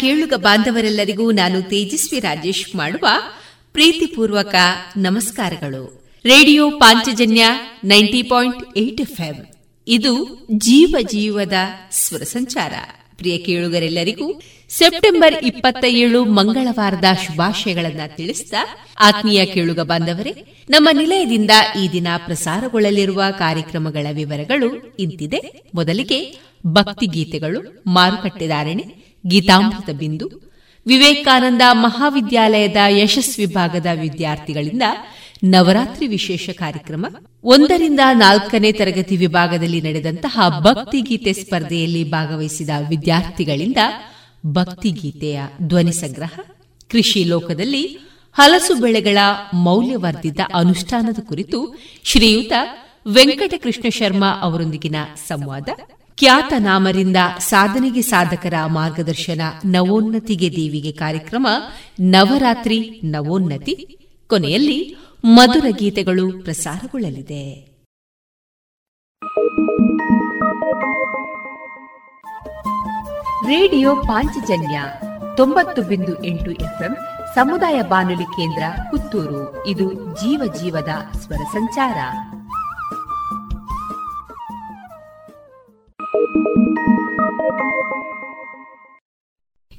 ಕೇಳುಗ ಬಾಂಧವರೆಲ್ಲರಿಗೂ ನಾನು ತೇಜಸ್ವಿ ರಾಜೇಶ್ ಮಾಡುವ ಪ್ರೀತಿಪೂರ್ವಕ ನಮಸ್ಕಾರಗಳು. Radio Panchajanya ninety point eight FM. ಇದು ಜೀವ ಜೀವದ ಸ್ವರ ಸಂಚಾರ. ಪ್ರಿಯ ಕೇಳುಗರೆಲ್ಲರಿಗೂ ಸೆಪ್ಟೆಂಬರ್ ಇಪ್ಪತ್ತ ಏಳು ಮಂಗಳವಾರದ ಶುಭಾಶಯಗಳನ್ನ ತಿಳಿಸಿದ ಆತ್ಮೀಯ ಕೇಳುಗ ಬಾಂಧವರೇ, ನಮ್ಮ ನಿಲಯದಿಂದ ಈ ದಿನ ಪ್ರಸಾರಗೊಳ್ಳಲಿರುವ ಕಾರ್ಯಕ್ರಮಗಳ ವಿವರಗಳು ಇಂತಿದೆ. ಮೊದಲಿಗೆ ಭಕ್ತಿ ಗೀತೆಗಳು ಮಾರುಕಟ್ಟೆದಾರಣೆ ಗೀತಾಮೃತ ಬಿಂದು, ವಿವೇಕಾನಂದ ಮಹಾವಿದ್ಯಾಲಯದ ಯಶಸ್ವಿ ವಿಭಾಗದ ವಿದ್ಯಾರ್ಥಿಗಳಿಂದ ನವರಾತ್ರಿ ವಿಶೇಷ ಕಾರ್ಯಕ್ರಮ, ಒಂದರಿಂದ ನಾಲ್ಕನೇ ತರಗತಿ ವಿಭಾಗದಲ್ಲಿ ನಡೆದಂತಹ ಭಕ್ತಿಗೀತೆ ಸ್ಪರ್ಧೆಯಲ್ಲಿ ಭಾಗವಹಿಸಿದ ವಿದ್ಯಾರ್ಥಿಗಳಿಂದ ಭಕ್ತಿಗೀತೆಯ ಧ್ವನಿ ಸಂಗ್ರಹ, ಕೃಷಿ ಲೋಕದಲ್ಲಿ ಹಲಸು ಬೆಳೆಗಳ ಮೌಲ್ಯವರ್ಧಿತ ಅನುಷ್ಠಾನದ ಕುರಿತು ಶ್ರೀಯುತ ವೆಂಕಟಕೃಷ್ಣ ಶರ್ಮಾ ಅವರೊಂದಿಗಿನ ಸಂವಾದ. ಖ್ಯಾತನಾಮರಿಂದ ಸಾಧನೆಗೆ ಸಾಧಕರ ಮಾರ್ಗದರ್ಶನ ನವೋನ್ನತಿಗೆ ದೇವಿಗೆ ಕಾರ್ಯಕ್ರಮ ನವರಾತ್ರಿ ನವೋನ್ನತಿ. ಕೊನೆಯಲ್ಲಿ ಮಧುರ ಗೀತೆಗಳು ಪ್ರಸಾರಗೊಳ್ಳಲಿದೆ. ರೇಡಿಯೋ ಪಾಂಚಜನ್ಯ ತೊಂಬತ್ತು ಬಿಂದು ಎಂಟು ಎಫ್ಎಂ ಸಮುದಾಯ ಬಾನುಲಿ ಕೇಂದ್ರ ಪುತ್ತೂರು. ಇದು ಜೀವ ಜೀವದ ಸ್ವರ ಸಂಚಾರ.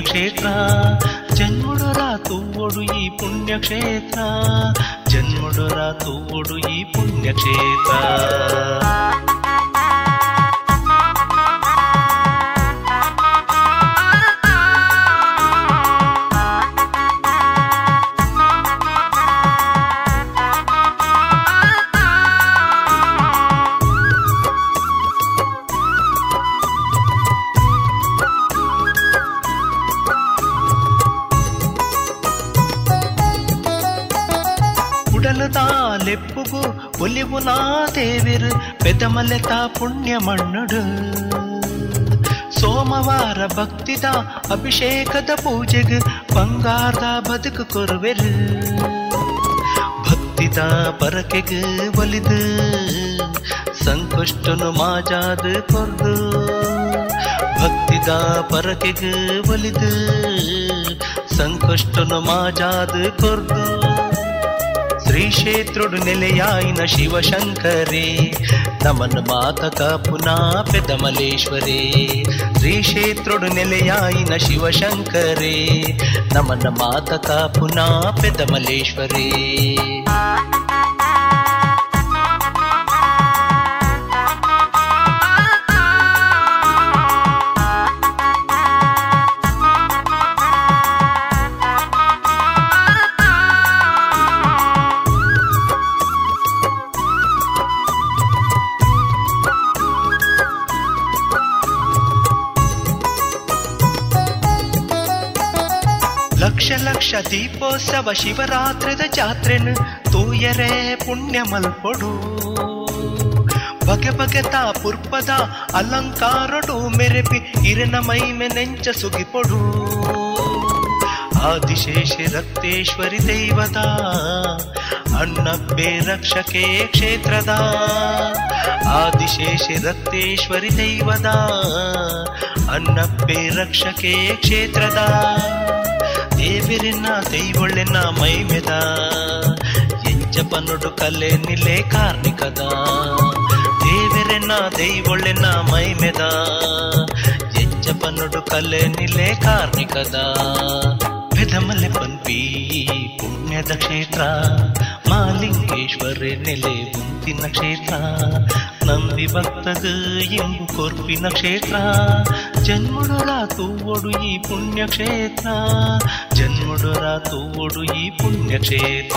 నక్షేత్ర ಅಭಿಷೇಕದ ಪೂಜೆಗೆ ಬಂಗಾರದ ಬದುಕು ಕೊರುವೆರು. ಭಕ್ತಿದ ಪರಕೆಗೆ ಒಲಿದು ಸಂಕಷ್ಟನು ಮಾಜಾದ ಕೊರ್ದು. ಭಕ್ತಿದ ಪರಕೆಗೆ ಒಲಿದು ಸಂಕಷ್ಟನು ಮಾಜಾದ ಕೊರ್ದು. శ్రీక్షేత్రుడు నిలయాయిన శివశంకరే నమన్ మాతక పునా పెదమలేశ్వరే శ్రీక్షేత్రుడు నిలయాయిన శివశంకరే నమన్ మాతక పునా పెదమలేశ్వరే ದೀಪೋತ್ಸವ ಶಿವರಾತ್ರಿದ ಜಾತ್ರೆನು ತೂಯರೆ ಪುಣ್ಯ ಮಲ್ಪೊಡು ಬಗೆ ಬಗೆತ ಪುರ್ಪದ ಅಲಂಕಾರಡು ಮೆರೆಪಿ ಇರನ ಮೈಮೆ ನೆಂಚ ಸುಗಿಪೊಡು. ಆದಿಶೇಷ ರಕ್ತೇಶ್ವರಿ ದೈವದ, ಅಣ್ಣಬ್ಬೆ ರಕ್ಷಕೆ ಕ್ಷೇತ್ರದ. ಆದಿಶೇಷ ರಕ್ತೇಶ್ವರಿ ದೈವದ, ಅಣ್ಣಬ್ಬೆ ರಕ್ಷಕೆ ಕ್ಷೇತ್ರದ. ದೇವಿರಿನ ದೈವೊಳ್ಳೆನ ಮೈಮೆದ ಎಂಚಪನುಡು ಕಲೆ ನಿಲೆ ಕಾರ್ಣಿಕದ ದೇವಿರೆನ ದೈವೊಳ್ಳೆನ ಮೈಮೆದ ಎಂಚಪನುಡು ಕಲೆ ನಿಲೆ ಕಾರ್ಣಿಕದ ಬೆದಮಲೆ ಪನ್ಪಿ ಪುಣ್ಯದ ಕ್ಷೇತ್ರ ಮಾಲಿಂಗೇಶ್ವರ ನೆಲೆ ಮುಂತಿನ ಕ್ಷೇತ್ರ ನಂಬಿ ಭಕ್ತಗ ಎಂಬು ಕೊರ್ಪಿನ ಕ್ಷೇತ್ರ ಜನ್ಮುಡರ ತೂವಡು ಈ ಪುಣ್ಯಕ್ಷೇತ್ರ. ಜನ್ಮುಡರ ತೂವಡು ಈ ಪುಣ್ಯಕ್ಷೇತ್ರ.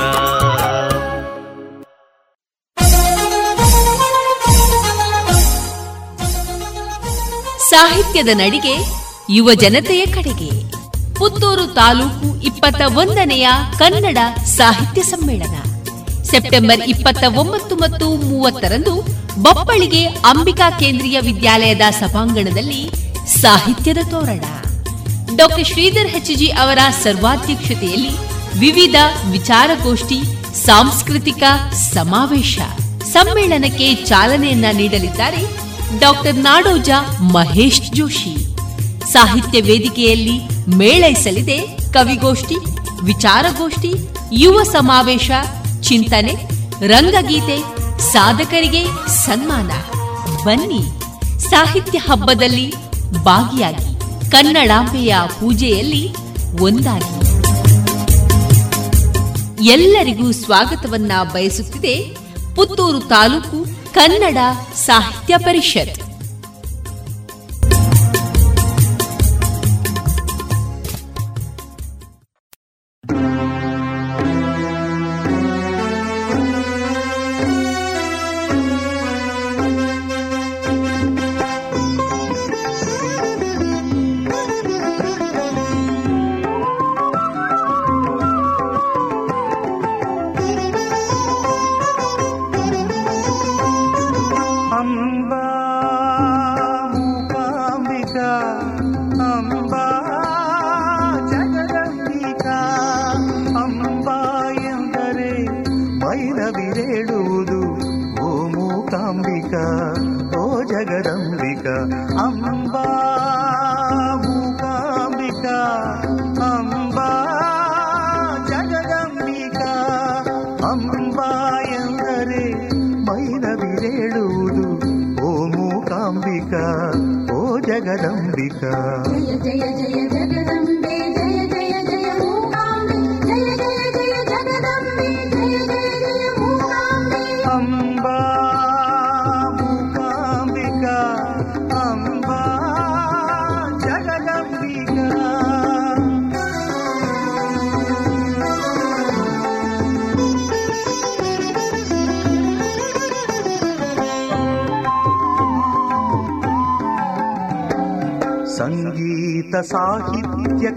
ಸಾಹಿತ್ಯದ ನಡಿಗೆ ಯುವ ಜನತೆಯ ಕಡೆಗೆ. ಪುತ್ತೂರು ತಾಲೂಕು ಇಪ್ಪತ್ತ ಒಂದನೆಯ ಕನ್ನಡ ಸಾಹಿತ್ಯ ಸಮ್ಮೇಳನ. ಸೆಪ್ಟೆಂಬರ್ ಇಪ್ಪತ್ತ ಒಂಬತ್ತು ಮತ್ತು ಮೂವತ್ತರಂದು ಬಪ್ಪಳಿಗೆ ಅಂಬಿಕಾ ಕೇಂದ್ರೀಯ ವಿದ್ಯಾಲಯದ ಸಭಾಂಗಣದಲ್ಲಿ ಸಾಹಿತ್ಯದ ತೋರಣ. ಡಾಕ್ಟರ್ ಶ್ರೀಧರ್ ಹೆಚ್ಜಿ ಅವರ ಸರ್ವಾಧ್ಯಕ್ಷತೆಯಲ್ಲಿ ವಿವಿಧ ವಿಚಾರಗೋಷ್ಠಿ, ಸಾಂಸ್ಕೃತಿಕ ಸಮಾವೇಶ, ಸಮ್ಮೇಳನಕ್ಕೆ ಚಾಲನೆಯನ್ನ ನೀಡಲಿದ್ದಾರೆ ಡಾಕ್ಟರ್ ನಾಡೋಜ ಮಹೇಶ್ ಜೋಶಿ. ಸಾಹಿತ್ಯ ವೇದಿಕೆಯಲ್ಲಿ ಮೇಳೈಸಲಿದೆ ಕವಿಗೋಷ್ಠಿ, ವಿಚಾರಗೋಷ್ಠಿ, ಯುವ ಸಮಾವೇಶ, ಚಿಂತನೆ, ರಂಗಗೀತೆ, ಸಾಧಕರಿಗೆ ಸನ್ಮಾನ. ಬನ್ನಿ, ಸಾಹಿತ್ಯ ಹಬ್ಬದಲ್ಲಿ ಭಾಗಿಯಾಗಿ ಕನ್ನಡಾಂಬೆಯ ಪೂಜೆಯಲ್ಲಿ ಒಂದಾಗಿ. ಎಲ್ಲರಿಗೂ ಸ್ವಾಗತವನ್ನ ಬಯಸುತ್ತಿದೆ ಪುತ್ತೂರು ತಾಲೂಕು ಕನ್ನಡ ಸಾಹಿತ್ಯ ಪರಿಷತ್.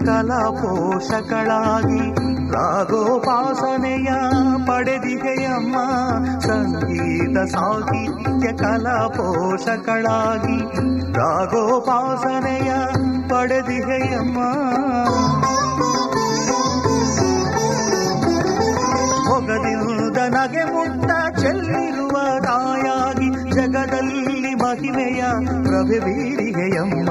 ಕಲಾ ಪೋಷಕಳಾಗಿ ರಾಗೋಪಾಸನೆಯ ಪಡೆದಿದೆಯಮ್ಮ. ಸಂಗೀತ, ಸಾಹಿತ್ಯ, ಕಲಾ ಪೋಷಕಳಾಗಿ ರಾಗೋಪಾಸನೆಯ ಪಡೆದಿದೆಯಮ್ಮ. ಮೊಗದಿಂದ ನಗೆ ಮುಟ್ಟ ಚೆಲ್ಲಿರುವ ತಾಯಾಗಿ ಜಗದಲ್ಲಿ ಮಹಿಮೆಯ ಪ್ರಭೆ ಬೀರಿಗೆಯಮ್ಮ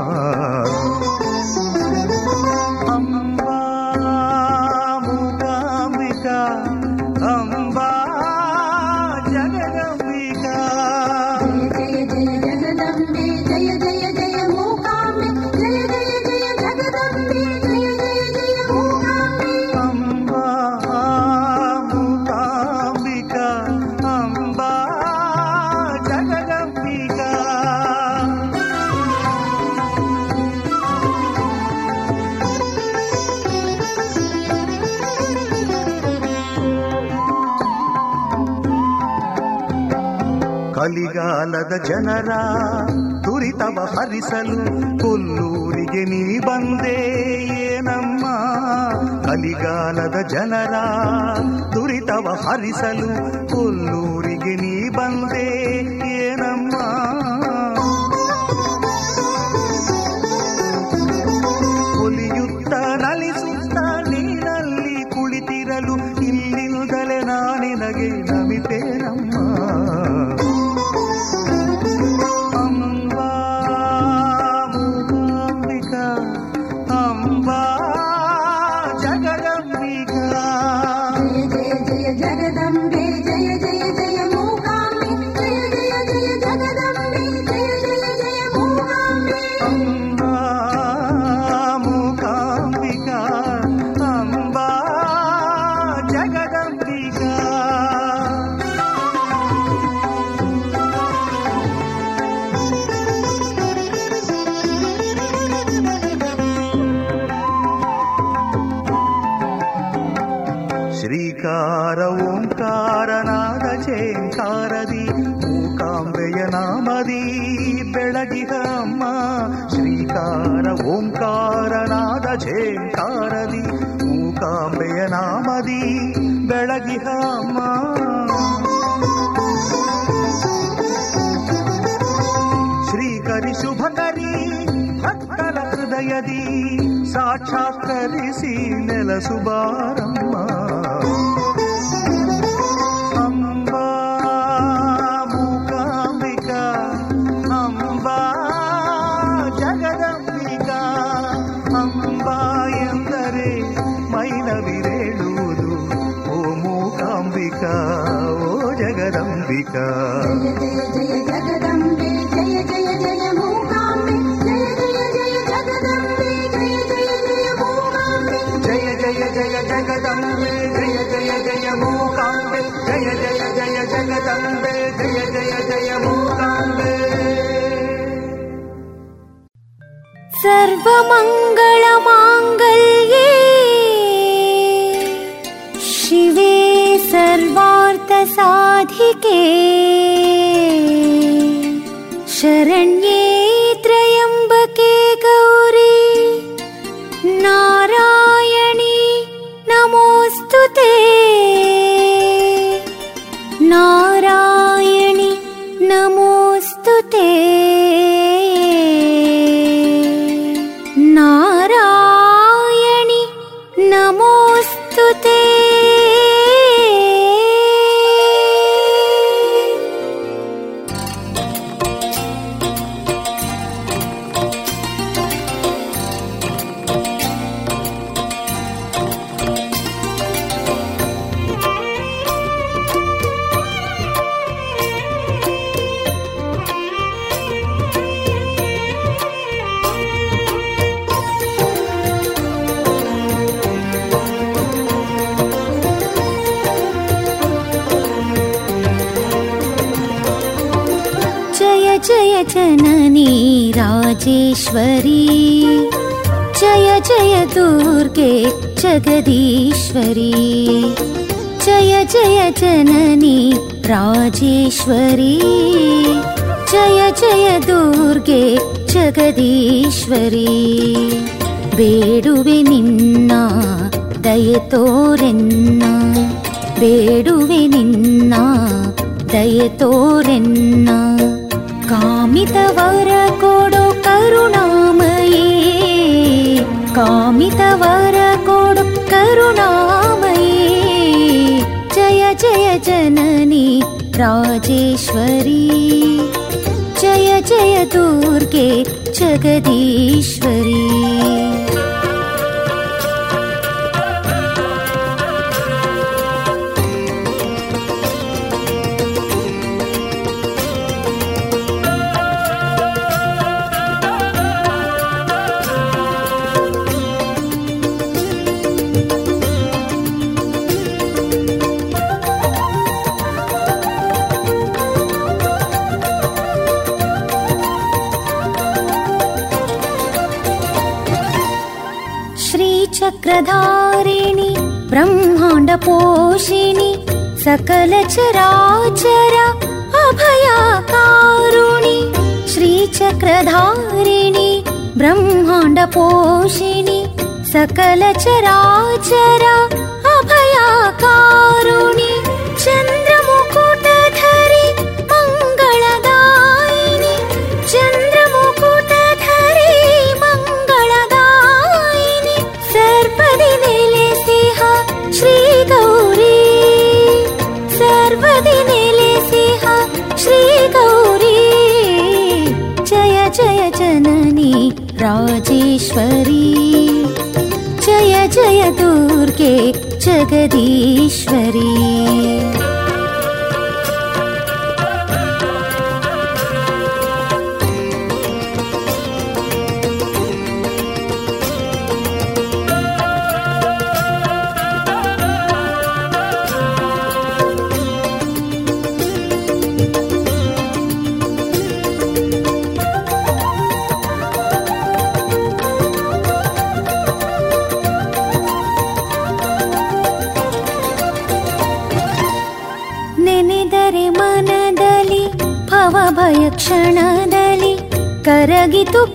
ಕಲಿಗಾಲದ ಜನರ ತುರಿತವ ಹರಿಸಲು ಕೊಲ್ಲೂರಿಗೆ ನೀ ಬಂದೇ ಏನಮ್ಮ ಕಲಿಗಾಲದ ಜನರ ತುರಿತವ ಹರಿಸಲು ಶ್ರೀಕಾರ ಓಂಕಾರನಾದ ಚೇಂಕಾರದಿ ಮೂಕಾಂಬೆಯ ನಾಮದಿ ಬೆಳಗಿದ ಅಮ್ಮ ಶ್ರೀಕಾರ ಓಂಕಾರನಾದ ಛೇಂಕಾರದಿ ಮೂಕಾಂಬೆಯ ನಾಮದಿ ಬೆಳಗಿದ ಅಮ್ಮ ಶ್ರೀಕರಿ ಶುಭಕರಿ ಭಕ್ತರ ಹೃದಯದಿ ಸಾಕ್ಷಾತ್ಕರಿಸಿ ನೆಲಸುಬಾರಮ್ಮ ಅಂಬಾ सर्वमङ्गलमाङ्गल्ये शिवे सर्वार्थसाधिके राजेश्वरी जय जय दुर्गे जगदीश्वरी जय जय जननी राजेश्वरी जय जय दुर्गे ಜಗದೀಶ್ವರಿ ಬೇಡುವೆ ನಿನ್ನ ದಯೆ ತೋರೆನ್ನ ಬೇಡುವೆ ನಿನ್ನ ದಯೆ ತೋರೆನ್ನ ಕಾಮಿತವರ राजेश्वरी जय जय दुर्गे जगदीश्वरी। पोषिणि सकल अभयाकारुणि श्रीचक्रधारिणि ब्रह्माण्डपोषिणि पोषिणि सकल राजेश्वरी जय जय दुर्गे जगदीश्वरी।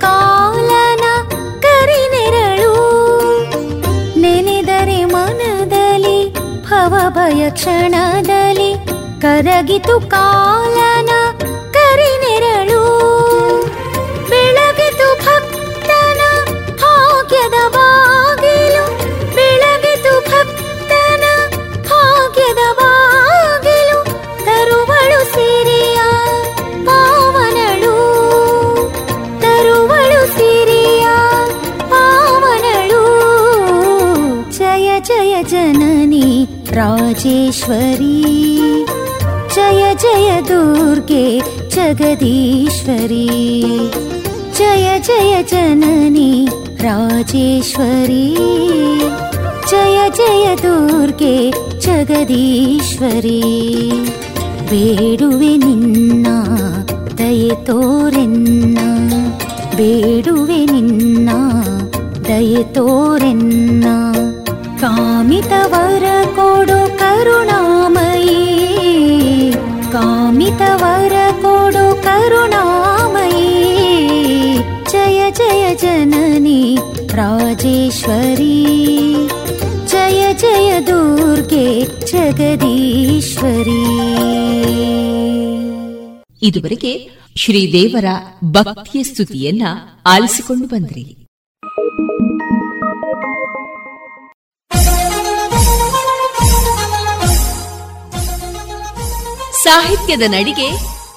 ಕಾಲನ ಕರಿನೆರಳು ನೆನೆದರೆ ಮನದಲ್ಲಿ ಭವಭಯ ಕ್ಷಣದಲ್ಲಿ ಕರಗಿತು ಕಾಲನ ರಾಜೇಶ್ವರಿ ಜಯ ಜಯ ದುರ್ಗೆ ಜಗದೀಶ್ವರಿ ಜಯ ಜಯ ಜನನಿ ರಾಜೇಶ್ವರಿ ಜಯ ಜಯ ದುರ್ಗೆ ಜಗದೀಶ್ವರಿ ಬೇಡುವೆ ನಿನ್ನ ದಯೆ ತೋರೆನ್ನ ಬೇಡುವೆ ನಿನ್ನ ದಯೆ ತೋರೆನ್ನ ಜಯ ಜಯ ದುರ್ಗೆ ಜಗದೀಶ್ವರಿ. ಇದುವರೆಗೆ ಶ್ರೀದೇವರ ಭಕ್ತಿಯ ಸ್ತುತಿಯನ್ನ ಆಲಿಸಿಕೊಂಡು ಬಂದ್ರಿ. ಸಾಹಿತ್ಯದ ನಡಿಗೆ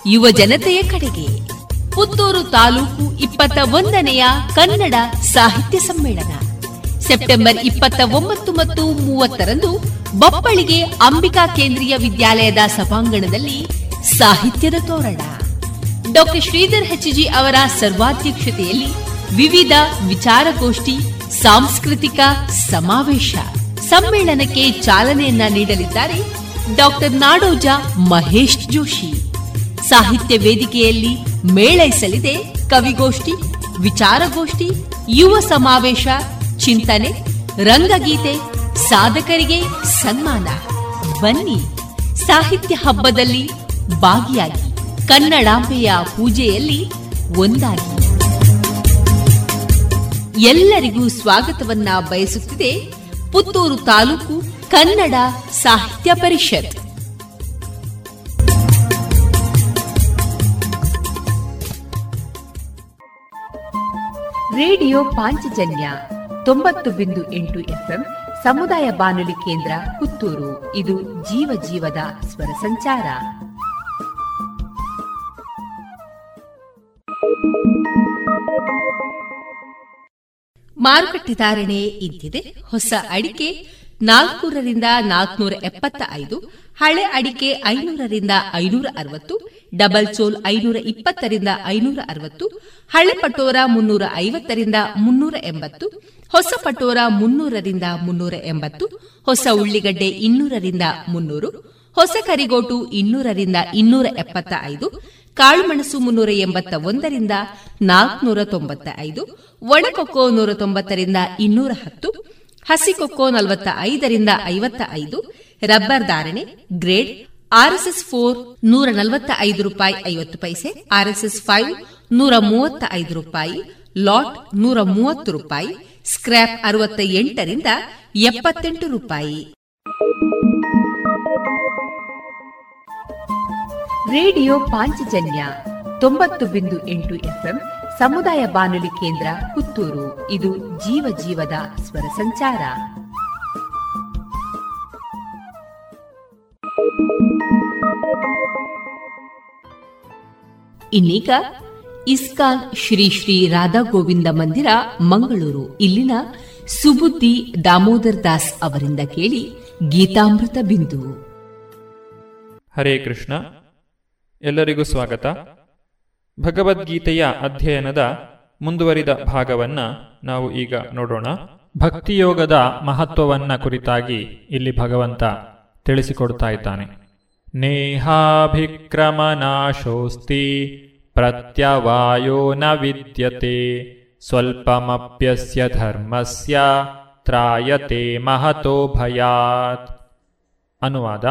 ಯುವ ಜನತೆಯ ಕಡೆಗೆ. ಪುತ್ತೂರು ತಾಲೂಕು ಇಪ್ಪತ್ತ ಒಂದನೆಯ ಕನ್ನಡ ಸಾಹಿತ್ಯ ಸಮ್ಮೇಳನ. ಸೆಪ್ಟೆಂಬರ್ ಇಪ್ಪತ್ತ ಒಂಬತ್ತು ಮತ್ತು ಮೂವತ್ತರಂದು ಬಪ್ಪಳಿಗೆ ಅಂಬಿಕಾ ಕೇಂದ್ರೀಯ ವಿದ್ಯಾಲಯದ ಸಭಾಂಗಣದಲ್ಲಿ ಸಾಹಿತ್ಯದ ತೋರಣ. ಡಾಕ್ಟರ್ ಶ್ರೀಧರ್ ಹೆಚ್ಜಿ ಅವರ ಸರ್ವಾಧ್ಯಕ್ಷತೆಯಲ್ಲಿ ವಿವಿಧ ವಿಚಾರಗೋಷ್ಠಿ, ಸಾಂಸ್ಕೃತಿಕ ಸಮಾವೇಶ, ಸಮ್ಮೇಳನಕ್ಕೆ ಚಾಲನೆಯನ್ನ ನೀಡಲಿದ್ದಾರೆ ಡಾಕ್ಟರ್ ನಾಡೋಜ ಮಹೇಶ್ ಜೋಶಿ. ಸಾಹಿತ್ಯ ವೇದಿಕೆಯಲ್ಲಿ ಮೇಳೈಸಲಿದೆ ಕವಿಗೋಷ್ಠಿ, ವಿಚಾರಗೋಷ್ಠಿ, ಯುವ ಸಮಾವೇಶ ಚಿಂತನೆ, ರಂಗಗೀತೆ, ಸಾಧಕರಿಗೆ ಸನ್ಮಾನ. ಬನ್ನಿ, ಸಾಹಿತ್ಯ ಹಬ್ಬದಲ್ಲಿ ಭಾಗಿಯಾಗಿ ಕನ್ನಡಾಂಬೆಯ ಪೂಜೆಯಲ್ಲಿ ಒಂದಾಗಿ. ಎಲ್ಲರಿಗೂ ಸ್ವಾಗತವನ್ನ ಬಯಸುತ್ತಿದೆ ಪುತ್ತೂರು ತಾಲೂಕು ಕನ್ನಡ ಸಾಹಿತ್ಯ ಪರಿಷತ್. ರೇಡಿಯೋ ಪಾಂಚಜನ್ಯ ತೊಂಬತ್ತು ಬಿಂದು ಎಂಟು ಎಫ್ಎಂ ಸಮುದಾಯ ಬಾನುಲಿ ಕೇಂದ್ರ ಪುತ್ತೂರು. ಇದು ಜೀವ ಜೀವದ ಸ್ವರ ಸಂಚಾರ. ಮಾರುಕಟ್ಟೆ ಧಾರಣೆ ಇದ್ದಿದೆ ಹೊಸ ಅಡಿಕೆ ನಾಲ್ಕೂರರಿಂದ ನಾಲ್ಕನೂರ ಎಪ್ಪತ್ತ ಐದು ಹಳೆ ಅಡಿಕೆ ಐನೂರರಿಂದ ಐನೂರ ಅರವತ್ತು ಡಬಲ್ ಚೋಲ್ ಐನೂರ ಇಪ್ಪತ್ತರಿಂದ ಐನೂರ ಅರವತ್ತು ಹಳೆ ಪಟೋರ ಮುನ್ನೂರ ಐವತ್ತರಿಂದ ಮುನ್ನೂರ ಎಂಬತ್ತು ಹೊಸ ಪಟೋರ ಮುನ್ನೂರರಿಂದ ಮುನ್ನೂರ ಎಂಬತ್ತು, ಹೊಸ ಉಳ್ಳಿಗಡ್ಡೆ ಇನ್ನೂರರಿಂದ ಮುನ್ನೂರು, ಹೊಸ ಕರಿಗೋಟು ಇನ್ನೂರರಿಂದ ಇನ್ನೂರ ಎಪ್ಪತ್ತ ಐದು ಕಾಳುಮೆಣಸು ಮುನ್ನೂರ ಎಂಬತ್ತ ಒಂದರಿಂದ ನಾಲ್ಕನೂರ ತೊಂಬತ್ತ ಐದು ಒಣಕೊಕ್ಕೋ ನೂರ ತೊಂಬತ್ತರಿಂದ ಇನ್ನೂರ ಹತ್ತು, ಹಸಿಕೊಕ್ಕೋ ನಲವತ್ತ ಐದರಿಂದ ಐವತ್ತ ಐದು ರಬ್ಬರ್ ಧಾರಣೆ, ಗ್ರೇಡ್, ಆರ್ಎಸ್ಎಸ್ ಫೋರ್ ನೂರ ನಲವತ್ತ ಐದು ರೂಪಾಯಿ ಐವತ್ತು ಪೈಸೆ, ಆರ್ಎಸ್ಎಸ್ ಫೈವ್ ನೂರ ಮೂವತ್ತ ಐದು ರೂಪಾಯಿ, ಲಾಟ್ ನೂರ ಮೂವತ್ತು ರೂಪಾಯಿ ಸ್ಕ್ರ್ಯಾಪ್ ಅರವತ್ತ ಎಂಟರಿಂದ ಎಪ್ಪತ್ತೆಂಟು ರೂಪಾಯಿ. ರೇಡಿಯೋ ಪಾಂಚಜನ್ಯ ತೊಂಬತ್ತು ಬಿಂದು ಎಂಟು ಎಫ್ಎಂ ಸಮುದಾಯ ಬಾನುಲಿ ಕೇಂದ್ರ ಪುತ್ತೂರು. ಇದು ಜೀವ ಜೀವದ ಸ್ವರ ಸಂಚಾರ. ಇನ್ನೀಗ ಇಸ್ಕಾನ್ ಶ್ರೀ ಶ್ರೀ ರಾಧಾ ಗೋವಿಂದ ಮಂದಿರ, ಮಂಗಳೂರು. ಇಲ್ಲಿನ ಸುಬುದ್ದಿ ದಾಮೋದರ್ ದಾಸ್ ಅವರಿಂದ ಕೇಳಿ ಗೀತಾಮೃತ ಬಿಂದು. ಹರೇ ಕೃಷ್ಣ. ಎಲ್ಲರಿಗೂ ಸ್ವಾಗತ. ಭಗವದ್ಗೀತೆಯ ಅಧ್ಯಯನದ ಮುಂದುವರಿದ ಭಾಗವನ್ನ ನಾವು ಈಗ ನೋಡೋಣ. ಭಕ್ತಿಯೋಗದ ಮಹತ್ವವನ್ನ ಕುರಿತಾಗಿ ಇಲ್ಲಿ ಭಗವಂತ ತಿಳಿಸಿಕೊಡ್ತಾ ಇದ್ದಾನೆ. ನೇಹಾಭಿಕ್ರಮನಾಶೋಸ್ತಿ ಪ್ರತ್ಯವಾಯೋ ನ ವಿದ್ಯತೆ, ಸ್ವಲ್ಪಮಪ್ಯಸ್ಯ ಧರ್ಮಸ್ಯ ತ್ರಾಯತೆ ಮಹತೋ ಭಯಾತ್. ಅನುವಾದ,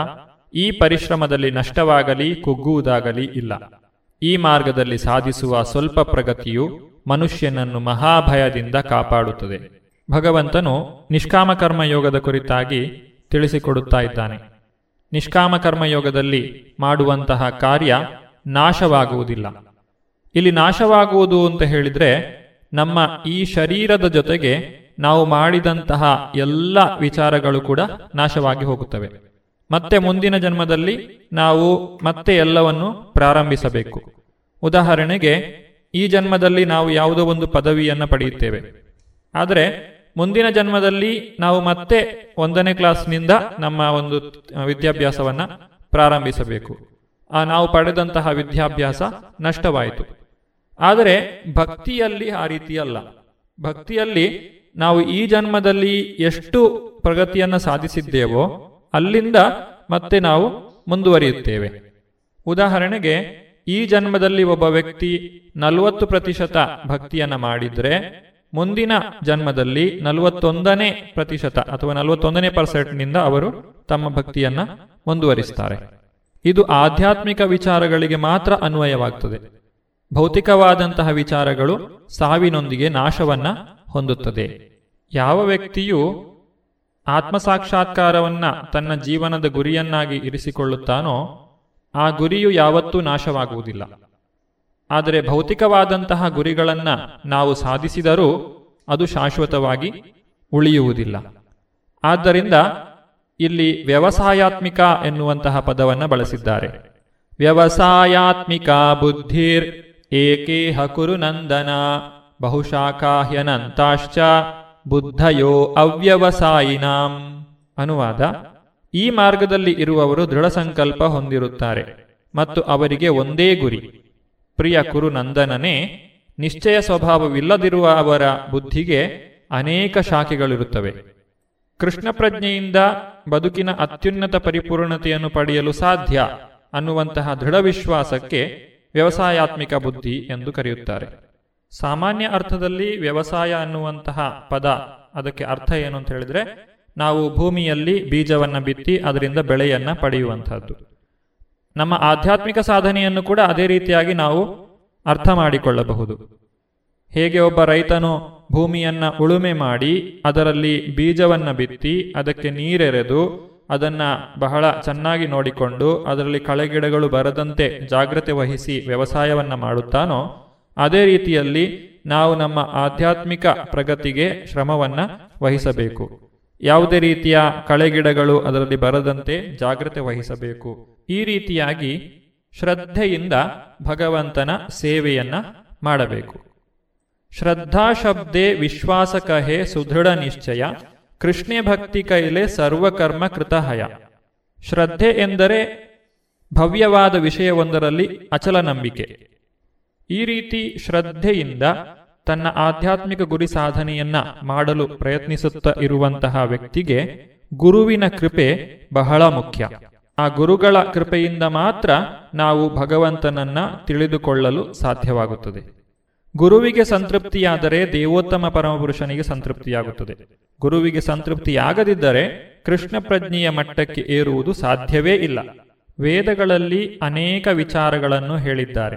ಈ ಪರಿಶ್ರಮದಲ್ಲಿ ನಷ್ಟವಾಗಲಿ, ಕುಗ್ಗುವುದಾಗಲಿ ಇಲ್ಲ. ಈ ಮಾರ್ಗದಲ್ಲಿ ಸಾಧಿಸುವ ಸ್ವಲ್ಪ ಪ್ರಗತಿಯು ಮನುಷ್ಯನನ್ನು ಮಹಾಭಯದಿಂದ ಕಾಪಾಡುತ್ತದೆ. ಭಗವಂತನು ನಿಷ್ಕಾಮಕರ್ಮ ಯೋಗದ ಕುರಿತಾಗಿ ತಿಳಿಸಿಕೊಡುತ್ತಾ ಇದ್ದಾನೆ. ನಿಷ್ಕಾಮಕರ್ಮಯೋಗದಲ್ಲಿ ಮಾಡುವಂತಹ ಕಾರ್ಯ ನಾಶವಾಗುವುದಿಲ್ಲ. ಇಲ್ಲಿ ನಾಶವಾಗುವುದು ಅಂತ ಹೇಳಿದ್ರೆ ನಮ್ಮ ಈ ಶರೀರದ ಜೊತೆಗೆ ನಾವು ಮಾಡಿದಂತಹ ಎಲ್ಲ ವಿಚಾರಗಳು ಕೂಡ ನಾಶವಾಗಿ ಹೋಗುತ್ತವೆ. ಮತ್ತೆ ಮುಂದಿನ ಜನ್ಮದಲ್ಲಿ ನಾವು ಮತ್ತೆ ಎಲ್ಲವನ್ನು ಪ್ರಾರಂಭಿಸಬೇಕು. ಉದಾಹರಣೆಗೆ, ಈ ಜನ್ಮದಲ್ಲಿ ನಾವು ಯಾವುದೋ ಒಂದು ಪದವಿಯನ್ನು ಪಡೆಯುತ್ತೇವೆ. ಆದರೆ ಮುಂದಿನ ಜನ್ಮದಲ್ಲಿ ನಾವು ಮತ್ತೆ ಒಂದನೇ ಕ್ಲಾಸ್ನಿಂದ ನಮ್ಮ ಒಂದು ವಿದ್ಯಾಭ್ಯಾಸವನ್ನ ಪ್ರಾರಂಭಿಸಬೇಕು. ಆ ನಾವು ಪಡೆದಂತಹ ವಿದ್ಯಾಭ್ಯಾಸ ನಷ್ಟವಾಯಿತು. ಆದರೆ ಭಕ್ತಿಯಲ್ಲಿ ಆ ರೀತಿಯಲ್ಲ ಭಕ್ತಿಯಲ್ಲಿ ನಾವು ಈ ಜನ್ಮದಲ್ಲಿ ಎಷ್ಟು ಪ್ರಗತಿಯನ್ನು ಸಾಧಿಸಿದ್ದೇವೋ ಅಲ್ಲಿಂದ ಮತ್ತೆ ನಾವು ಮುಂದುವರಿಯುತ್ತೇವೆ. ಉದಾಹರಣೆಗೆ, ಈ ಜನ್ಮದಲ್ಲಿ ಒಬ್ಬ ವ್ಯಕ್ತಿ ನಲವತ್ತು ಪ್ರತಿಶತ ಭಕ್ತಿಯನ್ನ ಮಾಡಿದರೆ, ಮುಂದಿನ ಜನ್ಮದಲ್ಲಿ ನಲವತ್ತೊಂದನೇ ಪ್ರತಿಶತ ಅಥವಾ ನಲವತ್ತೊಂದನೇ ಪರ್ಸೆಂಟ್ನಿಂದ ಅವರು ತಮ್ಮ ಭಕ್ತಿಯನ್ನ ಮುಂದುವರಿಸ್ತಾರೆ. ಇದು ಆಧ್ಯಾತ್ಮಿಕ ವಿಚಾರಗಳಿಗೆ ಮಾತ್ರ ಅನ್ವಯವಾಗ್ತದೆ. ಭೌತಿಕವಾದಂತಹ ವಿಚಾರಗಳು ಸಾವಿನೊಂದಿಗೆ ನಾಶವನ್ನ ಹೊಂದುತ್ತದೆ. ಯಾವ ವ್ಯಕ್ತಿಯು ಆತ್ಮಸಾಕ್ಷಾತ್ಕಾರವನ್ನ ತನ್ನ ಜೀವನದ ಗುರಿಯನ್ನಾಗಿ ಇರಿಸಿಕೊಳ್ಳುತ್ತಾನೋ, ಆ ಗುರಿಯು ಯಾವತ್ತೂ ನಾಶವಾಗುವುದಿಲ್ಲ. ಆದರೆ ಭೌತಿಕವಾದಂತಹ ಗುರಿಗಳನ್ನ ನಾವು ಸಾಧಿಸಿದರೂ ಅದು ಶಾಶ್ವತವಾಗಿ ಉಳಿಯುವುದಿಲ್ಲ. ಆದ್ದರಿಂದ ಇಲ್ಲಿ ವ್ಯವಸಾಯಾತ್ಮಿಕ ಎನ್ನುವಂತಹ ಪದವನ್ನು ಬಳಸಿದ್ದಾರೆ. ವ್ಯವಸಾಯಾತ್ಮಿಕ ಬುದ್ಧಿರ್ ಏಕೇಹ ಕುರುನಂದನ ಬಹುಶಾಖಾಹ್ಯನಂತಾಶ್ಚ ಬುದ್ಧಯೋ ಅವ್ಯವಸಾಯಿನಾಂ. ಅನುವಾದ, ಈ ಮಾರ್ಗದಲ್ಲಿ ಇರುವವರು ದೃಢ ಸಂಕಲ್ಪ ಹೊಂದಿರುತ್ತಾರೆ ಮತ್ತು ಅವರಿಗೆ ಒಂದೇ ಗುರಿ. ಪ್ರಿಯ ಕುರುನಂದನನೇ, ನಿಶ್ಚಯ ಸ್ವಭಾವವಿಲ್ಲದಿರುವ ಅವರ ಬುದ್ಧಿಗೆ ಅನೇಕ ಶಾಖೆಗಳಿರುತ್ತವೆ. ಕೃಷ್ಣ ಪ್ರಜ್ಞೆಯಿಂದ ಬದುಕಿನ ಅತ್ಯುನ್ನತ ಪರಿಪೂರ್ಣತೆಯನ್ನು ಪಡೆಯಲು ಸಾಧ್ಯ ಅನ್ನುವಂತಹ ದೃಢ ವಿಶ್ವಾಸಕ್ಕೆ ವ್ಯವಸಾಯಾತ್ಮಿಕ ಬುದ್ಧಿ ಎಂದು ಕರೆಯುತ್ತಾರೆ. ಸಾಮಾನ್ಯ ಅರ್ಥದಲ್ಲಿ ವ್ಯವಸಾಯ ಅನ್ನುವಂತಹ ಪದ, ಅದಕ್ಕೆ ಅರ್ಥ ಏನು ಅಂತ ಹೇಳಿದ್ರೆ, ನಾವು ಭೂಮಿಯಲ್ಲಿ ಬೀಜವನ್ನು ಬಿತ್ತಿ ಅದರಿಂದ ಬೆಳೆಯನ್ನು ಪಡೆಯುವಂತಹದ್ದು. ನಮ್ಮ ಆಧ್ಯಾತ್ಮಿಕ ಸಾಧನೆಯನ್ನು ಕೂಡ ಅದೇ ರೀತಿಯಾಗಿ ನಾವು ಅರ್ಥ ಮಾಡಿಕೊಳ್ಳಬಹುದು. ಹೇಗೆ ಒಬ್ಬ ರೈತನು ಭೂಮಿಯನ್ನು ಉಳುಮೆ ಮಾಡಿ ಅದರಲ್ಲಿ ಬೀಜವನ್ನು ಬಿತ್ತಿ ಅದಕ್ಕೆ ನೀರೆರೆದು ಅದನ್ನ ಬಹಳ ಚೆನ್ನಾಗಿ ನೋಡಿಕೊಂಡು ಅದರಲ್ಲಿ ಕಳೆಗಿಡಗಳು ಬರದಂತೆ ಜಾಗ್ರತೆ ವಹಿಸಿ ವ್ಯವಸಾಯವನ್ನು ಮಾಡುತ್ತಾನೋ, ಅದೇ ರೀತಿಯಲ್ಲಿ ನಾವು ನಮ್ಮ ಆಧ್ಯಾತ್ಮಿಕ ಪ್ರಗತಿಗೆ ಶ್ರಮವನ್ನು ವಹಿಸಬೇಕು. ಯಾವುದೇ ರೀತಿಯ ಕಳೆಗಿಡಗಳು ಅದರಲ್ಲಿ ಬರದಂತೆ ಜಾಗ್ರತೆ ವಹಿಸಬೇಕು. ಈ ರೀತಿಯಾಗಿ ಶ್ರದ್ಧೆಯಿಂದ ಭಗವಂತನ ಸೇವೆಯನ್ನು ಮಾಡಬೇಕು. ಶ್ರದ್ಧಾಶಬ್ದೆ ವಿಶ್ವಾಸಕಹೇ ವಿಶ್ವಾಸ ಕಹೆ ಸುದೃಢ ನಿಶ್ಚಯ. ಕೃಷ್ಣೆ ಭಕ್ತಿ ಕೈಲೆ ಸರ್ವಕರ್ಮ ಕೃತಹಯ ಶ್ರದ್ಧೆ ಎಂದರೆ ಭವ್ಯವಾದ ವಿಷಯವೊಂದರಲ್ಲಿ ಅಚಲ ನಂಬಿಕೆ. ಈ ರೀತಿ ಶ್ರದ್ಧೆಯಿಂದ ತನ್ನ ಆಧ್ಯಾತ್ಮಿಕ ಗುರಿ ಸಾಧನೆಯನ್ನ ಮಾಡಲು ಪ್ರಯತ್ನಿಸುತ್ತಾ ಇರುವಂತಹ ವ್ಯಕ್ತಿಗೆ ಗುರುವಿನ ಕೃಪೆ ಬಹಳ ಮುಖ್ಯ. ಆ ಗುರುಗಳ ಕೃಪೆಯಿಂದ ಮಾತ್ರ ನಾವು ಭಗವಂತನನ್ನ ತಿಳಿದುಕೊಳ್ಳಲು ಸಾಧ್ಯವಾಗುತ್ತದೆ. ಗುರುವಿಗೆ ಸಂತೃಪ್ತಿಯಾದರೆ ದೇವೋತ್ತಮ ಪರಮಪುರುಷನಿಗೆ ಸಂತೃಪ್ತಿಯಾಗುತ್ತದೆ. ಗುರುವಿಗೆ ಸಂತೃಪ್ತಿಯಾಗದಿದ್ದರೆ ಕೃಷ್ಣ ಪ್ರಜ್ಞೆಯ ಮಟ್ಟಕ್ಕೆ ಏರುವುದು ಸಾಧ್ಯವೇ ಇಲ್ಲ. ವೇದಗಳಲ್ಲಿ ಅನೇಕ ವಿಚಾರಗಳನ್ನು ಹೇಳಿದ್ದಾರೆ.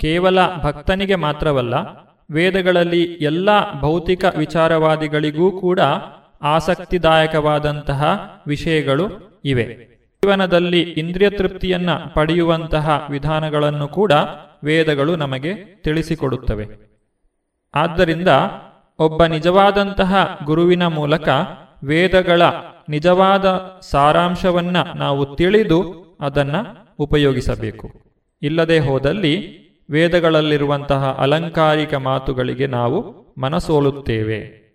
ಕೇವಲ ಭಕ್ತನಿಗೆ ಮಾತ್ರವಲ್ಲ, ವೇದಗಳಲ್ಲಿ ಎಲ್ಲ ಭೌತಿಕ ವಿಚಾರವಾದಿಗಳಿಗೂ ಕೂಡ ಆಸಕ್ತಿದಾಯಕವಾದಂತಹ ವಿಷಯಗಳು ಇವೆ. ಜೀವನದಲ್ಲಿ ಇಂದ್ರಿಯ ತೃಪ್ತಿಯನ್ನ ಪಡೆಯುವಂತಹ ವಿಧಾನಗಳನ್ನು ಕೂಡ ವೇದಗಳು ನಮಗೆ ತಿಳಿಸಿಕೊಡುತ್ತವೆ. ಆದ್ದರಿಂದ ಒಬ್ಬ ನಿಜವಾದಂತಹ ಗುರುವಿನ ಮೂಲಕ ವೇದಗಳ ನಿಜವಾದ ಸಾರಾಂಶವನ್ನ ನಾವು ತಿಳಿದು ಅದನ್ನ ಉಪಯೋಗಿಸಬೇಕು. ಇಲ್ಲದೆ ಹೋದಲ್ಲಿ ವೇದಗಳಲ್ಲಿರುವಂತಹ ಅಲಂಕಾರಿಕ ಮಾತುಗಳಿಗೆ ನಾವು ಮನಸೋಲುತ್ತೇವೆ.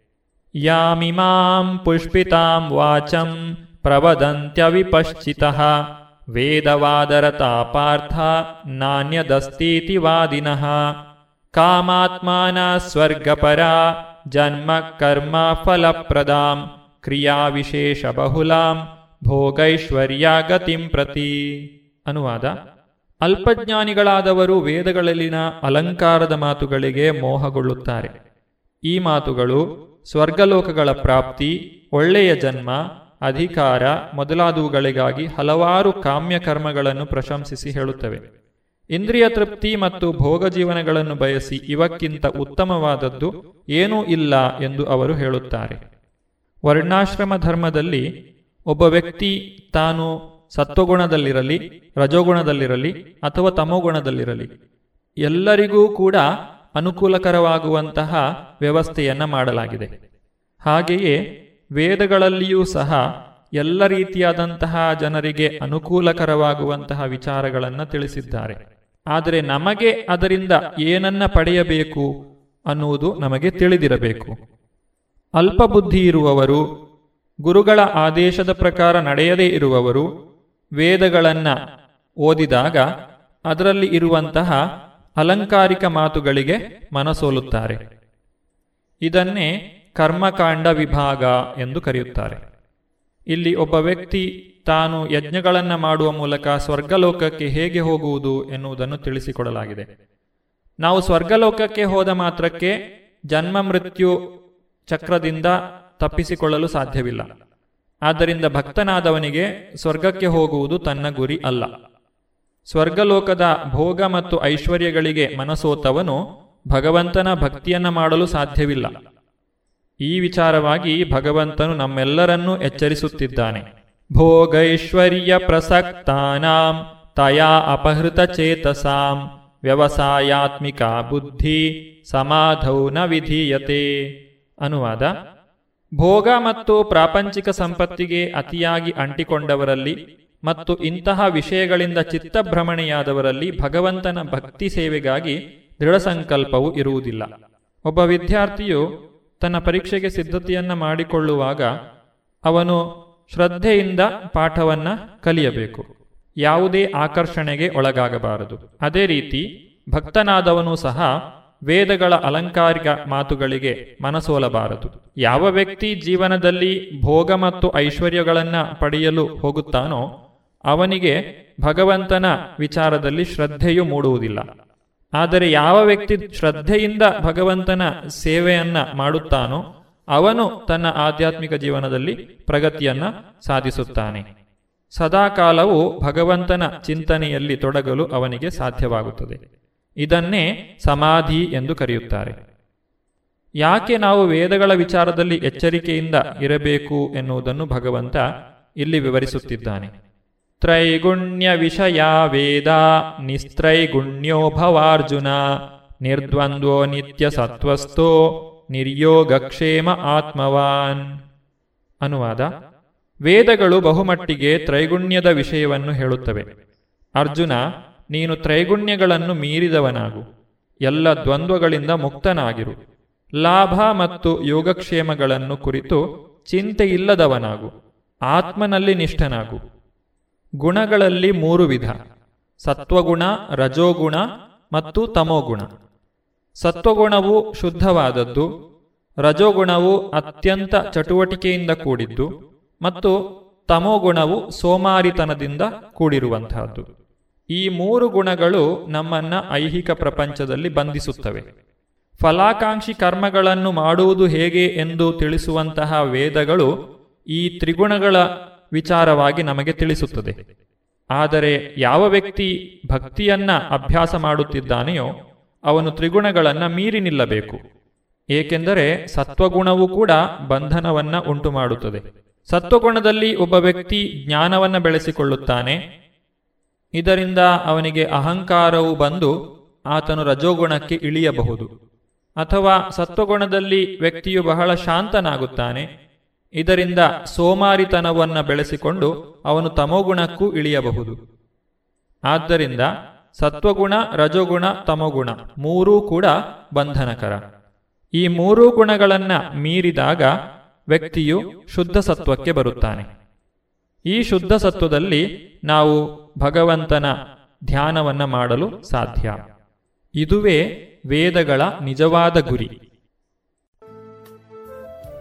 ಯಾಮಿಮಾಂ ಪುಷ್ಪಿತಾಂ ವಾಚಂ ಪ್ರವದಂತ್ಯವಿಪಶ್ಚಿತಃ. ವೇದವಾದರತಾ ಪಾರ್ಥ ನಾಣ್ಯದಸ್ತೀತಿ ವಾದಿನಃ ಕಾಮಾತ್ಮಾನ ಸ್ವರ್ಗಪರ ಜನ್ಮ ಕರ್ಮ ಫಲಪ್ರದಾಂ. ಕ್ರಿಯಾವಿಶೇಷ ಬಹುಲಾಂ ಭೋಗೈಶ್ವರ್ಯ ಗತಿಂ ಪ್ರತಿ. ಅನುವಾದ. ಅಲ್ಪಜ್ಞಾನಿಗಳಾದವರು ವೇದಗಳಲ್ಲಿನ ಅಲಂಕಾರದ ಮಾತುಗಳಿಗೆ ಮೋಹಗೊಳ್ಳುತ್ತಾರೆ. ಈ ಮಾತುಗಳು ಸ್ವರ್ಗಲೋಕಗಳ ಪ್ರಾಪ್ತಿ, ಒಳ್ಳೆಯ ಜನ್ಮ ಅಧಿಕಾರ ಮೊದಲಾದವುಗಳಿಗಾಗಿ ಹಲವಾರು ಕಾಮ್ಯ ಕರ್ಮಗಳನ್ನು ಪ್ರಶಂಸಿಸಿ ಹೇಳುತ್ತವೆ. ಇಂದ್ರಿಯ ತೃಪ್ತಿ ಮತ್ತು ಭೋಗ ಜೀವನಗಳನ್ನು ಬಯಸಿ ಇವಕ್ಕಿಂತ ಉತ್ತಮವಾದದ್ದು ಏನೂ ಇಲ್ಲ ಎಂದು ಅವರು ಹೇಳುತ್ತಾರೆ. ವರ್ಣಾಶ್ರಮ ಧರ್ಮದಲ್ಲಿ ಒಬ್ಬ ವ್ಯಕ್ತಿ ತಾನು ಸತ್ವಗುಣದಲ್ಲಿರಲಿ, ರಜೋಗುಣದಲ್ಲಿರಲಿ ಅಥವಾ ತಮೋಗುಣದಲ್ಲಿರಲಿ, ಎಲ್ಲರಿಗೂ ಕೂಡ ಅನುಕೂಲಕರವಾಗುವಂತಹ ವ್ಯವಸ್ಥೆಯನ್ನು ಮಾಡಲಾಗಿದೆ. ಹಾಗೆಯೇ ವೇದಗಳಲ್ಲಿಯೂ ಸಹ ಎಲ್ಲ ರೀತಿಯಾದಂತಹ ಜನರಿಗೆ ಅನುಕೂಲಕರವಾಗುವಂತಹ ವಿಚಾರಗಳನ್ನು ತಿಳಿಸಿದ್ದಾರೆ. ಆದರೆ ನಮಗೆ ಅದರಿಂದ ಏನನ್ನ ಪಡೆಯಬೇಕು ಅನ್ನುವುದು ನಮಗೆ ತಿಳಿದಿರಬೇಕು. ಅಲ್ಪಬುದ್ಧಿ ಇರುವವರು, ಗುರುಗಳ ಆದೇಶದ ಪ್ರಕಾರ ನಡೆಯದೇ ಇರುವವರು, ವೇದಗಳನ್ನು ಓದಿದಾಗ ಅದರಲ್ಲಿ ಇರುವಂತಹ ಅಲಂಕಾರಿಕ ಮಾತುಗಳಿಗೆ ಮನಸೋಲುತ್ತಾರೆ. ಇದನ್ನೇ ಕರ್ಮಕಾಂಡ ವಿಭಾಗ ಎಂದು ಕರೆಯುತ್ತಾರೆ. ಇಲ್ಲಿ ಒಬ್ಬ ವ್ಯಕ್ತಿ ತಾನು ಯಜ್ಞಗಳನ್ನು ಮಾಡುವ ಮೂಲಕ ಸ್ವರ್ಗಲೋಕಕ್ಕೆ ಹೇಗೆ ಹೋಗುವುದು ಎನ್ನುವುದನ್ನು ತಿಳಿಸಿಕೊಡಲಾಗಿದೆ. ನಾವು ಸ್ವರ್ಗಲೋಕಕ್ಕೆ ಹೋದ ಮಾತ್ರಕ್ಕೆ ಜನ್ಮ ಮೃತ್ಯು ಚಕ್ರದಿಂದ ತಪ್ಪಿಸಿಕೊಳ್ಳಲು ಸಾಧ್ಯವಿಲ್ಲ. ಆದ್ದರಿಂದ ಭಕ್ತನಾದವನಿಗೆ ಸ್ವರ್ಗಕ್ಕೆ ಹೋಗುವುದು ತನ್ನ ಗುರಿ ಅಲ್ಲ. ಸ್ವರ್ಗಲೋಕದ ಭೋಗ ಮತ್ತು ಐಶ್ವರ್ಯಗಳಿಗೆ ಮನಸೋತವನು ಭಗವಂತನ ಭಕ್ತಿಯನ್ನ ಮಾಡಲು ಸಾಧ್ಯವಿಲ್ಲ. ಈ ವಿಚಾರವಾಗಿ ಭಗವಂತನು ನಮ್ಮೆಲ್ಲರನ್ನೂ ಎಚ್ಚರಿಸುತ್ತಿದ್ದಾನೆ. ಭೋಗೈಶ್ವರ್ಯ ಪ್ರಸಕ್ತಾನಾಂ ತಯಾ ಅಪಹೃತ ಚೇತಸಾಂ ವ್ಯವಸಾಯಾತ್ಮಿಕ ಬುದ್ಧಿ ಸಮಾಧೌ ನ ವಿಧೀಯತೆ. ಅನುವಾದ, ಭೋಗ ಮತ್ತು ಪ್ರಾಪಂಚಿಕ ಸಂಪತ್ತಿಗೆ ಅತಿಯಾಗಿ ಅಂಟಿಕೊಂಡವರಲ್ಲಿ ಮತ್ತು ಇಂತಹ ವಿಷಯಗಳಿಂದ ಚಿತ್ತಭ್ರಮಣೆಯಾದವರಲ್ಲಿ ಭಗವಂತನ ಭಕ್ತಿ ಸೇವೆಗಾಗಿ ದೃಢ ಸಂಕಲ್ಪವು ಇರುವುದಿಲ್ಲ. ಒಬ್ಬ ವಿದ್ಯಾರ್ಥಿಯು ತನ್ನ ಪರೀಕ್ಷೆಗೆ ಸಿದ್ಧತೆಯನ್ನು ಮಾಡಿಕೊಳ್ಳುವಾಗ ಅವನು ಶ್ರದ್ಧೆಯಿಂದ ಪಾಠವನ್ನ ಕಲಿಯಬೇಕು. ಯಾವುದೇ ಆಕರ್ಷಣೆಗೆ ಒಳಗಾಗಬಾರದು. ಅದೇ ರೀತಿ ಭಕ್ತನಾದವನು ಸಹ ವೇದಗಳ ಅಲಂಕಾರಿಕ ಮಾತುಗಳಿಗೆ ಮನಸೋಲಬಾರದು. ಯಾವ ವ್ಯಕ್ತಿ ಜೀವನದಲ್ಲಿ ಭೋಗ ಮತ್ತು ಐಶ್ವರ್ಯಗಳನ್ನು ಪಡೆಯಲು ಹೋಗುತ್ತಾನೋ ಅವನಿಗೆ ಭಗವಂತನ ವಿಚಾರದಲ್ಲಿ ಶ್ರದ್ಧೆಯು ಮೂಡುವುದಿಲ್ಲ. ಆದರೆ ಯಾವ ವ್ಯಕ್ತಿ ಶ್ರದ್ಧೆಯಿಂದ ಭಗವಂತನ ಸೇವೆಯನ್ನ ಮಾಡುತ್ತಾನೋ ಅವನು ತನ್ನ ಆಧ್ಯಾತ್ಮಿಕ ಜೀವನದಲ್ಲಿ ಪ್ರಗತಿಯನ್ನ ಸಾಧಿಸುತ್ತಾನೆ. ಸದಾಕಾಲವು ಭಗವಂತನ ಚಿಂತನೆಯಲ್ಲಿ ತೊಡಗಲು ಅವನಿಗೆ ಸಾಧ್ಯವಾಗುತ್ತದೆ. ಇದನ್ನೇ ಸಮಾಧಿ ಎಂದು ಕರೆಯುತ್ತಾರೆ. ಯಾಕೆ ನಾವು ವೇದಗಳ ವಿಚಾರದಲ್ಲಿ ಎಚ್ಚರಿಕೆಯಿಂದ ಇರಬೇಕು ಎನ್ನುವುದನ್ನು ಭಗವಂತ ಇಲ್ಲಿ ವಿವರಿಸುತ್ತಿದ್ದಾನೆ. ತ್ರೈಗುಣ್ಯ ವಿಷಯ ವೇದ ನಿಸ್ತ್ರೈಗುಣ್ಯೋ ಭವಾರ್ಜುನ ನಿರ್ದ್ವಂದ್ವೋ ನಿತ್ಯ ಸತ್ವಸ್ಥೋ ನಿರ್ಯೋಗಕ್ಷೇಮ ಆತ್ಮವಾನ್ ಅನುವಾದ ವೇದಗಳು ಬಹುಮಟ್ಟಿಗೆ ತ್ರೈಗುಣ್ಯದ ವಿಷಯವನ್ನು ಹೇಳುತ್ತವೆ. ಅರ್ಜುನ, ನೀನು ತ್ರೈಗುಣ್ಯಗಳನ್ನು ಮೀರಿದವನಾಗು. ಎಲ್ಲ ದ್ವಂದ್ವಗಳಿಂದ ಮುಕ್ತನಾಗಿರು. ಲಾಭ ಮತ್ತು ಯೋಗಕ್ಷೇಮಗಳನ್ನು ಕುರಿತು ಚಿಂತೆಯಿಲ್ಲದವನಾಗು. ಆತ್ಮನಲ್ಲಿ ನಿಷ್ಠನಾಗು. ಗುಣಗಳಲ್ಲಿ ಮೂರು ವಿಧ. ಸತ್ವಗುಣ, ರಜೋಗುಣ ಮತ್ತು ತಮೋಗುಣ. ಸತ್ವಗುಣವು ಶುದ್ಧವಾದದ್ದು, ರಜೋಗುಣವು ಅತ್ಯಂತ ಚಟುವಟಿಕೆಯಿಂದ ಕೂಡಿದ್ದು ಮತ್ತು ತಮೋಗುಣವು ಸೋಮಾರಿತನದಿಂದ ಕೂಡಿರುವಂತಹದ್ದು. ಈ ಮೂರು ಗುಣಗಳು ನಮ್ಮನ್ನ ಐಹಿಕ ಪ್ರಪಂಚದಲ್ಲಿ ಬಂಧಿಸುತ್ತವೆ. ಫಲಾಕಾಂಕ್ಷಿ ಕರ್ಮಗಳನ್ನು ಮಾಡುವುದು ಹೇಗೆ ಎಂದು ತಿಳಿಸುವಂತಹ ವೇದಗಳು ಈ ತ್ರಿಗುಣಗಳ ವಿಚಾರವಾಗಿ ನಮಗೆ ತಿಳಿಸುತ್ತದೆ. ಆದರೆ ಯಾವ ವ್ಯಕ್ತಿ ಭಕ್ತಿಯನ್ನ ಅಭ್ಯಾಸ ಮಾಡುತ್ತಿದ್ದಾನೆಯೋ ಅವನು ತ್ರಿಗುಣಗಳನ್ನು ಮೀರಿ ನಿಲ್ಲಬೇಕು. ಏಕೆಂದರೆ ಸತ್ವಗುಣವು ಕೂಡ ಬಂಧನವನ್ನ ಉಂಟು ಮಾಡುತ್ತದೆ ಸತ್ವಗುಣದಲ್ಲಿ ಒಬ್ಬ ವ್ಯಕ್ತಿ ಜ್ಞಾನವನ್ನು ಬೆಳೆಸಿಕೊಳ್ಳುತ್ತಾನೆ. ಇದರಿಂದ ಅವನಿಗೆ ಅಹಂಕಾರವು ಬಂದು ಆತನು ರಜೋಗುಣಕ್ಕೆ ಇಳಿಯಬಹುದು. ಅಥವಾ ಸತ್ವಗುಣದಲ್ಲಿ ವ್ಯಕ್ತಿಯು ಬಹಳ ಶಾಂತನಾಗುತ್ತಾನೆ. ಇದರಿಂದ ಸೋಮಾರಿತನವನ್ನು ಬೆಳೆಸಿಕೊಂಡು ಅವನು ತಮೋಗುಣಕ್ಕೂ ಇಳಿಯಬಹುದು. ಆದ್ದರಿಂದ ಸತ್ವಗುಣ, ರಜೋಗುಣ, ತಮೋಗುಣ ಮೂರೂ ಕೂಡ ಬಂಧನಕರ. ಈ ಮೂರೂ ಗುಣಗಳನ್ನು ಮೀರಿದಾಗ ವ್ಯಕ್ತಿಯು ಶುದ್ಧ ಸತ್ವಕ್ಕೆ ಬರುತ್ತಾನೆ. ಈ ಶುದ್ಧ ಸತ್ವದಲ್ಲಿ ನಾವು ಭಗವಂತನ ಧ್ಯಾನವನ್ನು ಮಾಡಲು ಸಾಧ್ಯ. ಇದುವೇ ವೇದಗಳ ನಿಜವಾದ ಗುರಿ.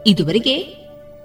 ಇದುವರೆಗೆ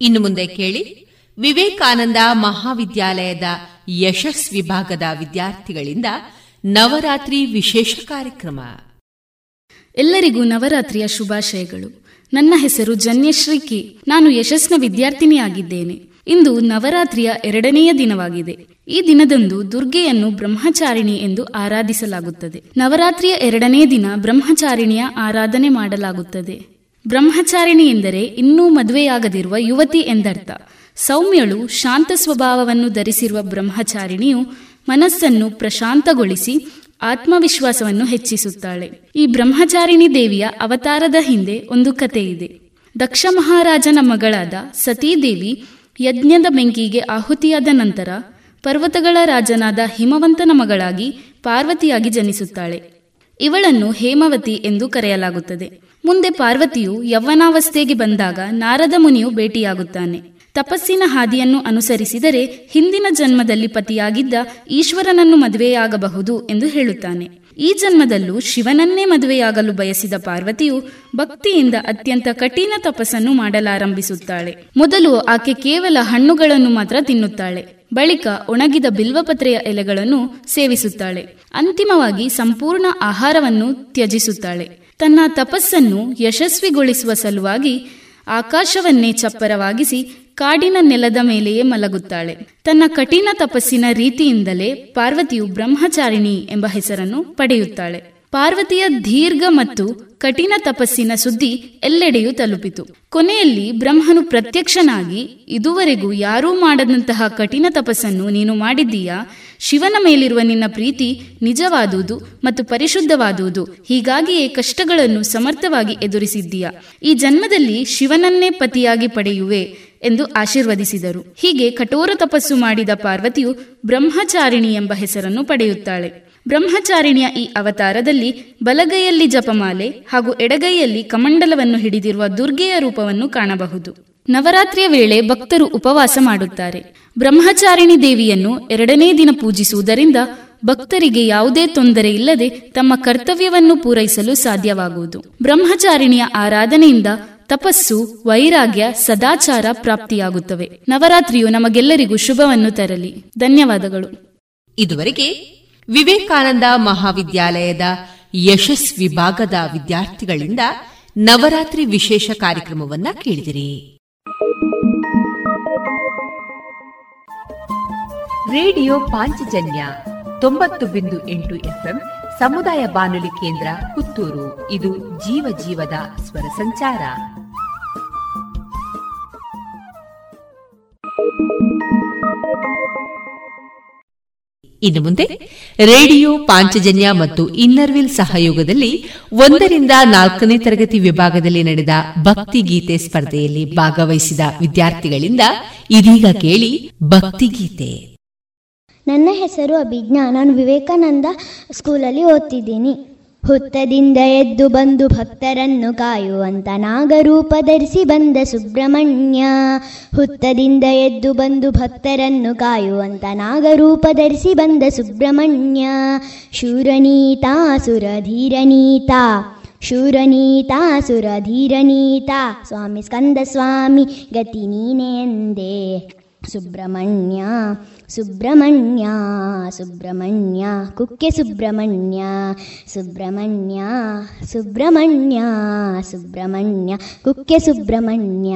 ಇನ್ನು ಮುಂದೆ ಕೇಳಿ. ವಿವೇಕಾನಂದ ಮಹಾವಿದ್ಯಾಲಯದ ಯಶಸ್ ವಿಭಾಗದ ವಿದ್ಯಾರ್ಥಿಗಳಿಂದ ನವರಾತ್ರಿ ವಿಶೇಷ ಕಾರ್ಯಕ್ರಮ. ಎಲ್ಲರಿಗೂ ನವರಾತ್ರಿಯ ಶುಭಾಶಯಗಳು. ನನ್ನ ಹೆಸರು ಜನ್ಯಶ್ರೀ ಕೆ ನಾನು ಯಶಸ್ನ ವಿದ್ಯಾರ್ಥಿನಿಯಾಗಿದ್ದೇನೆ. ಇಂದು ನವರಾತ್ರಿಯ ಎರಡನೆಯ ದಿನವಾಗಿದೆ. ಈ ದಿನದಂದು ದುರ್ಗೆಯನ್ನು ಬ್ರಹ್ಮಚಾರಿಣಿ ಎಂದು ಆರಾಧಿಸಲಾಗುತ್ತದೆ. ನವರಾತ್ರಿಯ ಎರಡನೇ ದಿನ ಬ್ರಹ್ಮಚಾರಿಣಿಯ ಆರಾಧನೆ ಮಾಡಲಾಗುತ್ತದೆ. ಬ್ರಹ್ಮಚಾರಿಣಿ ಎಂದರೆ ಇನ್ನೂ ಮದುವೆಯಾಗದಿರುವ ಯುವತಿ ಎಂದರ್ಥ. ಸೌಮ್ಯಳು ಶಾಂತ ಸ್ವಭಾವವನ್ನು ಧರಿಸಿರುವ ಬ್ರಹ್ಮಚಾರಿಣಿಯು ಮನಸ್ಸನ್ನು ಪ್ರಶಾಂತಗೊಳಿಸಿ ಆತ್ಮವಿಶ್ವಾಸವನ್ನು ಹೆಚ್ಚಿಸುತ್ತಾಳೆ. ಈ ಬ್ರಹ್ಮಚಾರಿಣಿ ದೇವಿಯ ಅವತಾರದ ಹಿಂದೆ ಒಂದು ಕಥೆ ಇದೆ. ದಕ್ಷ ಮಹಾರಾಜನ ಮಗಳಾದ ಸತೀದೇವಿ ಯಜ್ಞದ ಬೆಂಕಿಗೆ ಆಹುತಿಯಾದ ನಂತರ ಪರ್ವತಗಳ ರಾಜನಾದ ಹಿಮವಂತನ ಮಗಳಾಗಿ ಪಾರ್ವತಿಯಾಗಿ ಜನಿಸುತ್ತಾಳೆ. ಇವಳನ್ನು ಹೇಮವತಿ ಎಂದು ಕರೆಯಲಾಗುತ್ತದೆ. ಮುಂದೆ ಪಾರ್ವತಿಯು ಯೌವನಾವಸ್ಥೆಗೆ ಬಂದಾಗ ನಾರದ ಮುನಿಯು ಭೇಟಿಯಾಗುತ್ತಾನೆ. ತಪಸ್ಸಿನ ಹಾದಿಯನ್ನು ಅನುಸರಿಸಿದರೆ ಹಿಂದಿನ ಜನ್ಮದಲ್ಲಿ ಪತಿಯಾಗಿದ್ದ ಈಶ್ವರನನ್ನು ಮದುವೆಯಾಗಬಹುದು ಎಂದು ಹೇಳುತ್ತಾನೆ. ಈ ಜನ್ಮದಲ್ಲೂ ಶಿವನನ್ನೇ ಮದುವೆಯಾಗಲು ಬಯಸಿದ ಪಾರ್ವತಿಯು ಭಕ್ತಿಯಿಂದ ಅತ್ಯಂತ ಕಠಿಣ ತಪಸ್ಸನ್ನು ಮಾಡಲಾರಂಭಿಸುತ್ತಾಳೆ. ಮೊದಲು ಆಕೆ ಕೇವಲ ಹಣ್ಣುಗಳನ್ನು ಮಾತ್ರ ತಿನ್ನುತ್ತಾಳೆ. ಬಳಿಕ ಒಣಗಿದ ಬಿಲ್ವಪತ್ರೆಯ ಎಲೆಗಳನ್ನು ಸೇವಿಸುತ್ತಾಳೆ. ಅಂತಿಮವಾಗಿ ಸಂಪೂರ್ಣ ಆಹಾರವನ್ನು ತ್ಯಜಿಸುತ್ತಾಳೆ. ತನ್ನ ತಪಸ್ಸನ್ನು ಯಶಸ್ವಿಗೊಳಿಸುವ ಸಲುವಾಗಿ ಆಕಾಶವನ್ನೇ ಚಪ್ಪರವಾಗಿಸಿ ಕಾಡಿನ ನೆಲದ ಮೇಲೆಯೇ ಮಲಗುತ್ತಾಳೆ. ತನ್ನ ಕಠಿಣ ತಪಸ್ಸಿನ ರೀತಿಯಿಂದಲೇ ಪಾರ್ವತಿಯು ಬ್ರಹ್ಮಚಾರಿಣಿ ಎಂಬ ಹೆಸರನ್ನು ಪಡೆಯುತ್ತಾಳೆ. ಪಾರ್ವತಿಯ ದೀರ್ಘ ಮತ್ತು ಕಠಿಣ ತಪಸ್ಸಿನ ಸುದ್ದಿ ಎಲ್ಲೆಡೆಯೂ ತಲುಪಿತು. ಕೊನೆಯಲ್ಲಿ ಬ್ರಹ್ಮನು ಪ್ರತ್ಯಕ್ಷನಾಗಿ, ಇದುವರೆಗೂ ಯಾರೂ ಮಾಡದಂತಹ ಕಠಿಣ ತಪಸ್ಸನ್ನು ನೀನು ಮಾಡಿದ್ದೀಯಾ? ಶಿವನ ಮೇಲಿರುವ ನಿನ್ನ ಪ್ರೀತಿ ನಿಜವಾದುದು ಮತ್ತು ಪರಿಶುದ್ಧವಾದುದು. ಹೀಗಾಗಿಯೇ ಕಷ್ಟಗಳನ್ನು ಸಮರ್ಥವಾಗಿ ಎದುರಿಸಿದ್ದೀಯ. ಈ ಜನ್ಮದಲ್ಲಿ ಶಿವನನ್ನೇ ಪತಿಯಾಗಿ ಪಡೆಯುವೆ ಎಂದು ಆಶೀರ್ವದಿಸಿದರು. ಹೀಗೆ ಕಠೋರ ತಪಸ್ಸು ಮಾಡಿದ ಪಾರ್ವತಿಯು ಬ್ರಹ್ಮಚಾರಿಣಿ ಎಂಬ ಹೆಸರನ್ನು ಪಡೆಯುತ್ತಾಳೆ. ಬ್ರಹ್ಮಚಾರಿಣಿಯ ಈ ಅವತಾರದಲ್ಲಿ ಬಲಗೈಯಲ್ಲಿ ಜಪಮಾಲೆ ಹಾಗೂ ಎಡಗೈಯಲ್ಲಿ ಕಮಂಡಲವನ್ನು ಹಿಡಿದಿರುವ ದುರ್ಗೆಯ ರೂಪವನ್ನು ಕಾಣಬಹುದು. ನವರಾತ್ರಿಯ ವೇಳೆ ಭಕ್ತರು ಉಪವಾಸ ಮಾಡುತ್ತಾರೆ. ಬ್ರಹ್ಮಚಾರಿಣಿ ದೇವಿಯನ್ನು ಎರಡನೇ ದಿನ ಪೂಜಿಸುವುದರಿಂದ ಭಕ್ತರಿಗೆ ಯಾವುದೇ ತೊಂದರೆ ಇಲ್ಲದೆ ತಮ್ಮ ಕರ್ತವ್ಯವನ್ನು ಪೂರೈಸಲು ಸಾಧ್ಯವಾಗುವುದು. ಬ್ರಹ್ಮಚಾರಿಣಿಯ ಆರಾಧನೆಯಿಂದ ತಪಸ್ಸು, ವೈರಾಗ್ಯ, ಸದಾಚಾರ ಪ್ರಾಪ್ತಿಯಾಗುತ್ತವೆ. ನವರಾತ್ರಿಯು ನಮಗೆಲ್ಲರಿಗೂ ಶುಭವನ್ನು ತರಲಿ. ಧನ್ಯವಾದಗಳು. ಇದುವರೆಗೆ ವಿವೇಕಾನಂದ ಮಹಾವಿದ್ಯಾಲಯದ ಯಶಸ್ ವಿಭಾಗದ ವಿದ್ಯಾರ್ಥಿಗಳಿಂದ ನವರಾತ್ರಿ ವಿಶೇಷ ಕಾರ್ಯಕ್ರಮವನ್ನ ಕೇಳಿದಿರಿ. ರೇಡಿಯೋ ಪಾಂಚಜನ್ಯ ತೊಂಬತ್ತು ಬಿಂದು ಎಂಟು ಎಫ್ಎಂ ಸಮುದಾಯ ಬಾನುಲಿ ಕೇಂದ್ರ ಪುತ್ತೂರು. ಇದು ಜೀವ ಜೀವದ ಸ್ವರ ಸಂಚಾರ. ಇನ್ನು ಮುಂದೆ ರೇಡಿಯೋ ಪಾಂಚಜನ್ಯ ಮತ್ತು ಇನ್ನರ್ವಿಲ್ ಸಹಯೋಗದಲ್ಲಿ ಒಂದರಿಂದ ನಾಲ್ಕನೇ ತರಗತಿ ವಿಭಾಗದಲ್ಲಿ ನಡೆದ ಭಕ್ತಿ ಗೀತೆ ಸ್ಪರ್ಧೆಯಲ್ಲಿ ಭಾಗವಹಿಸಿದ ವಿದ್ಯಾರ್ಥಿಗಳಿಂದ ಇದೀಗ ಕೇಳಿ ಭಕ್ತಿ ಗೀತೆ. ನನ್ನ ಹೆಸರು ಅಭಿಜ್ಞಾ. ನಾನು ವಿವೇಕಾನಂದ ಸ್ಕೂಲಲ್ಲಿ ಓದ್ತಿದ್ದೀನಿ. ಹುತ್ತದಿಂದ ಎದ್ದು ಬಂದು ಭಕ್ತರನ್ನು ಕಾಯುವಂತ ನಾಗರೂಪ ಧರಿಸಿ ಬಂದ ಸುಬ್ರಹ್ಮಣ್ಯ. ಹುತ್ತದಿಂದ ಎದ್ದು ಬಂದು ಭಕ್ತರನ್ನು ಕಾಯುವಂತ ನಾಗರೂಪ ಧರಿಸಿ ಬಂದ ಸುಬ್ರಹ್ಮಣ್ಯ. ಶೂರನೀತಾ, ಸುರಧೀರನೀತಾ ಶೂರನೀತಾ, ಸುರಧೀರನೀತಾ, ಸ್ವಾಮಿ ಸ್ಕಂದ ಸ್ವಾಮಿ, ಗತಿ ನೀನೆ ಎಂದೇ ಸುಬ್ರಹ್ಮಣ್ಯ. ಸುಬ್ರಹ್ಮಣ್ಯ ಸುಬ್ರಹ್ಮಣ್ಯ, ಕುಕ್ಕೆ ಸುಬ್ರಹ್ಮಣ್ಯ ಸುಬ್ರಹ್ಮಣ್ಯ ಸುಬ್ರಹ್ಮಣ್ಯ ಸುಬ್ರಹ್ಮಣ್ಯ, ಕುಕ್ಕೆ ಸುಬ್ರಹ್ಮಣ್ಯ.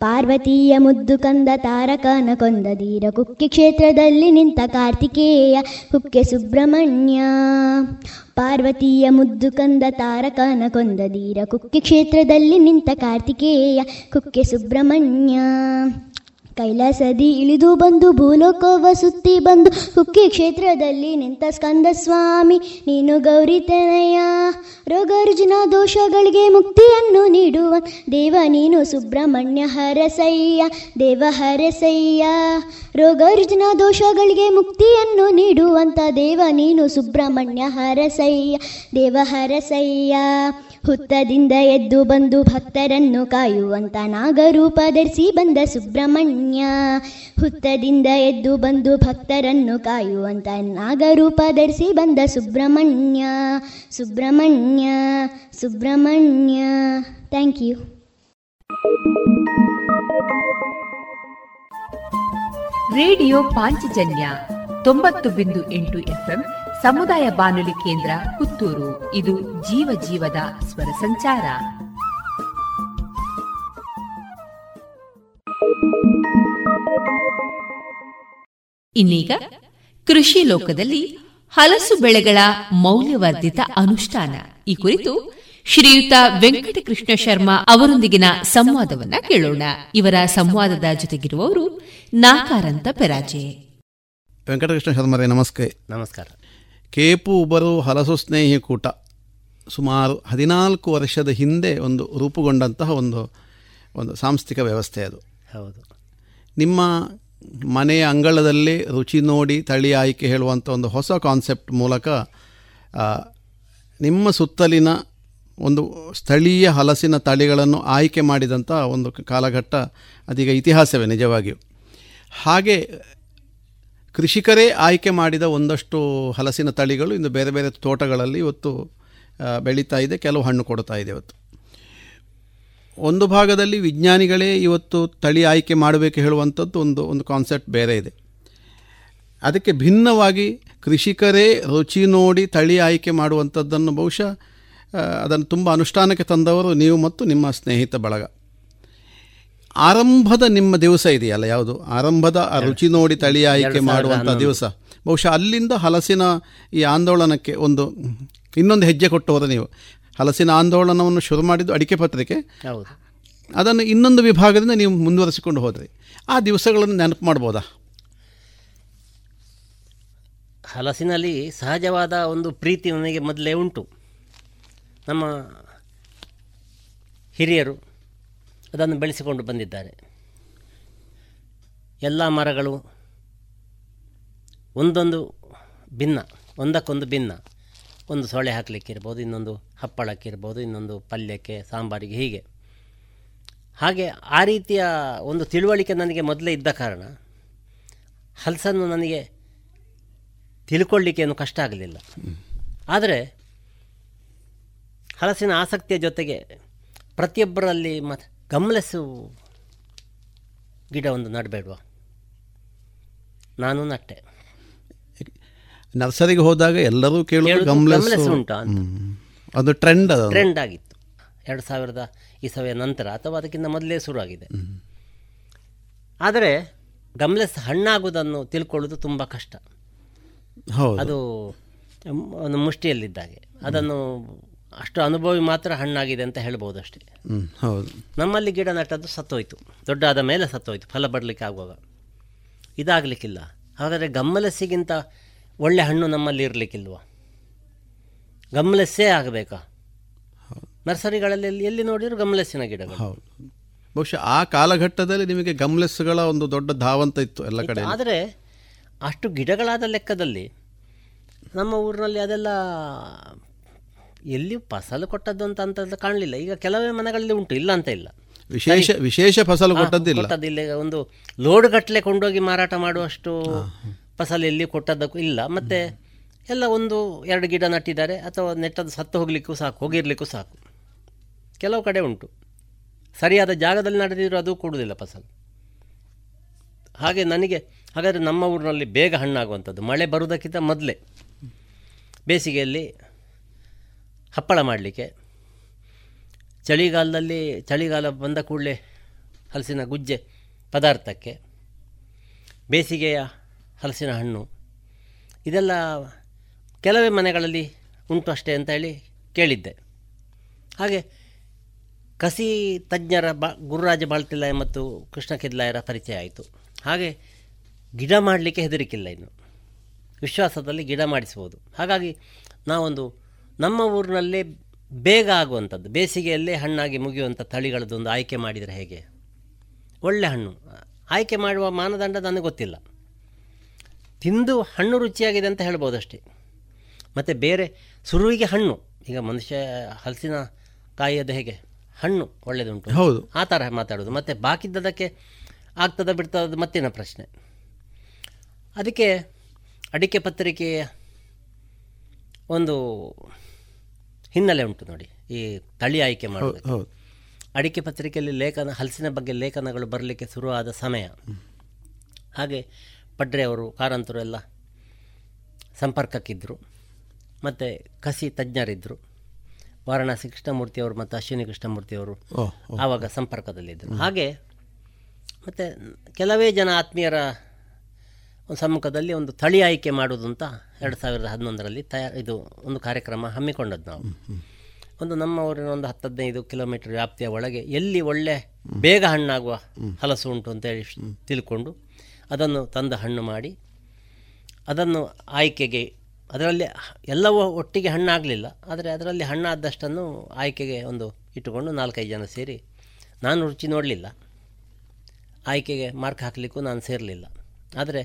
ಪಾರ್ವತಿಯ ಮುದ್ದು ಕಂದ ತಾರಕನ ಕೊಂದ ಧೀರ ಕುಕ್ಕೆ ಕ್ಷೇತ್ರದಲ್ಲಿ ನಿಂತ ಕಾರ್ತಿಕೇಯ, ಕುಕ್ಕೆ ಸುಬ್ರಹ್ಮಣ್ಯ. ಪಾರ್ವತಿಯ ಮುದ್ದು ಕಂದ ತಾರಕನ ಕೊಂದ ಧೀರ ಕುಕ್ಕೆ ಕ್ಷೇತ್ರದಲ್ಲಿ ನಿಂತ ಕಾರ್ತಿಕೇಯ, ಕುಕ್ಕೆ ಸುಬ್ರಹ್ಮಣ್ಯ. ಕೈಲಾಸದಿ ಇಳಿದು ಬಂದು ಭೂಲೋಕವ ಸುತ್ತಿ ಬಂದು ಹುಕ್ಕಿ ಕ್ಷೇತ್ರದಲ್ಲಿ ನಿಂತ ಸ್ಕಂದ ಸ್ವಾಮಿ, ನೀನು ಗೌರಿತನಯ ರೋಗರುಜಿನ ದೋಷಗಳಿಗೆ ಮುಕ್ತಿಯನ್ನು ನೀಡುವ ದೇವ, ನೀನು ಸುಬ್ರಹ್ಮಣ್ಯ ಹರಸಯ್ಯ, ದೇವ ಹರಸಯ್ಯ. ರೋಗರುಜಿನ ದೋಷಗಳಿಗೆ ಮುಕ್ತಿಯನ್ನು ನೀಡುವಂತ ದೇವ, ನೀನು ಸುಬ್ರಹ್ಮಣ್ಯ ಹರಸಯ್ಯ, ದೇವ ಹರಸಯ್ಯ. ಹುತ್ತದಿಂದ ಎದ್ದು ಬಂದು ಭಕ್ತರನ್ನು ಕಾಯುವಂತ ನಾಗರೂಪ ಧರಿಸಿ ಬಂದ ಸುಬ್ರಹ್ಮಣ್ಯ. ಹುತ್ತದಿಂದ ಎದ್ದು ಬಂದು ಭಕ್ತರನ್ನು ಕಾಯುವಂತ ನಾಗರೂಪ ಧರಿಸಿ ಬಂದ Subrahmanya. Subrahmanya Subrahmanya. Thank you radio Panchajanya ತೊಂಬತ್ತು ಬಿಂದು ಎಂಟು ಎಫ್ಎಂ ಸಮುದಾಯ ಬಾನುಲಿ ಕೇಂದ್ರ ಪುತ್ತೂರು. ಇದು ಜೀವ ಜೀವದ ಸ್ವರ ಸಂಚಾರ. ಇನ್ನೀಗ ಕೃಷಿ ಲೋಕದಲ್ಲಿ ಹಲಸು ಬೆಳೆಗಳ ಮೌಲ್ಯವರ್ಧಿತ ಅನುಷ್ಠಾನ. ಈ ಕುರಿತು ಶ್ರೀಯುತ ವೆಂಕಟಕೃಷ್ಣ ಶರ್ಮಾ ಅವರೊಂದಿಗಿನ ಸಂವಾದವನ್ನ ಕೇಳೋಣ. ಇವರ ಸಂವಾದದ ಜೊತೆಗಿರುವವರು ನಾಕಾರಂತ ಪೆರಾಜೆ. ವೆಂಕಟಕೃಷ್ಣ ಶರ್ಮರೇ ನಮಸ್ತೆ. ನಮಸ್ಕಾರ. ಕೇಪು ಉಬರು ಹಲಸು ಸ್ನೇಹಿ ಕೂಟ. ಸುಮಾರು ಹದಿನಾಲ್ಕು ವರ್ಷದ ಹಿಂದೆ ಒಂದು ರೂಪುಗೊಂಡಂತಹ ಒಂದು ಒಂದು ಸಾಂಸ್ಥಿಕ ವ್ಯವಸ್ಥೆ ಅದು. ಹೌದು. ನಿಮ್ಮ ಮನೆಯ ಅಂಗಳದಲ್ಲಿ ರುಚಿ ನೋಡಿ ತಳಿ ಆಯ್ಕೆ ಹೇಳುವಂಥ ಒಂದು ಹೊಸ ಕಾನ್ಸೆಪ್ಟ್ ಮೂಲಕ ನಿಮ್ಮ ಸುತ್ತಲಿನ ಒಂದು ಸ್ಥಳೀಯ ಹಲಸಿನ ತಳಿಗಳನ್ನು ಆಯ್ಕೆ ಮಾಡಿದಂಥ ಒಂದು ಕಾಲಘಟ್ಟ ಅದೀಗ ಇತಿಹಾಸವೇ ನಿಜವಾಗಿಯೂ. ಹಾಗೆ ಕೃಷಿಕರೇ ಆಯ್ಕೆ ಮಾಡಿದ ಒಂದಷ್ಟು ಹಲಸಿನ ತಳಿಗಳು ಇಂದು ಬೇರೆ ಬೇರೆ ತೋಟಗಳಲ್ಲಿ ಇವತ್ತು ಬೆಳೀತಾ ಇದೆ, ಕೆಲವು ಹಣ್ಣು ಕೊಡ್ತಾ ಇದೆ ಇವತ್ತು. ಒಂದು ಭಾಗದಲ್ಲಿ ವಿಜ್ಞಾನಿಗಳೇ ಇವತ್ತು ತಳಿ ಆಯ್ಕೆ ಮಾಡಬೇಕು ಹೇಳುವಂಥದ್ದು ಒಂದು ಒಂದು ಕಾನ್ಸೆಪ್ಟ್ ಬೇರೆ ಇದೆ. ಅದಕ್ಕೆ ಭಿನ್ನವಾಗಿ ಕೃಷಿಕರೇ ರುಚಿ ನೋಡಿ ತಳಿ ಆಯ್ಕೆ ಮಾಡುವಂಥದ್ದನ್ನು ಬಹುಶಃ ಅದನ್ನು ತುಂಬ ಅನುಷ್ಠಾನಕ್ಕೆ ತಂದವರು ನೀವು ಮತ್ತು ನಿಮ್ಮ ಸ್ನೇಹಿತ ಬಳಗ. ಆರಂಭದ ನಿಮ್ಮ ದಿವಸ ಇದೆಯಲ್ಲ ಯಾವುದು? ಆರಂಭದ ಆ ರುಚಿ ನೋಡಿ ತಳಿ ಆಯ್ಕೆ ಮಾಡುವಂಥ ದಿವಸ. ಬಹುಶಃ ಅಲ್ಲಿಂದ ಹಲಸಿನ ಈ ಆಂದೋಲನಕ್ಕೆ ಒಂದು ಇನ್ನೊಂದು ಹೆಜ್ಜೆ ಕೊಟ್ಟವರು ನೀವು. ಹಲಸಿನ ಆಂದೋಲನವನ್ನು ಶುರು ಮಾಡಿದ್ದು ಅಡಿಕೆ ಪತ್ರಿಕೆ. ಅದನ್ನು ಇನ್ನೊಂದು ವಿಭಾಗದಿಂದ ನೀವು ಮುಂದುವರಿಸಿಕೊಂಡು ಹೋದ್ರಿ. ಆ ದಿವಸಗಳನ್ನು ನೆನಪು ಮಾಡ್ಬೋದಾ? ಹಲಸಿನಲ್ಲಿ ಸಹಜವಾದ ಒಂದು ಪ್ರೀತಿ ನನಗೆ ಮೊದಲೇ ಉಂಟು. ನಮ್ಮ ಹಿರಿಯರು ಅದನ್ನು ಬೆಳೆಸಿಕೊಂಡು ಬಂದಿದ್ದಾರೆ. ಎಲ್ಲ ಮರಗಳು ಒಂದೊಂದು ಭಿನ್ನ, ಒಂದಕ್ಕೊಂದು ಭಿನ್ನ. ಒಂದು ಸೊಳ್ಳೆ ಹಾಕಲಿಕ್ಕೆ ಇರ್ಬೋದು, ಇನ್ನೊಂದು ಹಪ್ಪಳಕ್ಕೆ ಇರ್ಬೋದು, ಇನ್ನೊಂದು ಪಲ್ಯಕ್ಕೆ, ಸಾಂಬಾರಿಗೆ, ಹೀಗೆ. ಹಾಗೆ ಆ ರೀತಿಯ ಒಂದು ತಿಳುವಳಿಕೆ ನನಗೆ ಮೊದಲೇ ಇದ್ದ ಕಾರಣ ಹಲಸನ್ನು ನನಗೆ ತಿಳ್ಕೊಳ್ಳಿಕ್ಕೆ ಏನು ಕಷ್ಟ ಆಗಲಿಲ್ಲ. ಆದರೆ ಹಲಸಿನ ಆಸಕ್ತಿಯ ಜೊತೆಗೆ ಪ್ರತಿಯೊಬ್ಬರಲ್ಲಿ ಮತ್ತು ಗಮಲೆಸು ಗಿಡ ಒಂದು ನಡಬೇಡುವ? ನಾನು ನಟ್ಟೆ. ನರ್ಸರಿಗೆ ಹೋದಾಗ ಎಲ್ಲರೂ ಕೇಳೋದು ಗಮಲೆಸು ಉಂಟಾ ಅದು ಟ್ರೆಂಡ್ ಟ್ರೆಂಡ್ ಆಗಿತ್ತು. ಎರಡು ಸಾವಿರದ ಇಸವಿಯ ನಂತರ ಅಥವಾ ಅದಕ್ಕಿಂತ ಮೊದಲೇ ಶುರುವಾಗಿದೆ. ಆದರೆ ಗಮ್ಲೆಸ್ ಹಣ್ಣಾಗುವುದನ್ನು ತಿಳ್ಕೊಳ್ಳೋದು ತುಂಬ ಕಷ್ಟ. ಅದು ಒಂದು ಮುಷ್ಟಿಯಲ್ಲಿದ್ದಾಗೆ ಅದನ್ನು ಅಷ್ಟು ಅನುಭವಿ ಮಾತ್ರ ಹಣ್ಣಾಗಿದೆ ಅಂತ ಹೇಳ್ಬೋದು ಅಷ್ಟೇ ಹೌದು. ನಮ್ಮಲ್ಲಿ ಗಿಡ ನಟ್ಟದ್ದು ಸತ್ತೋಯ್ತು. ದೊಡ್ಡಾದ ಮೇಲೆ ಸತ್ತೋಯ್ತು. ಫಲ ಬರಲಿಕ್ಕೆ ಆಗುವಾಗ. ಇದಾಗಲಿಕ್ಕಿಲ್ಲ. ಹಾಗಾದರೆ ಗಮ್ಮಲಸ್ಸಿಗಿಂತ ಒಳ್ಳೆ ಹಣ್ಣು ನಮ್ಮಲ್ಲಿ ಇರಲಿಕ್ಕಿಲ್ವ? ಗಮ್ಮಲಸ್ಸೇ ಆಗಬೇಕಾ? ನರ್ಸರಿಗಳಲ್ಲಿ ಎಲ್ಲಿ ನೋಡಿದ್ರು ಗಮ್ಲಸ್ಸಿನ ಗಿಡಗಳು. ಹೌದು. ಬಹುಶಃ ಆ ಕಾಲಘಟ್ಟದಲ್ಲಿ ನಿಮಗೆ ಗಮ್ಲೆಸ್ಗಳ ಒಂದು ದೊಡ್ಡ ಧಾವಂತ ಇತ್ತು ಎಲ್ಲ ಕಡೆ ಆದರೆ ಅಷ್ಟು ಗಿಡಗಳಾದ ಲೆಕ್ಕದಲ್ಲಿ ನಮ್ಮ ಊರಿನಲ್ಲಿ ಅದೆಲ್ಲ ಎಲ್ಲಿಯೂ ಫಸಲು ಕೊಟ್ಟದ್ದು ಅಂತ ಅಂತ ಕಾಣಲಿಲ್ಲ. ಈಗ ಕೆಲವೇ ಮನೆಗಳಲ್ಲಿ ಉಂಟು ಇಲ್ಲ ಅಂತ ಇಲ್ಲ. ವಿಶೇಷ ವಿಶೇಷ ಫಸಲು ಕೊಟ್ಟದ್ದಿಲ್ಲ. ಕೊಟ್ಟದ್ದಿಲ್ಲ. ಈಗ ಒಂದು ಲೋಡ್ ಗಟ್ಟಲೆ ಕೊಂಡೋಗಿ ಮಾರಾಟ ಮಾಡುವಷ್ಟು ಫಸಲು ಎಲ್ಲಿ ಕೊಟ್ಟದ್ದಕ್ಕೂ ಇಲ್ಲ. ಮತ್ತೆ ಎಲ್ಲ ಒಂದು ಎರಡು ಗಿಡ ನಟ್ಟಿದ್ದಾರೆ ಅಥವಾ ನೆಟ್ಟದ್ದು ಸತ್ತು ಹೋಗ್ಲಿಕ್ಕೂ ಸಾಕು ಹೋಗಿರ್ಲಿಕ್ಕೂ ಸಾಕು. ಕೆಲವು ಕಡೆ ಉಂಟು. ಸರಿಯಾದ ಜಾಗದಲ್ಲಿ ನಡೆದಿದ್ರು ಅದು ಕೊಡುವುದಿಲ್ಲ ಫಸಲು. ಹಾಗೆ ನನಗೆ ಹಾಗಾದರೆ ನಮ್ಮ ಊರಿನಲ್ಲಿ ಬೇಗ ಹಣ್ಣಾಗುವಂಥದ್ದು. ಮಳೆ ಬರುವುದಕ್ಕಿಂತ ಮೊದಲೇ. ಬೇಸಿಗೆಯಲ್ಲಿ ಹಪ್ಪಳ ಮಾಡಲಿಕ್ಕೆ. ಚಳಿಗಾಲದಲ್ಲಿ, ಚಳಿಗಾಲ ಬಂದ ಕೂಡಲೇ ಹಲಸಿನ ಗುಜ್ಜೆ ಪದಾರ್ಥಕ್ಕೆ. ಬೇಸಿಗೆಯ ಹಲಸಿನ ಹಣ್ಣು. ಇದೆಲ್ಲ ಕೆಲವೇ ಮನೆಗಳಲ್ಲಿ ಉಂಟು ಅಷ್ಟೇ ಅಂತ ಹೇಳಿ ಕೇಳಿದ್ದೆ. ಹಾಗೆ ಕಸಿ ತಜ್ಞರ ಬಾ, ಗುರುರಾಜ ಬಾಳ್ತಿಲ್ಲಾಯ ಮತ್ತು ಕೃಷ್ಣ ಕಿದ್ಲಾಯರ ಪರಿಚಯ ಆಯಿತು. ಹಾಗೆ ಗಿಡ ಮಾಡಲಿಕ್ಕೆ ಹೆದರಿಕಿಲ್ಲ ಇನ್ನು. ವಿಶ್ವಾಸದಲ್ಲಿ ಗಿಡ ಮಾಡಿಸ್ಬೋದು. ಹಾಗಾಗಿ ನಾವೊಂದು ನಮ್ಮ ಊರಿನಲ್ಲೇ ಬೇಗ ಆಗುವಂಥದ್ದು ಬೇಸಿಗೆಯಲ್ಲೇ ಹಣ್ಣಾಗಿ ಮುಗಿಯುವಂಥ ತಳಿಗಳದ್ದೊಂದು ಆಯ್ಕೆ ಮಾಡಿದರೆ ಹೇಗೆ? ಒಳ್ಳೆ ಹಣ್ಣು. ಆಯ್ಕೆ ಮಾಡುವ ಮಾನದಂಡ ನನಗೆ ಗೊತ್ತಿಲ್ಲ. ತಿಂದು ಹಣ್ಣು ರುಚಿಯಾಗಿದೆ ಅಂತ ಹೇಳ್ಬೋದು ಅಷ್ಟೇ ಮತ್ತು ಬೇರೆ ಸುರುವಿಗೆ ಹಣ್ಣು. ಈಗ ಮನುಷ್ಯ ಹಲಸಿನ ಕಾಯಿಯದು ಹೇಗೆ? ಹಣ್ಣು ಒಳ್ಳೆಯದುಂಟು ಹೌದು. ಆ ಥರ ಮಾತಾಡೋದು. ಮತ್ತು ಬಾಕಿದ್ದದಕ್ಕೆ ಆಗ್ತದ ಬಿಡ್ತದ ಮತ್ತಿನ ಪ್ರಶ್ನೆ. ಅದಕ್ಕೆ ಅಡಿಕೆ ಪತ್ರಿಕೆಯ ಒಂದು ಹಿನ್ನೆಲೆ ಉಂಟು ನೋಡಿ ಈ ತಳಿ ಆಯ್ಕೆ ಮಾಡೋದು ಅಡಿಕೆ ಪತ್ರಿಕೆಯಲ್ಲಿ ಲೇಖನ ಹಲಸಿನ ಬಗ್ಗೆ ಲೇಖನಗಳು ಬರಲಿಕ್ಕೆ ಶುರುವಾದ ಸಮಯ. ಹಾಗೆ ಪಡ್ರೆ ಅವರು ಕಾರಂತರು ಎಲ್ಲ ಸಂಪರ್ಕಕ್ಕಿದ್ದರು ಮತ್ತು ಕಸಿ ತಜ್ಞರಿದ್ದರು ವಾರಣಾಸಿ ಕೃಷ್ಣಮೂರ್ತಿಯವರು ಮತ್ತು ಅಶ್ವಿನಿ ಕೃಷ್ಣಮೂರ್ತಿಯವರು. ಆವಾಗ ಸಂಪರ್ಕದಲ್ಲಿದ್ದರು. ಹಾಗೆ ಮತ್ತು ಕೆಲವೇ ಜನ ಆತ್ಮೀಯರ ಸಮ್ಮುಖದಲ್ಲಿ ಒಂದು ತಳಿ ಆಯ್ಕೆ ಮಾಡೋದು ಅಂತ ಎರಡು ಸಾವಿರದ ಹನ್ನೊಂದರಲ್ಲಿ ತಯಾರು, ಇದು ಒಂದು ಕಾರ್ಯಕ್ರಮ ಹಮ್ಮಿಕೊಂಡದ್ದು ನಾವು. ಒಂದು ನಮ್ಮ ಊರಿನ ಒಂದು ಹತ್ತು ಹದಿನೈದು ಕಿಲೋಮೀಟರ್ ವ್ಯಾಪ್ತಿಯ ಒಳಗೆ ಎಲ್ಲಿ ಒಳ್ಳೆ ಬೇಗ ಹಣ್ಣಾಗುವ ಹಲಸು ಉಂಟು ಅಂತೇಳಿ ತಿಳ್ಕೊಂಡು ಅದನ್ನು ತಂದು ಹಣ್ಣು ಮಾಡಿ, ಅದನ್ನು ಆಯ್ಕೆಗೆ, ಅದರಲ್ಲಿ ಎಲ್ಲವೂ ಒಟ್ಟಿಗೆ ಹಣ್ಣಾಗಲಿಲ್ಲ, ಆದರೆ ಅದರಲ್ಲಿ ಹಣ್ಣಾದಷ್ಟನ್ನು ಆಯ್ಕೆಗೆ ಒಂದು ಇಟ್ಟುಕೊಂಡು ನಾಲ್ಕೈದು ಜನ ಸೇರಿ ನಾನು ರುಚಿ ನೋಡಲಿಲ್ಲ. ಆಯ್ಕೆಗೆ ಮಾರ್ಕ್ ಹಾಕಲಿಕ್ಕೂ ನಾನು ಸೇರಲಿಲ್ಲ. ಆದರೆ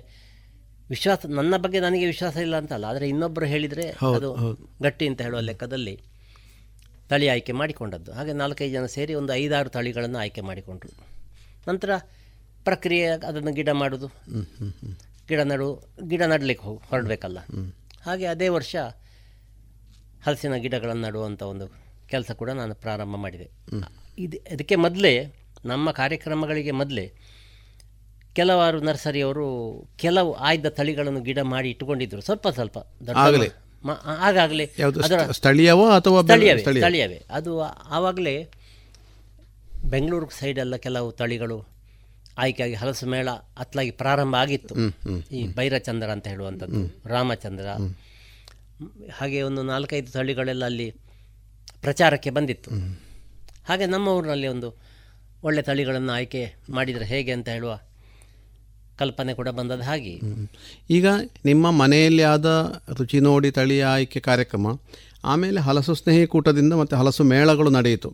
ವಿಶ್ವಾಸ ನನ್ನ ಬಗ್ಗೆ ನನಗೆ ವಿಶ್ವಾಸ ಇಲ್ಲ ಅಂತಲ್ಲ ಆದರೆ ಇನ್ನೊಬ್ಬರು ಹೇಳಿದರೆ ಅದು ಗಟ್ಟಿ ಅಂತ ಹೇಳುವ ಲೆಕ್ಕದಲ್ಲಿ ತಳಿ ಆಯ್ಕೆ ಮಾಡಿಕೊಂಡದ್ದು. ಹಾಗೆ ನಾಲ್ಕೈದು ಜನ ಸೇರಿ ಒಂದು ಐದಾರು ತಳಿಗಳನ್ನು ಆಯ್ಕೆ ಮಾಡಿಕೊಂಡ್ರು. ನಂತರ ಪ್ರಕ್ರಿಯೆ ಅದನ್ನು ಗಿಡ ಮಾಡೋದು. ಗಿಡ ನಡು ಗಿಡ ನಡಲಿಕ್ಕೆ ಹೋಗಿ ಹೊರಡಬೇಕಲ್ಲ. ಹಾಗೆ ಅದೇ ವರ್ಷ ಹಲಸಿನ ಗಿಡಗಳನ್ನು ನಡುವಂಥ ಒಂದು ಕೆಲಸ ಕೂಡ ನಾನು ಪ್ರಾರಂಭ ಮಾಡಿದೆ. ಇದು ಇದಕ್ಕೆ ಮೊದಲೇ ನಮ್ಮ ಕಾರ್ಯಕ್ರಮಗಳಿಗೆ ಮೊದಲೇ ಕೆಲವಾರು ನರ್ಸರಿಯವರು ಕೆಲವು ಆಯ್ದ ತಳಿಗಳನ್ನು ಗಿಡ ಮಾಡಿ ಇಟ್ಟುಕೊಂಡಿದ್ರು. ಸ್ವಲ್ಪ ಸ್ವಲ್ಪ ಆಗಾಗಲೇ ಸ್ಥಳೀಯವೋ ಅಥವಾ ಸ್ಥಳೀಯವೇ ಸ್ಥಳೀಯವೇ? ಅದು ಆವಾಗಲೇ ಬೆಂಗಳೂರು ಸೈಡೆಲ್ಲ ಕೆಲವು ತಳಿಗಳು ಆಯ್ಕೆಯಾಗಿ ಹಲಸು ಮೇಳ ಅತ್ಲಾಗಿ ಪ್ರಾರಂಭ ಆಗಿತ್ತು. ಈ ಭೈರಚಂದ್ರ ಅಂತ ಹೇಳುವಂಥದ್ದು ರಾಮಚಂದ್ರ. ಹಾಗೆ ಒಂದು ನಾಲ್ಕೈದು ತಳಿಗಳೆಲ್ಲ ಅಲ್ಲಿ ಪ್ರಚಾರಕ್ಕೆ ಬಂದಿತ್ತು. ಹಾಗೆ ನಮ್ಮ ಊರಿನಲ್ಲಿ ಒಂದು ಒಳ್ಳೆ ತಳಿಗಳನ್ನು ಆಯ್ಕೆ ಮಾಡಿದರೆ ಹೇಗೆ ಅಂತ ಹೇಳುವ ಕಲ್ಪನೆ ಕೂಡ ಬಂದದ ಹಾಗೆ. ಈಗ ನಿಮ್ಮ ಮನೆಯಲ್ಲಿ ಆದ ರುಚಿ ನೋಡಿ ತಳಿ ಆಯ್ಕೆ ಕಾರ್ಯಕ್ರಮ ಆಮೇಲೆ ಹಲಸು ಸ್ನೇಹಿ ಕೂಟದಿಂದ ಮತ್ತು ಹಲಸು ಮೇಳಗಳು ನಡೆಯಿತು.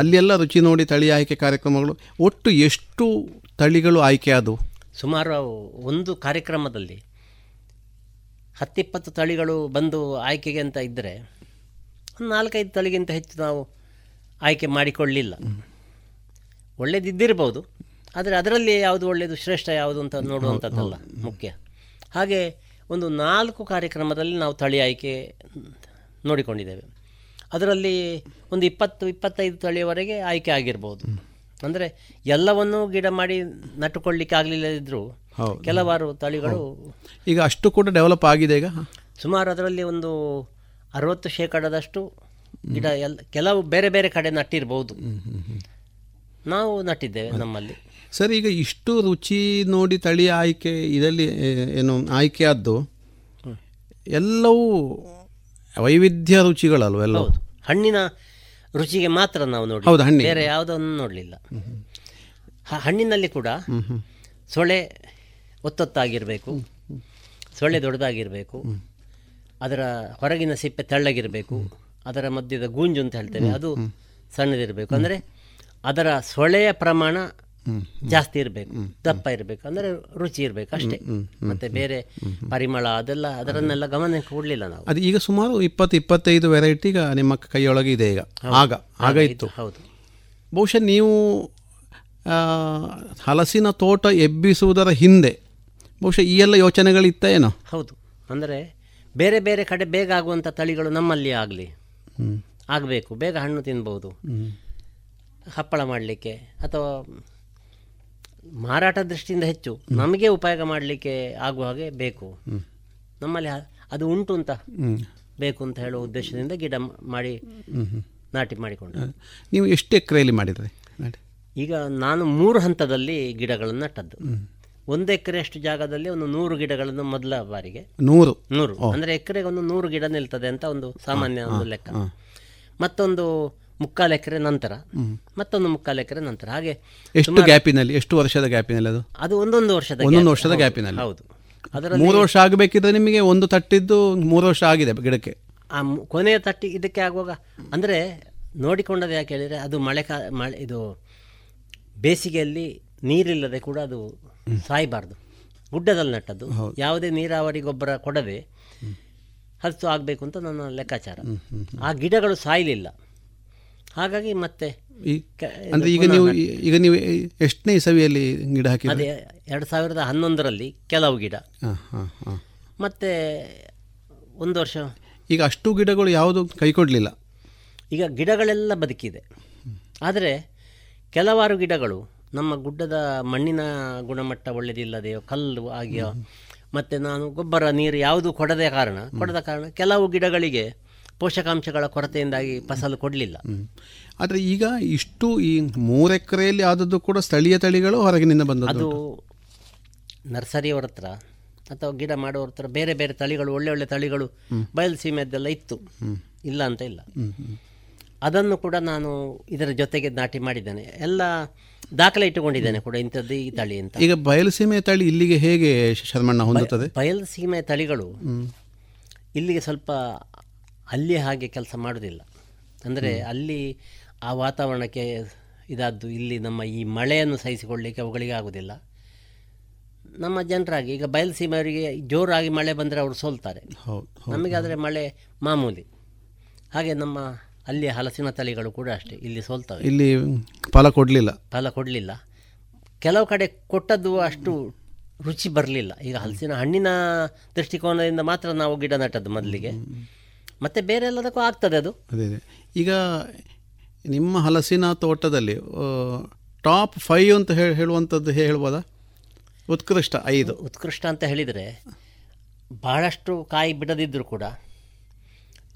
ಅಲ್ಲೆಲ್ಲ ರುಚಿ ನೋಡಿ ತಳಿ ಆಯ್ಕೆ ಕಾರ್ಯಕ್ರಮಗಳು ಒಟ್ಟು ಎಷ್ಟು ತಳಿಗಳು ಆಯ್ಕೆ ಆದವು? ಸುಮಾರು ಒಂದು ಕಾರ್ಯಕ್ರಮದಲ್ಲಿ ಹತ್ತಿಪ್ಪತ್ತು ತಳಿಗಳು ಬಂದು ಆಯ್ಕೆಗೆ ಅಂತ ಇದ್ದರೆ ಒಂದು ನಾಲ್ಕೈದು ತಳಿಗಿಂತ ಹೆಚ್ಚು ನಾವು ಆಯ್ಕೆ ಮಾಡಿಕೊಳ್ಳಲಿಲ್ಲ ಒಳ್ಳೇದಿದ್ದಿರ್ಬೋದು. ಆದರೆ ಅದರಲ್ಲಿ ಯಾವುದು ಒಳ್ಳೆಯದು ಶ್ರೇಷ್ಠ ಯಾವುದು ಅಂತ ನೋಡುವಂಥದ್ದಲ್ಲ ಮುಖ್ಯ. ಹಾಗೆ ಒಂದು ನಾಲ್ಕು ಕಾರ್ಯಕ್ರಮದಲ್ಲಿ ನಾವು ತಳಿ ಆಯ್ಕೆ ನೋಡಿಕೊಂಡಿದ್ದೇವೆ. ಅದರಲ್ಲಿ ಒಂದು ಇಪ್ಪತ್ತು ಇಪ್ಪತ್ತೈದು ತಳಿಯವರೆಗೆ ಆಯ್ಕೆ ಆಗಿರ್ಬೋದು. ಅಂದರೆ ಎಲ್ಲವನ್ನೂ ಗಿಡ ಮಾಡಿ ನಟ್ಟುಕೊಳ್ಳಿಕ್ಕೆ ಆಗಲಿಲ್ಲದಿದ್ದರೂ. ಕೆಲವಾರು ತಳಿಗಳು ಈಗ ಅಷ್ಟು ಕೂಡ ಡೆವಲಪ್ ಆಗಿದೆ ಈಗ? ಸುಮಾರು ಅದರಲ್ಲಿ ಒಂದು ಅರವತ್ತು ಶೇಕಡದಷ್ಟು ಗಿಡ ಎಲ್ಲ ಕೆಲವು ಬೇರೆ ಬೇರೆ ಕಡೆ ನಟ್ಟಿರ್ಬೋದು. ನಾವು ನಟ್ಟಿದ್ದೇವೆ ನಮ್ಮಲ್ಲಿ. ಸರ್ ಈಗ ಇಷ್ಟು ರುಚಿ ನೋಡಿ ತಳಿ ಆಯ್ಕೆ ಇದರಲ್ಲಿ ಏನು ಏನು ಆಯ್ಕೆಯಾದ್ದು ಎಲ್ಲವೂ ವೈವಿಧ್ಯ ರುಚಿಗಳಲ್ವ ಎಲ್ಲವೂ? ಹೌದು. ಹಣ್ಣಿನ ರುಚಿಗೆ ಮಾತ್ರ ನಾವು ನೋಡಿ. ಹೌದು, ಹಣ್ಣು ಬೇರೆ ಯಾವುದನ್ನು ನೋಡಲಿಲ್ಲ. ಹಣ್ಣಿನಲ್ಲಿ ಕೂಡ ಸೊಳೆ ಒತ್ತೊತ್ತಾಗಿರಬೇಕು. ಸೊಳ್ಳೆ ದೊಡ್ಡದಾಗಿರಬೇಕು. ಅದರ ಹೊರಗಿನ ಸಿಪ್ಪೆ ತೆಳ್ಳಗಿರಬೇಕು. ಅದರ ಮಧ್ಯದ ಗೂಂಜು ಅಂತ ಹೇಳ್ತೇವೆ. ಅದು ಸಣ್ಣದಿರಬೇಕು. ಅಂದರೆ ಅದರ ಸೊಳೆಯ ಪ್ರಮಾಣ ಜಾಸ್ತಿ ಇರಬೇಕು ದಪ್ಪ ಇರಬೇಕು ಅಂದರೆ ರುಚಿ ಇರಬೇಕು ಅಷ್ಟೇ. ಮತ್ತೆ ಬೇರೆ ಪರಿಮಳ ಅದೆಲ್ಲ ಅದರನ್ನೆಲ್ಲ ಗಮನ ಕೊಡಲಿಲ್ಲ ನಾವು. ಅದು ಈಗ ಸುಮಾರು ಇಪ್ಪತ್ತು ಇಪ್ಪತ್ತೈದು ವೆರೈಟಿ ಈಗ ನಿಮ್ಮ ಕೈಯೊಳಗೆ ಇದೆ ಈಗ. ಆಗ ಆಗ ಇತ್ತು. ಹೌದು. ಬಹುಶಃ ನೀವು ಹಲಸಿನ ತೋಟ ಎಬ್ಬಿಸುವುದರ ಹಿಂದೆ ಬಹುಶಃ ಈ ಎಲ್ಲ ಯೋಚನೆಗಳಿತ್ತ ಏನೋ? ಹೌದು. ಅಂದರೆ ಬೇರೆ ಬೇರೆ ಕಡೆ ಬೇಗ ಆಗುವಂಥ ತಳಿಗಳು ನಮ್ಮಲ್ಲಿ ಆಗಲಿ. ಆಗಬೇಕು. ಬೇಗ ಹಣ್ಣು ತಿನ್ಬೋದು. ಹಪ್ಪಳ ಮಾಡಲಿಕ್ಕೆ ಅಥವಾ ಮಾರಾಟ ದೃಷ್ಟಿಯಿಂದ ಹೆಚ್ಚು. ನಮಗೆ ಉಪಯೋಗ ಮಾಡಲಿಕ್ಕೆ ಆಗುವ ಹಾಗೆ ಬೇಕು. ನಮ್ಮಲ್ಲಿ ಅದು ಉಂಟು ಅಂತ ಬೇಕು ಅಂತ ಹೇಳುವ ಉದ್ದೇಶದಿಂದ ಗಿಡ ಮಾಡಿ. ನಾಟಿ ಮಾಡಿಕೊಂಡು. ನೀವು ಎಷ್ಟು ಎಕರೆಯಲ್ಲಿ ಮಾಡಿದ್ರಿ ಈಗ ನಾನು ಮೂರು ಹಂತದಲ್ಲಿ ಗಿಡಗಳನ್ನು ನಟ್ಟದ್ದು. ಒಂದು ಎಕರೆಯಷ್ಟು ಜಾಗದಲ್ಲಿ ಒಂದು ನೂರು ಗಿಡಗಳನ್ನು ಮೊದಲ ಬಾರಿಗೆ. ನೂರು? ನೂರು. ಅಂದರೆ ಎಕರೆಗೆ ಒಂದು ನೂರು ಗಿಡ ನಿಲ್ತದೆ ಅಂತ ಒಂದು ಸಾಮಾನ್ಯ ಒಂದು ಲೆಕ್ಕ. ಮತ್ತೊಂದು ಮುಕ್ಕಾಲು ಎಕರೆ ನಂತರ ಮತ್ತೊಂದು ಮುಕ್ಕಾಲು ಎಕರೆ ನಂತರ. ಹಾಗೆ ಎಷ್ಟು ಗ್ಯಾಪಿನಲ್ಲಿ ಎಷ್ಟು ವರ್ಷದ ಗ್ಯಾಪಿನಲ್ಲಿ ಅದು? ಅದು ಒಂದೊಂದು ವರ್ಷದ ಒಂದೊಂದು ವರ್ಷದ ಗ್ಯಾಪಿನಲ್ಲಿ. ಹೌದು. ಅದರ ಮೂರು ವರ್ಷ ಆಗಬೇಕಿದ್ರೆ ನಿಮಗೆ ಒಂದು ತಟ್ಟಿದ್ದು ಮೂರು ವರ್ಷ ಆಗಿದೆ ಗಿಡಕ್ಕೆ. ಆ ಕೊನೆಯ ತಟ್ಟಿ ಇದಕ್ಕೆ ಆಗುವಾಗ ಅಂದರೆ ನೋಡಿಕೊಂಡದ್ದು ಯಾಕೆ ಹೇಳಿದರೆ ಅದು ಮಳೆ ಕಾ ಮಳೆ ಇದು ಬೇಸಿಗೆಯಲ್ಲಿ ನೀರಿಲ್ಲದೆ ಕೂಡ ಅದು ಸಾಯಬಾರ್ದು. ಗುಡ್ಡದಲ್ಲಿ ನಟ್ಟದ್ದು. ಯಾವುದೇ ನೀರಾವರಿ ಗೊಬ್ಬರ ಕೊಡದೆ ಹತ್ತು ಆಗಬೇಕು ಅಂತ ನನ್ನ ಲೆಕ್ಕಾಚಾರ. ಆ ಗಿಡಗಳು ಸಾಯಲಿಲ್ಲ. ಹಾಗಾಗಿ ಮತ್ತೆ ಅಂದ್ರೆ ಈಗ ನೀವು ಈಗ ನೀವು ಎಷ್ಟನೇ ಇಸವಿಯಲ್ಲಿ ಗಿಡ ಹಾಕಿ ಅದೇ ಎರಡು ಸಾವಿರದ ಹನ್ನೊಂದರಲ್ಲಿ ಕೆಲವು ಗಿಡ. ಮತ್ತೆ ಒಂದು ವರ್ಷ. ಈಗ ಅಷ್ಟು ಗಿಡಗಳು ಯಾವುದು ಕೈಕೊಡ್ಲಿಲ್ಲ ಈಗ ಗಿಡಗಳೆಲ್ಲ ಬದುಕಿದೆ. ಆದರೆ ಕೆಲವಾರು ಗಿಡಗಳು ನಮ್ಮ ಗುಡ್ಡದ ಮಣ್ಣಿನ ಗುಣಮಟ್ಟ ಒಳ್ಳೆಯದಿಲ್ಲದೆಯೋ ಕಲ್ಲು ಆಗಿಯೋ ಮತ್ತು ನಾನು ಗೊಬ್ಬರ ನೀರು ಯಾವುದು ಕೊಡದೆ ಕಾರಣ ಕೊಡದ ಕಾರಣ ಕೆಲವು ಗಿಡಗಳಿಗೆ ಪೋಷಕಾಂಶಗಳ ಕೊರತೆಯಿಂದಾಗಿ ಫಸಲು ಕೊಡಲಿಲ್ಲ. ಆದರೆ ಈಗ ಇಷ್ಟು ಈ ಮೂರು ಎಕರೆಯಲ್ಲಿ ಆದದ್ದು ಕೂಡ ಸ್ಥಳೀಯ ತಳಿಗಳು ಹೊರಗಿನಿಂದ ಬಂದದ್ದು ಅದು ನರ್ಸರಿಯವರ ಹತ್ರ ಅಥವಾ ಗಿಡ ಮಾಡುವವ್ರ ಹತ್ರ ಬೇರೆ ಬೇರೆ ತಳಿಗಳು ಒಳ್ಳೆ ಒಳ್ಳೆ ತಳಿಗಳು ಬಯಲು ಸೀಮೆದ್ದೆಲ್ಲ ಇತ್ತು. ಇಲ್ಲ ಅಂತ ಇಲ್ಲ. ಅದನ್ನು ಕೂಡ ನಾನು ಇದರ ಜೊತೆಗೆ ನಾಟಿ ಮಾಡಿದ್ದೇನೆ. ಎಲ್ಲ ದಾಖಲೆ ಇಟ್ಟುಕೊಂಡಿದ್ದೇನೆ ಕೂಡ ಇಂಥದ್ದು ಈ ತಳಿ ಅಂತ. ಈಗ ಬಯಲುಸೀಮೆ ತಳಿ ಇಲ್ಲಿಗೆ ಹೇಗೆ ಶರ್ಮಣ್ಣ ಹೊಂದುತ್ತದೆ? ಬಯಲು ಸೀಮೆ ತಳಿಗಳು. ಇಲ್ಲಿಗೆ ಸ್ವಲ್ಪ ಅಲ್ಲಿ ಹಾಗೆ ಕೆಲಸ ಮಾಡೋದಿಲ್ಲ. ಅಂದರೆ ಅಲ್ಲಿ ಆ ವಾತಾವರಣಕ್ಕೆ ಇದಾದ್ದು ಇಲ್ಲಿ ನಮ್ಮ ಈ ಮಳೆಯನ್ನು ಸಹಿಸಿಕೊಳ್ಳಿಕ್ಕೆ ಅವುಗಳಿಗೆ ಆಗೋದಿಲ್ಲ. ನಮ್ಮ ಜನರಾಗಿ ಈಗ ಬಯಲುಸೀಮೆಯವರಿಗೆ ಜೋರಾಗಿ ಮಳೆ ಬಂದರೆ ಅವರು ಸೋಲ್ತಾರೆ. ಹೌದು ನಮಗೆ ಆದರೆ ಮಳೆ ಮಾಮೂಲಿ. ಹಾಗೆ ನಮ್ಮ ಅಲ್ಲಿ ಹಲಸಿನ ತಳಿಗಳು ಕೂಡ ಅಷ್ಟೇ ಇಲ್ಲಿ ಸೋಲ್ತವೆ. ಇಲ್ಲಿ ಫಲ ಕೊಡಲಿಲ್ಲ. ಫಲ ಕೊಡಲಿಲ್ಲ. ಕೆಲವು ಕಡೆ ಕೊಟ್ಟದ್ದು ಅಷ್ಟು ರುಚಿ ಬರಲಿಲ್ಲ. ಈಗ ಹಲಸಿನ ಹಣ್ಣಿನ ದೃಷ್ಟಿಕೋನದಿಂದ ಮಾತ್ರ ನಾವು ಗಿಡ ನಟ್ಟದ್ದು ಮೊದಲಿಗೆ. ಮತ್ತೆ ಬೇರೆ ಎಲ್ಲದಕ್ಕೂ ಆಗ್ತದೆ ಅದು. ಅದೇ ಅದೇ. ಈಗ ನಿಮ್ಮ ಹಲಸಿನ ತೋಟದಲ್ಲಿ ಟಾಪ್ ಫೈವ್ ಅಂತ ಹೇಳಿ ಹೇಳುವಂಥದ್ದು ಹೇಳ್ಬೋದಾ? ಉತ್ಕೃಷ್ಟ ಐದು. ಉತ್ಕೃಷ್ಟ ಅಂತ ಹೇಳಿದರೆ ಭಾಳಷ್ಟು ಕಾಯಿ ಬಿಡದಿದ್ದರೂ ಕೂಡ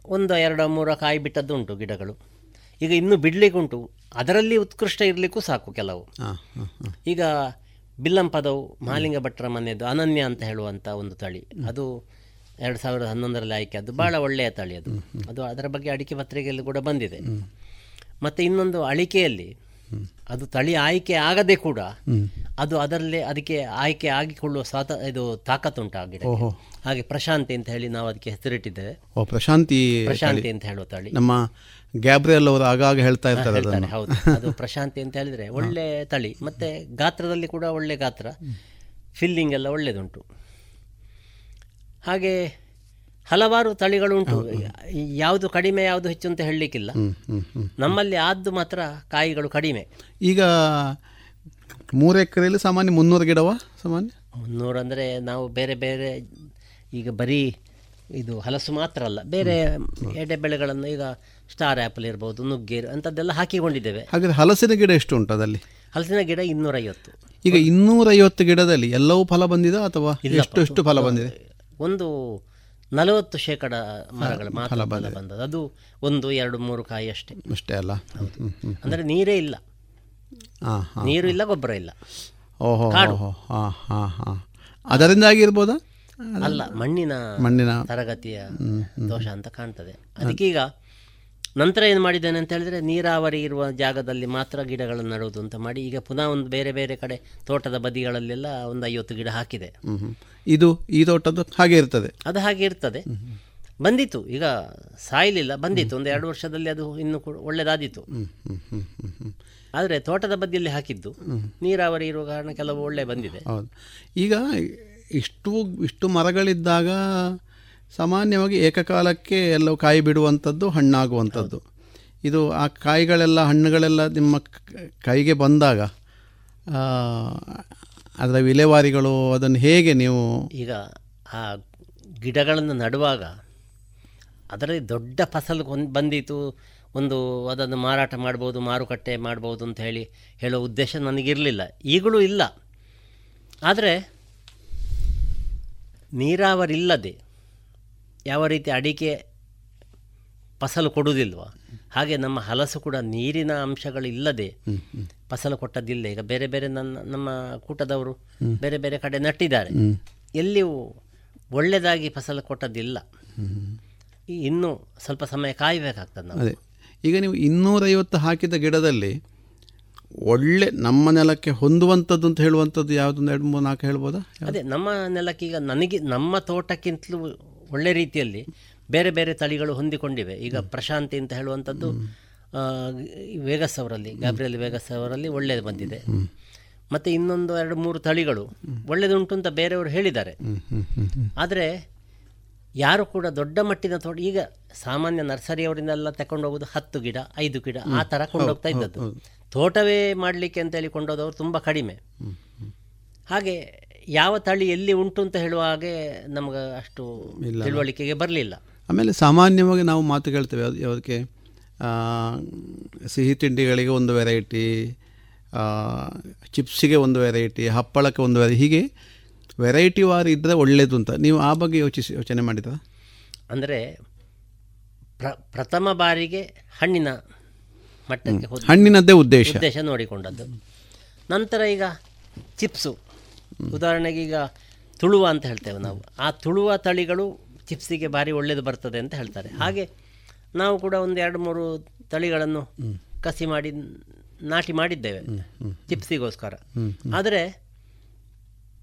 ಒಂದು ಎರಡು ಮೂರು ಕಾಯಿ ಬಿಟ್ಟದ್ದು ಉಂಟು ಗಿಡಗಳು. ಈಗ ಇನ್ನೂ ಬಿಡಲಿಕ್ಕೆ ಉಂಟು ಅದರಲ್ಲಿ ಉತ್ಕೃಷ್ಟ ಇರಲಿಕ್ಕೂ ಸಾಕು ಕೆಲವು. ಈಗ ಬಿಲ್ಲಂಪದವು ಮಾಲಿಂಗ ಭಟ್ರ ಮನೆಯದು ಅನನ್ಯ ಅಂತ ಹೇಳುವಂಥ ಒಂದು ತಳಿ. ಅದು ಎರಡು ಸಾವಿರದ ಹನ್ನೊಂದರಲ್ಲಿ ಆಯ್ಕೆ ಅದು ಭಾಳ ಒಳ್ಳೆಯ ತಳಿ ಅದು. ಅದು ಅದರ ಬಗ್ಗೆ ಅಡಿಕೆ ಪತ್ರಿಕೆಯಲ್ಲಿ ಕೂಡ ಬಂದಿದೆ. ಮತ್ತು ಇನ್ನೊಂದು ಅಳಿಕೆಯಲ್ಲಿ ಅದು ತಳಿ ಆಯ್ಕೆ ಆಗದೆ ಕೂಡ ಅದು ಅದರಲ್ಲಿ ಅದಕ್ಕೆ ಆಯ್ಕೆ ಆಗಿಕೊಳ್ಳುವ ಸ್ವಾತ ಇದು ತಾಕತ್ತುಂಟು ಆ ಗಿಡಕ್ಕೆ ಹಾಗೆ ಪ್ರಶಾಂತಿ ಅಂತ ಹೇಳಿ ನಾವು ಅದಕ್ಕೆ ಹೆಸರಿಟ್ಟಿದ್ದೇವೆ. ಓ ಪ್ರಶಾಂತಿ ಪ್ರಶಾಂತಿ ಅಂತ ಹೇಳುವ ತಳಿ. ನಮ್ಮ ಗ್ಯಾಬ್ರಿಯಲ್ ಅವರು ಆಗಾಗ ಹೇಳ್ತಾ ಇರ್ತಾರೆ ಹೌದು. ಅದು ಪ್ರಶಾಂತಿ ಅಂತ ಹೇಳಿದ್ರೆ ಒಳ್ಳೆ ತಳಿ. ಮತ್ತೆ ಗಾತ್ರದಲ್ಲಿ ಕೂಡ ಒಳ್ಳೆ ಗಾತ್ರ. ಫಿಲ್ಲಿಂಗ್ ಎಲ್ಲ ಒಳ್ಳೆದುಂಟು. ಹಾಗೆ ಹಲವಾರು ತಳಿಗಳುಂಟು ಯಾವುದು ಕಡಿಮೆ ಯಾವುದು ಹೆಚ್ಚು ಅಂತ ಹೇಳಲಿಕ್ಕಿಲ್ಲ. ನಮ್ಮಲ್ಲಿ ಆದ್ದು ಮಾತ್ರ ಕಾಯಿಗಳು ಕಡಿಮೆ. ಈಗ ಮೂರು ಎಕರೆಯಲ್ಲಿ ಸಾಮಾನ್ಯ ಮುನ್ನೂರು ಗಿಡವ ಸಾಮಾನ್ಯ? ಮುನ್ನೂರು ಅಂದರೆ ನಾವು ಬೇರೆ ಬೇರೆ ಈಗ ಬರೀ ಇದು ಹಲಸು ಮಾತ್ರ ಅಲ್ಲ ಬೇರೆ ಎಡೆ ಬೆಳೆಗಳನ್ನು ಈಗ ಸ್ಟಾರ್ ಆ್ಯಪಲ್ ಇರ್ಬೋದು ನುಗ್ಗೆ ಅಂಥದ್ದೆಲ್ಲ ಹಾಕಿಕೊಂಡಿದ್ದೇವೆ. ಹಾಗಾದರೆ ಹಲಸಿನ ಗಿಡ ಎಷ್ಟು ಉಂಟು ಅದಲ್ಲಿ ಹಲಸಿನ ಗಿಡ ಇನ್ನೂರೈವತ್ತು. ಈಗ ಇನ್ನೂರೈವತ್ತು ಗಿಡದಲ್ಲಿ ಎಲ್ಲವೂ ಫಲ ಬಂದಿದೆ ಅಥವಾ ಎಷ್ಟು ಫಲ ಬಂದಿದೆ? ಒಂದು ನಲವತ್ತು ಶೇಕಡ ಮರಗಳು ಮಾತ್ರ ಫಲ ಬಂದದ್ದು. ಅದು ಒಂದು ಎರಡು ಮೂರು ಕಾಯಿ ಅಷ್ಟೇ. ಅಷ್ಟೇ ಅಲ್ಲ. ಅಂದರೆ ನೀರೇ ಇಲ್ಲ. ನೀರು ಇಲ್ಲ ಗೊಬ್ಬರ ಇಲ್ಲ. ಓಹೋ ಅದರಿಂದಾಗಿ ಇರ್ಬೋದಾ? ಅಲ್ಲ ಮಣ್ಣಿನ ಮಣ್ಣಿನ ತರಗತಿಯ ದೋಷ ಅಂತ ಕಾಣ್ತದೆ. ಅದಕ್ಕೀಗ ನಂತರ ಏನು ಮಾಡಿದ್ದೇನೆ ಅಂತ ಹೇಳಿದ್ರೆ ನೀರಾವರಿ ಇರುವ ಜಾಗದಲ್ಲಿ ಮಾತ್ರ ಗಿಡಗಳನ್ನು ನಡುವುದು ಅಂತ ಮಾಡಿ ಈಗ ಪುನಃ ಒಂದು ಬೇರೆ ಬೇರೆ ಕಡೆ ತೋಟದ ಬದಿಗಳಲ್ಲೆಲ್ಲ ಒಂದು ಐವತ್ತು ಗಿಡ ಹಾಕಿದೆ. ಇದು ಈ ತೋಟದ್ದು ಹಾಗೆ ಇರ್ತದೆ. ಅದು ಹಾಗೆ ಇರ್ತದೆ. ಬಂದಿತ್ತು. ಈಗ ಸಾಯಲಿಲ್ಲ. ಬಂದಿತ್ತು. ಒಂದು ಎರಡು ವರ್ಷದಲ್ಲಿ ಅದು ಇನ್ನು ಕೂಡ ಹ್ಮ್. ಆದರೆ ತೋಟದ ಬದಿಯಲ್ಲಿ ಹಾಕಿದ್ದು ನೀರಾವರಿ ಇರುವ ಕಾರಣ ಕೆಲವು ಒಳ್ಳೆ ಬಂದಿದೆ. ಈಗ ಇಷ್ಟು ಇಷ್ಟು ಮರಗಳಿದ್ದಾಗ ಸಾಮಾನ್ಯವಾಗಿ ಏಕಕಾಲಕ್ಕೆ ಎಲ್ಲವೂ ಕಾಯಿ ಬಿಡುವಂಥದ್ದು, ಹಣ್ಣಾಗುವಂಥದ್ದು. ಇದು ಆ ಕಾಯಿಗಳೆಲ್ಲ, ಹಣ್ಣುಗಳೆಲ್ಲ ನಿಮ್ಮ ಕೈಗೆ ಬಂದಾಗ ಅದರ ವಿಲೇವಾರಿಗಳು ಅದನ್ನು ಹೇಗೆ ನೀವು ಈಗ ಆ ಗಿಡಗಳನ್ನು ನಡುವಾಗ ಅದರಲ್ಲಿ ದೊಡ್ಡ ಫಸಲು ಹೊಂದ್- ಬಂದಿತು, ಒಂದು ಅದನ್ನು ಮಾರಾಟ ಮಾಡ್ಬೋದು, ಮಾರುಕಟ್ಟೆ ಮಾಡ್ಬೋದು ಅಂತ ಹೇಳಿ ಹೇಳೋ ಉದ್ದೇಶ ನನಗಿರಲಿಲ್ಲ. ಈಗಲೂ ಇಲ್ಲ. ಆದರೆ ನೀರಾವರಿ ಇಲ್ಲದೆ ಯಾವ ರೀತಿ ಅಡಿಕೆ ಫಸಲು ಕೊಡುವುದಿಲ್ವ ಹಾಗೆ ನಮ್ಮ ಹಲಸು ಕೂಡ ನೀರಿನ ಅಂಶಗಳಿಲ್ಲದೆ ಫಸಲು ಕೊಟ್ಟದಿಲ್ಲ ಈಗ ಬೇರೆ ಬೇರೆ ನನ್ನ ನಮ್ಮ ಕೂಟದವರು ಬೇರೆ ಬೇರೆ ಕಡೆ ನಟ್ಟಿದ್ದಾರೆ. ಎಲ್ಲಿಯೂ ಒಳ್ಳೆಯದಾಗಿ ಫಸಲು ಕೊಟ್ಟದಿಲ್ಲ ಇನ್ನೂ ಸ್ವಲ್ಪ ಸಮಯ ಕಾಯಬೇಕಾಗ್ತದೆ ನಾವು. ಅದೇ. ಈಗ ನೀವು ಇನ್ನೂರೈವತ್ತು ಹಾಕಿದ ಗಿಡದಲ್ಲಿ ಒಳ್ಳೆ ನಮ್ಮ ನೆಲಕ್ಕೆ ಹೊಂದುವಂಥದ್ದು ಅಂತ ಹೇಳುವಂಥದ್ದು ಯಾವುದೊಂದು ಎರಡು ಮೂರು ನಾಲ್ಕು ಹೇಳ್ಬೋದಾ? ಅದೇ ನಮ್ಮ ನೆಲಕ್ಕೀಗ ನನಗೆ ನಮ್ಮ ತೋಟಕ್ಕಿಂತಲೂ ಒಳ್ಳೆ ರೀತಿಯಲ್ಲಿ ಬೇರೆ ಬೇರೆ ತಳಿಗಳು ಹೊಂದಿಕೊಂಡಿವೆ. ಈಗ ಪ್ರಶಾಂತಿ ಅಂತ ಹೇಳುವಂಥದ್ದು ಆ, ವೇಗಸ್ ಅವರಲ್ಲಿ ಗಾಬ್ರಿಯಲ್ಲಿ ವೇಗಸ್ ಅವರಲ್ಲಿ ಒಳ್ಳೇದು ಬಂದಿದೆ. ಮತ್ತು ಇನ್ನೊಂದು ಎರಡು ಮೂರು ತಳಿಗಳು ಒಳ್ಳೆಯದುಂಟು ಅಂತ ಬೇರೆಯವರು ಹೇಳಿದ್ದಾರೆ. ಆದರೆ ಯಾರು ಕೂಡ ದೊಡ್ಡ ಮಟ್ಟಿನ ತೋಟ ಈಗ ಸಾಮಾನ್ಯ ನರ್ಸರಿಯವರಿಂದೆಲ್ಲ ತಕೊಂಡು ಹೋಗೋದು ಹತ್ತು ಗಿಡ ಐದು ಗಿಡ ಆ ಥರ ಕೊಂಡೋಗ್ತಾ ಇದ್ದದ್ದು. ತೋಟವೇ ಮಾಡಲಿಕ್ಕೆ ಅಂತೇಳಿ ಕೊಂಡೋದವರು ತುಂಬ ಕಡಿಮೆ. ಹಾಗೆ ಯಾವ ತಳಿ ಎಲ್ಲಿ ಉಂಟು ಅಂತ ಹೇಳುವ ಹಾಗೆ ನಮ್ಗೆ ಅಷ್ಟು ತಿಳುವಳಿಕೆಗೆ ಬರಲಿಲ್ಲ. ಆಮೇಲೆ ಸಾಮಾನ್ಯವಾಗಿ ನಾವು ಮಾತು ಕೇಳ್ತೇವೆ. ಯಾವ್ದು ಯಾವುದಕ್ಕೆ? ಸಿಹಿ ತಿಂಡಿಗಳಿಗೆ ಒಂದು ವೆರೈಟಿ ಚಿಪ್ಸಿಗೆ ಒಂದು ವೆರೈಟಿ ಹಪ್ಪಳಕ್ಕೆ ಒಂದು ವೆರೈಟಿ ಹೀಗೆ ವೆರೈಟಿ ವಾರು ಇದ್ದರೆ ಒಳ್ಳೆಯದು ಅಂತ. ನೀವು ಆ ಬಗ್ಗೆ ಯೋಚಿಸಿ ಯೋಚನೆ ಮಾಡಿದ ಅಂದರೆ ಪ್ರ ಪ್ರಥಮ ಬಾರಿಗೆ ಹಣ್ಣಿನ ಮಟ್ಟಕ್ಕೆ ಹಣ್ಣಿನದ್ದೇ ಉದ್ದೇಶ. ಉದ್ದೇಶ ನೋಡಿಕೊಂಡದ್ದು. ನಂತರ ಈಗ ಚಿಪ್ಸು. ಉದಾಹರಣೆಗೆ ಈಗ ತುಳುವ ಅಂತ ಹೇಳ್ತೇವೆ ನಾವು. ಆ ತುಳುವ ತಳಿಗಳು ಚಿಪ್ಸಿಗೆ ಭಾರಿ ಒಳ್ಳೇದು ಬರ್ತದೆ ಅಂತ ಹೇಳ್ತಾರೆ. ಹಾಗೆ ನಾವು ಕೂಡ ಒಂದು ಎರಡು ಮೂರು ತಳಿಗಳನ್ನು ಕಸಿ ಮಾಡಿ ನಾಟಿ ಮಾಡಿದ್ದೇವೆ ಚಿಪ್ಸಿಗೋಸ್ಕರ. ಆದರೆ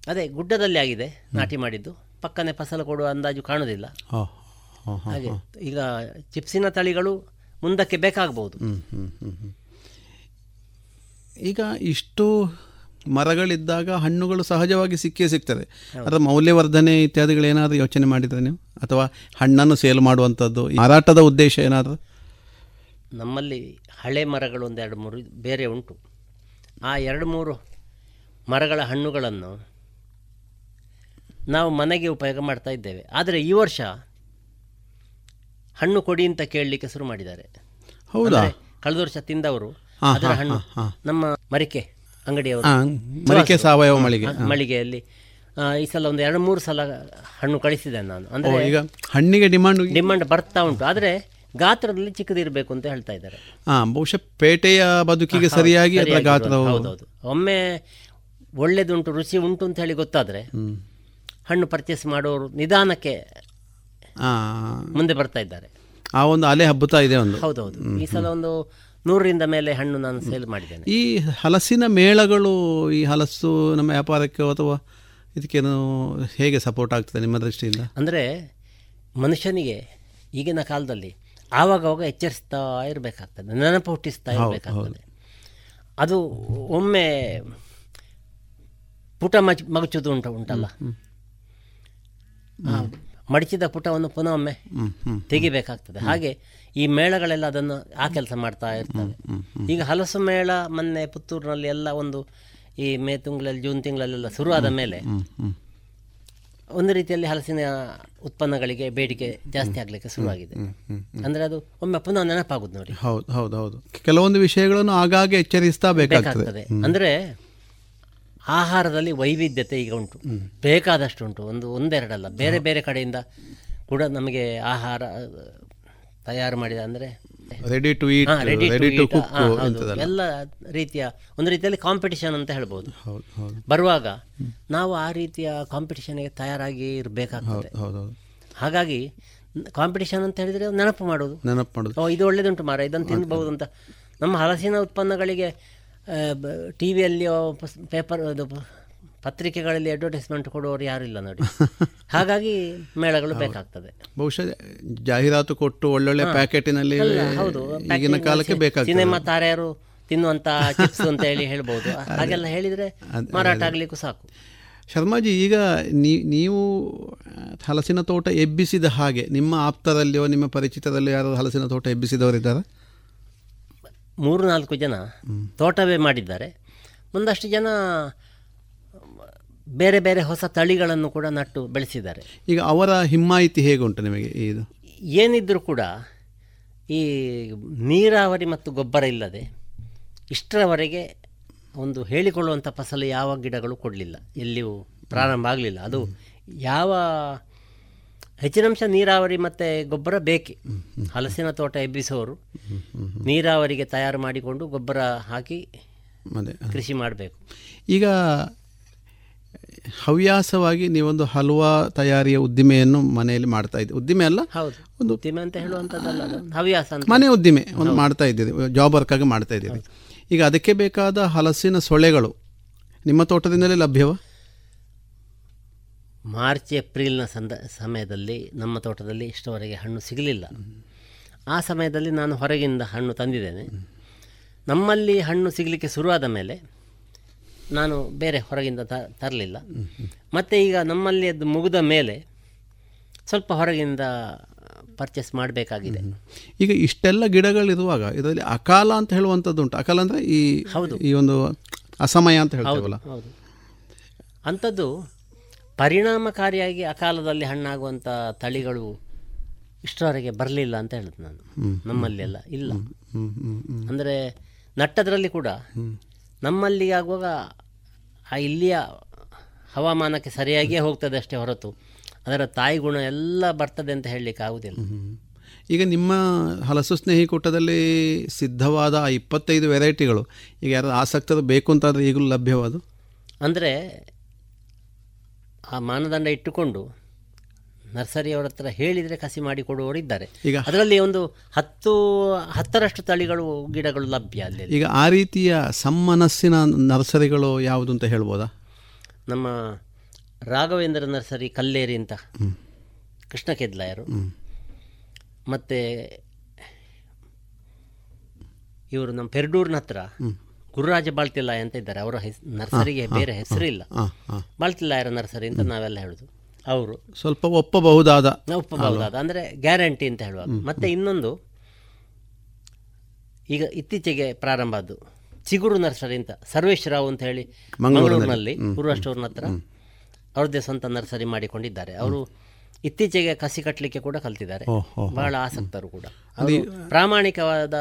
ಅದೇ ಗುಡ್ಡದಲ್ಲಿ ಆಗಿದೆ ನಾಟಿ ಮಾಡಿದ್ದು. ಪಕ್ಕನೆ ಫಸಲು ಕೊಡುವ ಅಂದಾಜು ಕಾಣುವುದಿಲ್ಲ ಹಾಂ ಹಾಗೆ ಈಗ ಚಿಪ್ಸಿನ ತಳಿಗಳು ಮುಂದಕ್ಕೆ ಬೇಕಾಗಬಹುದು. ಈಗ ಇಷ್ಟು ಮರಗಳಿದ್ದಾಗ ಹಣ್ಣುಗಳು ಸಹಜವಾಗಿ ಸಿಕ್ಕೇ ಸಿಗ್ತದೆ. ಅದರ ಮೌಲ್ಯವರ್ಧನೆ ಇತ್ಯಾದಿಗಳು ಏನಾದರೂ ಯೋಚನೆ ಮಾಡಿದ್ರೆ ನೀವು? ಅಥವಾ ಹಣ್ಣನ್ನು ಸೇಲ್ ಮಾಡುವಂಥದ್ದು ಮಾರಾಟದ ಉದ್ದೇಶ ಏನಾದರೂ? ನಮ್ಮಲ್ಲಿ ಹಳೆ ಮರಗಳು ಒಂದೆರಡು ಎರಡು ಮೂರು ಬೇರೆ ಉಂಟು. ಆ ಎರಡು ಮೂರು ಮರಗಳ ಹಣ್ಣುಗಳನ್ನು ನಾವು ಮನೆಗೆ ಉಪಯೋಗ ಮಾಡ್ತಾ ಇದ್ದೇವೆ. ಆದರೆ ಈ ವರ್ಷ ಹಣ್ಣು ಕೊಡಿ ಅಂತ ಕೇಳಲಿಕ್ಕೆ ಶುರು ಮಾಡಿದ್ದಾರೆ. ಹೌದಾ? ಕಳೆದ ವರ್ಷ ತಿಂದವರು ಅದರ ಹಣ್ಣು. ನಮ್ಮ ಮರಿಕೆ. ಅಂಗಡಿಯವರು. ಸಾವಯವ ಮಳಿಗೆ. ಮಳಿಗೆಯಲ್ಲಿ ಈ ಸಲ ಒಂದು ಎರಡು ಮೂರು ಸಲ ಹಣ್ಣು ಕಳಿಸಿದೆ ನಾನು. ಅಂದರೆ ಈಗ ಹಣ್ಣಿಗೆ ಡಿಮಾಂಡ್ ಡಿಮಾಂಡ್ ಬರ್ತಾ ಉಂಟು. ಆದರೆ ಗಾತ್ರದಲ್ಲಿ ಚಿಕ್ಕದಿರಬೇಕು ಅಂತ ಹೇಳ್ತಾ ಇದ್ದಾರೆ. ಬಹುಶಃ ಪೇಟೆಯ ಬದುಕಿಗೆ ಸರಿಯಾಗಿ ಹೌದೌದು. ಒಮ್ಮೆ ಒಳ್ಳೆದುಂಟು ರುಚಿ ಉಂಟು ಅಂತ ಹೇಳಿ ಗೊತ್ತಾದರೆ ಹಣ್ಣು ಪರ್ಚೇಸ್ ಮಾಡೋರು ನಿಧಾನಕ್ಕೆ ಆ, ಮುಂದೆ ಬರ್ತಾ ಇದ್ದಾರೆ. ಆ ಒಂದು ಅಲೆ ಹಬ್ಬುತ್ತಾ ಇದೆ ಒಂದು. ಹೌದೌದು. ಈ ಸಲ ಒಂದು ನೂರರಿಂದ ಮೇಲೆ ಹಣ್ಣು ನಾನು ಸೇಲ್ ಮಾಡಿದ್ದೇನೆ. ಈ ಹಲಸಿನ ಮೇಳಗಳು ಈ ಹಲಸು ನಮ್ಮ ವ್ಯಾಪಾರಕ್ಕೆ ಅಥವಾ ಇದಕ್ಕೇನು ಹೇಗೆ ಸಪೋರ್ಟ್ ಆಗ್ತದೆ ನಿಮ್ಮ ದೃಷ್ಟಿಯಿಂದ? ಅಂದರೆ ಮನುಷ್ಯನಿಗೆ ಈಗಿನ ಕಾಲದಲ್ಲಿ ಆವಾಗವಾಗ ಎಚ್ಚರಿಸ್ತಾ ಇರಬೇಕಾಗ್ತದೆ ನೆನಪು ಹುಟ್ಟಿಸ್ತಾ ಇರಬೇಕಾಗ್ತದೆ. ಅದು ಒಮ್ಮೆ ಪುಟ ಮಚ್ ಮಗಚುದು ಉಂಟು ಉಂಟಲ್ಲ? ಮಡಚಿದ ಪುಟವನ್ನು ಪುನಃ ಒಮ್ಮೆ ತೆಗಿಬೇಕಾಗ್ತದೆ. ಹಾಗೆ ಈ ಮೇಳಗಳೆಲ್ಲ ಅದನ್ನು ಆ ಕೆಲಸ ಮಾಡ್ತಾ ಇರ್ತವೆ. ಈಗ ಹಲಸು ಮೇಳ ಮೊನ್ನೆ ಪುತ್ತೂರಿನಲ್ಲಿ ಎಲ್ಲ ಒಂದು ಈ ಮೇ ತಿಂಗಳಲ್ಲಿ ಜೂನ್ ತಿಂಗಳಲ್ಲೆಲ್ಲ ಶುರುವಾದ ಮೇಲೆ ಒಂದು ರೀತಿಯಲ್ಲಿ ಹಲಸಿನ ಉತ್ಪನ್ನಗಳಿಗೆ ಬೇಡಿಕೆ ಜಾಸ್ತಿ ಆಗಲಿಕ್ಕೆ ಶುರುವಾಗಿದೆ. ಅಂದ್ರೆ ಅದು ಒಮ್ಮೆ ಪುನಃ ನೆನಪಾಗುದು ನೋಡಿ. ಹೌದು ಹೌದು ಹೌದು. ಕೆಲವೊಂದು ವಿಷಯಗಳನ್ನು ಆಗಾಗ್ಗೆ ಎಚ್ಚರಿಸ್ತಾ ಬೇಕಾಗ್ತದೆ. ಅಂದ್ರೆ ಆಹಾರದಲ್ಲಿ ವೈವಿಧ್ಯತೆ ಈಗ ಉಂಟು. ಬೇಕಾದಷ್ಟು ಉಂಟು. ಒಂದು ಒಂದೆರಡಲ್ಲ. ಬೇರೆ ಬೇರೆ ಕಡೆಯಿಂದ ಕೂಡ ನಮಗೆ ಆಹಾರ ತಯಾರು ಮಾಡಿದ ಅಂದರೆ ರೆಡಿ ಟು ಈಟ್ ಎಲ್ಲ ರೀತಿಯ ಒಂದು ರೀತಿಯಲ್ಲಿ ಕಾಂಪಿಟಿಷನ್ ಅಂತ ಹೇಳ್ಬೋದು. ಬರುವಾಗ ನಾವು ಆ ರೀತಿಯ ಕಾಂಪಿಟಿಷನ್ಗೆ ತಯಾರಾಗಿ ಇರಬೇಕಾಗ್ತದೆ. ಹಾಗಾಗಿ ಕಾಂಪಿಟಿಷನ್ ಅಂತ ಹೇಳಿದರೆ ನೆನಪು ಮಾಡೋದು ನೆನಪು ಮಾಡೋದು ಇದು ಒಳ್ಳೇದುಂಟು ಮಾರ ಇದನ್ನು ತಿನ್ಬಹುದು ಅಂತ ನಮ್ಮ ಹಲಸಿನ ಉತ್ಪನ್ನಗಳಿಗೆ ಟಿ ವಿಯಲ್ಲಿಯೋ ಪೇಪರ್ ಅದು ಪತ್ರಿಕೆಗಳಲ್ಲಿ ಅಡ್ವರ್ಟೈಸ್ಮೆಂಟ್ ಕೊಡುವವರು ಇಲ್ಲ ನೋಡಿ. ಹಾಗಾಗಿ ಮೇಳಗಳು ಬೇಕಾಗ್ತದೆ. ಬಹುಶಃ ಜಾಹೀರಾತು ಕೊಟ್ಟು ಒಳ್ಳೊಳ್ಳೆ. ಪ್ಯಾಕೆಟಿನಲ್ಲಿ ಹೌದು ಈಗಿನ ಕಾಲಕ್ಕೆ ಬೇಕಾಗ್ತದೆ. ಸಿನಿಮಾ ತಾರೆಯರು ತಿನ್ನುವಂತ ಚಿಪ್ಸ್ ಅಂತ ಹೇಳಿ ಹೇಳ್ಬೋದು. ಹಾಗೆಲ್ಲ ಹೇಳಿದ್ರೆ ಮಾರಾಟ ಆಗ್ಲಿಕ್ಕೂ ಸಾಕು. ಶರ್ಮಾಜಿ ಈಗ ನೀವು ಹಲಸಿನ ತೋಟ ಎಬ್ಬಿಸಿದ ಹಾಗೆ ನಿಮ್ಮ ಆಪ್ತರಲ್ಲಿಯೋ ನಿಮ್ಮ ಪರಿಚಿತದಲ್ಲಿ ಯಾರು ಹಲಸಿನ ತೋಟ ಎಬ್ಬಿಸಿದವರಿದ್ದಾರೆ? ಮೂರು ನಾಲ್ಕು ಜನ ತೋಟವೇ ಮಾಡಿದ್ದಾರೆ. ಒಂದಷ್ಟು ಜನ ಬೇರೆ ಬೇರೆ ಹೊಸ ತಳಿಗಳನ್ನು ಕೂಡ ನಟ್ಟು ಬೆಳೆಸಿದ್ದಾರೆ. ಈಗ ಅವರ ಹಿಮ್ಮಾಯಿತಿ ಹೇಗುಂಟು ನಿಮಗೆ ಇದು? ಏನಿದ್ರೂ ಕೂಡ ಈ ನೀರಾವರಿ ಮತ್ತು ಗೊಬ್ಬರ ಇಲ್ಲದೆ ಇಷ್ಟರವರೆಗೆ ಒಂದು ಹೇಳಿಕೊಳ್ಳುವಂಥ ಫಸಲು ಯಾವ ಗಿಡಗಳು ಕೊಡಲಿಲ್ಲ. ಎಲ್ಲಿಯೂ ಪ್ರಾರಂಭ ಆಗಲಿಲ್ಲ. ಅದು ಯಾವ ಹೆಚ್ಚಿನಂಶ ನೀರಾವರಿ ಮತ್ತು ಗೊಬ್ಬರ ಬೇಕೆ. ಹಲಸಿನ ತೋಟ ಎಬ್ಬಿಸೋರು ನೀರಾವರಿಗೆ ತಯಾರು ಮಾಡಿಕೊಂಡು ಗೊಬ್ಬರ ಹಾಕಿ ಕೃಷಿ ಮಾಡಬೇಕು. ಈಗ ಹವ್ಯಾಸವಾಗಿ ನೀವೊಂದು ಹಲ್ವಾ ತಯಾರಿಯ ಉದ್ದಿಮೆಯನ್ನು ಮನೆಯಲ್ಲಿ ಮಾಡ್ತಾ ಇದ್ದೀವಿ ಉದ್ದಿಮೆ ಅಲ್ಲ ಹೌದು. ಒಂದು ಉದ್ದಿಮೆ ಅಂತ ಹೇಳುವಂಥದ್ದಲ್ಲ ಹವ್ಯಾಸ ಮನೆ ಉದ್ದಿಮೆ ಒಂದು ಮಾಡ್ತಾ ಇದ್ದೀವಿ ಜಾಬ್ ವರ್ಕ್ ಆಗಿ ಮಾಡ್ತಾ ಇದ್ದೀವಿ ಈಗ ಅದಕ್ಕೆ ಬೇಕಾದ ಹಲಸಿನ ಸೊಳೆಗಳು ನಿಮ್ಮ ತೋಟದಿಂದಲೇ ಲಭ್ಯವ? ಮಾರ್ಚ್ ಏಪ್ರಿಲ್ನ ಸಂದ ಸಮಯದಲ್ಲಿ ನಮ್ಮ ತೋಟದಲ್ಲಿ ಇಷ್ಟವರೆಗೆ ಹಣ್ಣು ಸಿಗಲಿಲ್ಲ. ಆ ಸಮಯದಲ್ಲಿ ನಾನು ಹೊರಗಿಂದ ಹಣ್ಣು ತಂದಿದ್ದೇನೆ. ನಮ್ಮಲ್ಲಿ ಹಣ್ಣು ಸಿಗಲಿಕ್ಕೆ ಶುರುವಾದ ಮೇಲೆ ನಾನು ಬೇರೆ ಹೊರಗಿಂದ ತರಲಿಲ್ಲ. ಮತ್ತು ಈಗ ನಮ್ಮಲ್ಲಿ ಅದು ಮುಗಿದ ಮೇಲೆ ಸ್ವಲ್ಪ ಹೊರಗಿಂದ ಪರ್ಚೇಸ್ ಮಾಡಬೇಕಾಗಿದೆ. ಈಗ ಇಷ್ಟೆಲ್ಲ ಗಿಡಗಳಿರುವಾಗ ಇದರಲ್ಲಿ ಅಕಾಲ ಅಂತ ಹೇಳುವಂಥದ್ದು ಉಂಟು. ಅಕಾಲ ಅಂದರೆ ಈ ಹೌದು. ಈ ಒಂದು ಅಸಮಯ ಅಂತ ಹೇಳ್ತೀವಲ್ಲ. ಹೌದು ಅಂಥದ್ದು ಪರಿಣಾಮಕಾರಿಯಾಗಿ ಅಕಾಲದಲ್ಲಿ ಹಣ್ಣಾಗುವಂಥ ತಳಿಗಳು ಇಷ್ಟರವರೆಗೆ ಬರಲಿಲ್ಲ ಅಂತ ಹೇಳಿದ್ ನಾನು. ನಮ್ಮಲ್ಲೆಲ್ಲ ಇಲ್ಲ. ಅಂದರೆ ನಟ್ಟದ್ರಲ್ಲಿ ಕೂಡ ನಮ್ಮಲ್ಲಿ ಆಗುವಾಗ ಆ ಇಲ್ಲಿಯ ಹವಾಮಾನಕ್ಕೆ ಸರಿಯಾಗಿಯೇ ಹೋಗ್ತದೆ ಅಷ್ಟೇ ಹೊರತು. ಅದರ ತಾಯಿ ಗುಣ ಎಲ್ಲ ಬರ್ತದೆ ಅಂತ ಹೇಳಲಿಕ್ಕೆ ಆಗುವುದಿಲ್ಲ. ಈಗ ನಿಮ್ಮ ಹಲಸು ಸ್ನೇಹಿ ಕೂಟದಲ್ಲಿ ಸಿದ್ಧವಾದ ಆ ಇಪ್ಪತ್ತೈದು ವೆರೈಟಿಗಳು ಈಗ ಯಾರು ಆಸಕ್ತದ ಬೇಕು ಅಂತಾದರೆ ಈಗಲೂ ಲಭ್ಯವಾದ? ಅಂದರೆ ಆ ಮಾನದಂಡ ಇಟ್ಟುಕೊಂಡು ನರ್ಸರಿಯವರ ಹತ್ರ ಹೇಳಿದರೆ ಕಸಿ ಮಾಡಿ ಕೊಡುವವರು ಇದ್ದಾರೆ. ಈಗ ಅದರಲ್ಲಿ ಒಂದು ಹತ್ತು ಹತ್ತರಷ್ಟು ತಳಿಗಳು ಗಿಡಗಳು ಲಭ್ಯ ಅಲ್ಲಿ ಈಗ ಆ ರೀತಿಯ ಸಮ್ಮನಸ್ಸಿನ ನರ್ಸರಿಗಳು ಯಾವುದು ಅಂತ ಹೇಳ್ಬೋದಾ? ನಮ್ಮ ರಾಘವೇಂದ್ರ ನರ್ಸರಿ ಕಲ್ಲೇರಿ ಅಂತ. ಕೃಷ್ಣ ಕೆದ್ಲಾಯರು. ಮತ್ತು ಇವರು ನಮ್ಮ ಪೆರ್ಡೂರ್ನ ಹತ್ರ ಗುರುರಾಜ ಬಾಳ್ತಿಲ್ಲಾಯ ಅಂತ ಇದ್ದಾರೆ. ಅವರ ನರ್ಸರಿಗೆ ಬೇರೆ ಹೆಸರು ಇಲ್ಲ ಬಾಳ್ತಿಲ್ಲಾಯರ ನರ್ಸರಿ ಅಂತ ನಾವೆಲ್ಲ ಹೇಳುದು. ಅವರು. ಸ್ವಲ್ಪ ಒಪ್ಪಬಹುದಾದ ಒಪ್ಪಬಹುದಾದ. ಅಂದರೆ ಗ್ಯಾರಂಟಿ ಅಂತ ಹೇಳುವಾಗ. ಮತ್ತೆ ಇನ್ನೊಂದು ಈಗ ಇತ್ತೀಚೆಗೆ ಪ್ರಾರಂಭ ಆದ್ದು. ಚಿಗುರು ನರ್ಸರಿ ಅಂತ ಸರ್ವೇಶ್ ರಾವ್ ಅಂತ ಹೇಳಿ ಮಂಗಳೂರಿನಲ್ಲಿ. ಪೂರ್ವ ಸ್ಟೋರ್ನ ಹತ್ರ ಅವ್ರದ್ದೇ ಸ್ವಂತ ನರ್ಸರಿ ಮಾಡಿಕೊಂಡಿದ್ದಾರೆ. ಅವರು ಇತ್ತೀಚೆಗೆ ಕಸಿ ಕಟ್ಟಲಿಕ್ಕೆ ಕೂಡ ಕಲ್ತಿದ್ದಾರೆ. ಬಹಳ ಆಸಕ್ತರು ಕೂಡ. ಪ್ರಾಮಾಣಿಕವಾದ